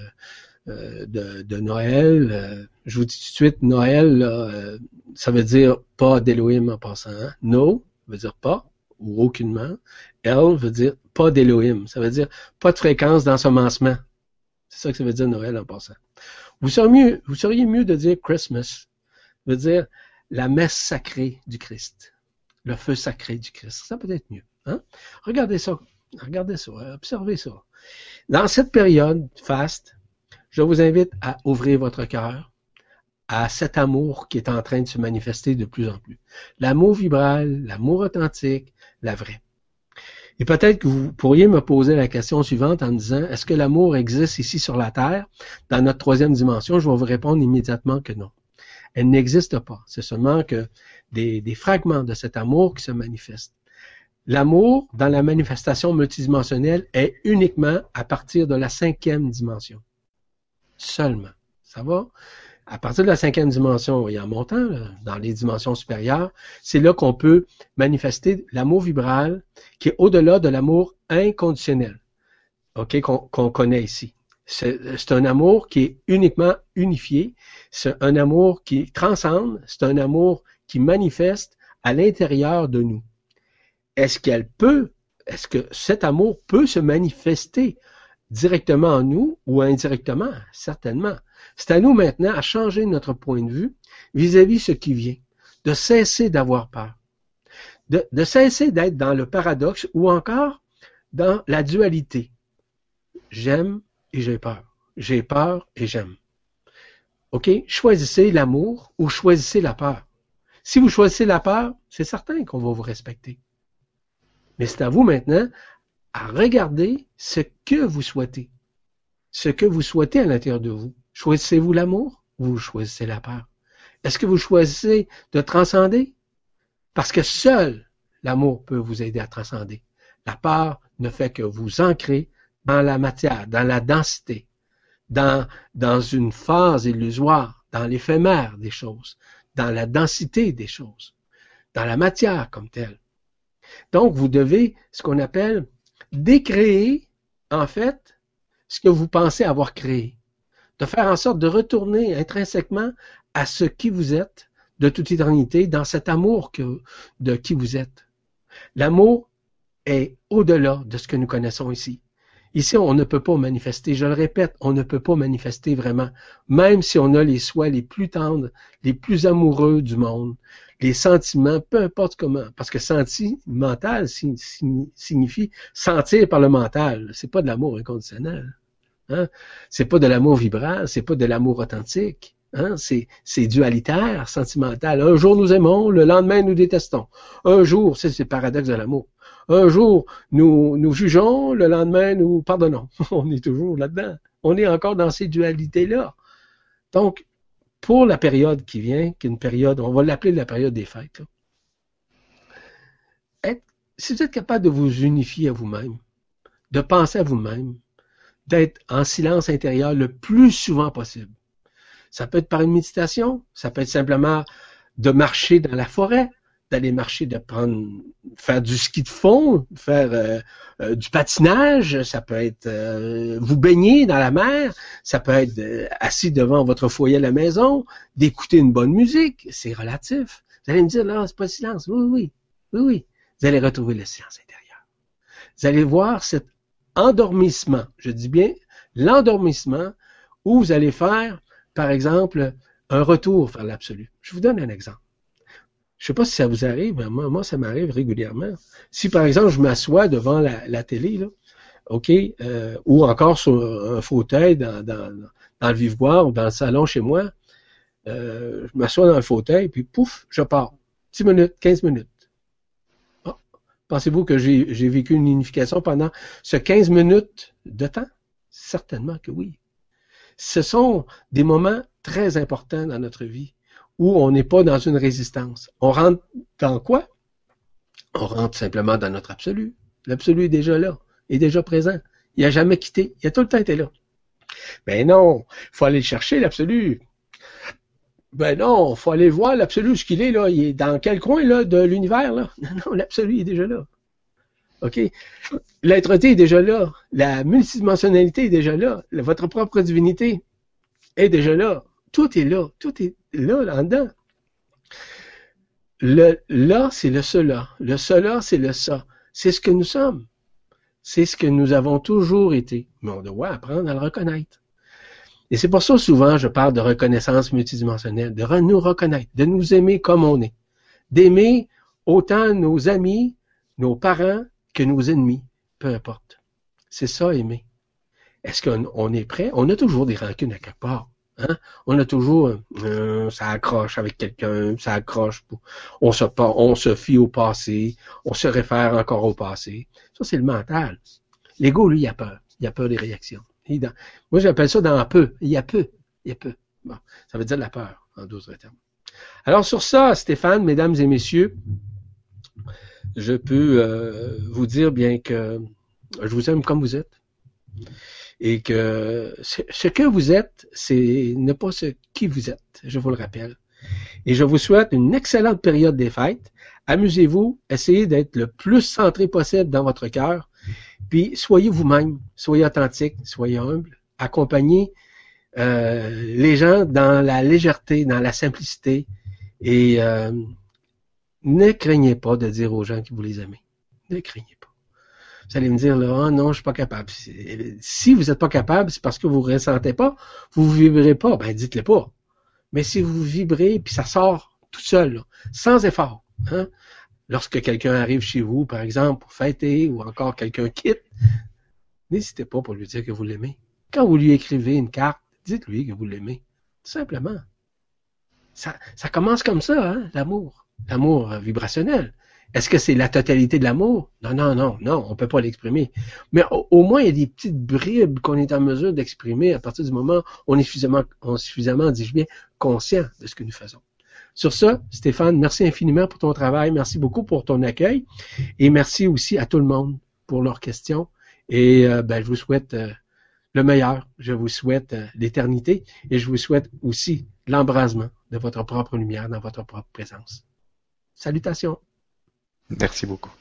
euh, de, de, Noël. Euh, je vous dis tout de suite, Noël, euh, ça veut dire pas d'Elohim en passant. Hein? No veut dire pas ou aucunement. El veut dire pas d'Elohim. Ça veut dire pas de fréquence d'ensemencement. C'est ça que ça veut dire Noël en passant. Vous seriez mieux, vous seriez mieux de dire Christmas. Ça veut dire la messe sacrée du Christ. Le feu sacré du Christ. Ça peut être mieux. Hein? Regardez ça. Regardez ça. Observez ça. Dans cette période faste, je vous invite à ouvrir votre cœur à cet amour qui est en train de se manifester de plus en plus. L'amour vibral, l'amour authentique, la vraie. Et peut-être que vous pourriez me poser la question suivante en disant, est-ce que l'amour existe ici sur la Terre, dans notre troisième dimension? Je vais vous répondre immédiatement que non. Elle n'existe pas. C'est seulement que des, fragments de cet amour qui se manifestent. L'amour, dans la manifestation multidimensionnelle, est uniquement à partir de la cinquième dimension. Seulement. Ça va? à partir de la cinquième dimension et en montant dans les dimensions supérieures, c'est là qu'on peut manifester l'amour vibral qui est au-delà de l'amour inconditionnel, ok, qu'on connaît ici. C'est un amour qui est uniquement unifié, c'est un amour qui transcende, c'est un amour qui manifeste à l'intérieur de nous. Est-ce qu'elle peut, est-ce que cet amour peut se manifester directement en nous ou indirectement? Certainement. C'est à nous maintenant à changer notre point de vue vis-à-vis ce qui vient, de cesser d'avoir peur, de, de cesser d'être dans le paradoxe ou encore dans la dualité. J'aime et j'ai peur. J'ai peur et j'aime. OK? Choisissez l'amour ou choisissez la peur. Si vous choisissez la peur, c'est certain qu'on va vous respecter. Mais c'est à vous maintenant à regarder ce que vous souhaitez. Ce que vous souhaitez à l'intérieur de vous. Choisissez-vous l'amour ou vous choisissez la peur? Est-ce que vous choisissez de transcender? Parce que seul l'amour peut vous aider à transcender. La peur ne fait que vous ancrer dans la matière, dans la densité, dans, dans une phase illusoire, dans l'éphémère des choses, dans la densité des choses, dans la matière comme telle. Donc, vous devez, ce qu'on appelle, décréer, en fait, ce que vous pensez avoir créé de faire en sorte de retourner intrinsèquement à ce qui vous êtes de toute éternité, dans cet amour que, de qui vous êtes. L'amour est au-delà de ce que nous connaissons ici. Ici, on ne peut pas manifester, je le répète, on ne peut pas manifester vraiment, même si on a les soins les plus tendres, les plus amoureux du monde, les sentiments, peu importe comment, parce que sentimental signifie sentir par le mental, c'est pas de l'amour inconditionnel. Hein? C'est pas de l'amour vibral, c'est pas de l'amour authentique. Hein? C'est dualitaire, sentimental. Un jour nous aimons, le lendemain nous détestons. Un jour, c'est le paradoxe de l'amour. Un jour nous, nous jugeons, le lendemain nous pardonnons. *laughs* On est toujours là-dedans. On est encore dans ces dualités-là. Donc, pour la période qui vient, qui est une période, on va l'appeler la période des fêtes, si vous êtes capable de vous unifier à vous-même, de penser à vous-même, d'être en silence intérieur le plus souvent possible. Ça peut être par une méditation, ça peut être simplement de marcher dans la forêt, d'aller marcher, de prendre, faire du ski de fond, faire euh, euh, du patinage, ça peut être euh, vous baigner dans la mer, ça peut être assis devant votre foyer à la maison, d'écouter une bonne musique, c'est relatif. Vous allez me dire, là, c'est pas le silence. Oui, oui, oui, oui. Vous allez retrouver le silence intérieur. Vous allez voir cette endormissement. Je dis bien l'endormissement où vous allez faire, par exemple, un retour vers l'absolu. Je vous donne un exemple. Je sais pas si ça vous arrive, mais moi, moi ça m'arrive régulièrement. Si, par exemple, je m'assois devant la, télé, là, OK, euh, ou encore sur un fauteuil dans, dans, dans le vivebois ou dans le salon chez moi, euh, je m'assois dans le fauteuil, puis pouf, je pars. 10 minutes, 15 minutes. Ah, pensez-vous que j'ai vécu une unification pendant ce 15 minutes de temps? Certainement que oui. Ce sont des moments très importants dans notre vie où on n'est pas dans une résistance. On rentre dans quoi? On rentre simplement dans notre absolu. L'absolu est déjà là, est déjà présent. Il n'a jamais quitté. Il a tout le temps été là. Ben non, il faut aller le chercher, l'absolu. Ben non, il faut aller voir l'absolu, ce qu'il est là. Il est dans quel coin là, de l'univers là? *laughs* Non, non, l'absolu est déjà là. OK? L'être-té est déjà là. La multidimensionnalité est déjà là. Votre propre divinité est déjà là. Tout est là. Tout est là, là-dedans. Le là, c'est le cela. Le cela, c'est le ça. C'est ce que nous sommes. C'est ce que nous avons toujours été. Mais on doit apprendre à le reconnaître. Et c'est pour ça souvent je parle de reconnaissance multidimensionnelle, de nous reconnaître, de nous aimer comme on est, d'aimer autant nos amis, nos parents que nos ennemis, peu importe. C'est ça aimer. Est-ce qu'on est prêt? On a toujours des rancunes à quelque part. Hein? On a toujours, euh, ça accroche avec quelqu'un, ça accroche. On se, fie au passé, on se réfère encore au passé. Ça, c'est le mental. L'ego, lui, il a peur. Il a peur des réactions. moi, j'appelle ça dans peu. Il y a peu. Il y a peu. Bon, ça veut dire la peur, en d'autres termes. Alors, sur ça, Stéphane, mesdames et messieurs, je peux euh, vous dire bien que je vous aime comme vous êtes et que ce que vous êtes, c'est ne pas ce qui vous êtes, je vous le rappelle. Et je vous souhaite une excellente période des fêtes. Amusez-vous, essayez d'être le plus centré possible dans votre cœur, puis soyez vous-même, soyez authentique, soyez humble, accompagnez euh, les gens dans la légèreté, dans la simplicité, et euh, ne craignez pas de dire aux gens que vous les aimez. Ne craignez pas. Vous allez me dire, là, oh non, je suis pas capable. Si vous n'êtes pas capable, c'est parce que vous ne ressentez pas, vous ne vibrez pas, ben dites-le pas. Mais si vous vibrez, puis ça sort tout seul, sans effort, hein, lorsque quelqu'un arrive chez vous, par exemple, pour fêter, ou encore quelqu'un quitte, n'hésitez pas pour lui dire que vous l'aimez. Quand vous lui écrivez une carte, dites-lui que vous l'aimez. Tout simplement. Ça, ça commence comme ça, hein, l'amour. L'amour vibrationnel. Est-ce que c'est la totalité de l'amour? Non, non, non, non, on peut pas l'exprimer. Mais au, moins, il y a des petites bribes qu'on est en mesure d'exprimer à partir du moment où on est suffisamment, on suffisamment, dis-je bien, conscient de ce que nous faisons. Sur ça, Stéphane, merci infiniment pour ton travail, merci beaucoup pour ton accueil et merci aussi à tout le monde pour leurs questions. Et euh, ben, je vous souhaite euh, le meilleur, je vous souhaite euh, l'éternité et je vous souhaite aussi l'embrasement de votre propre lumière dans votre propre présence. Salutations. Merci beaucoup.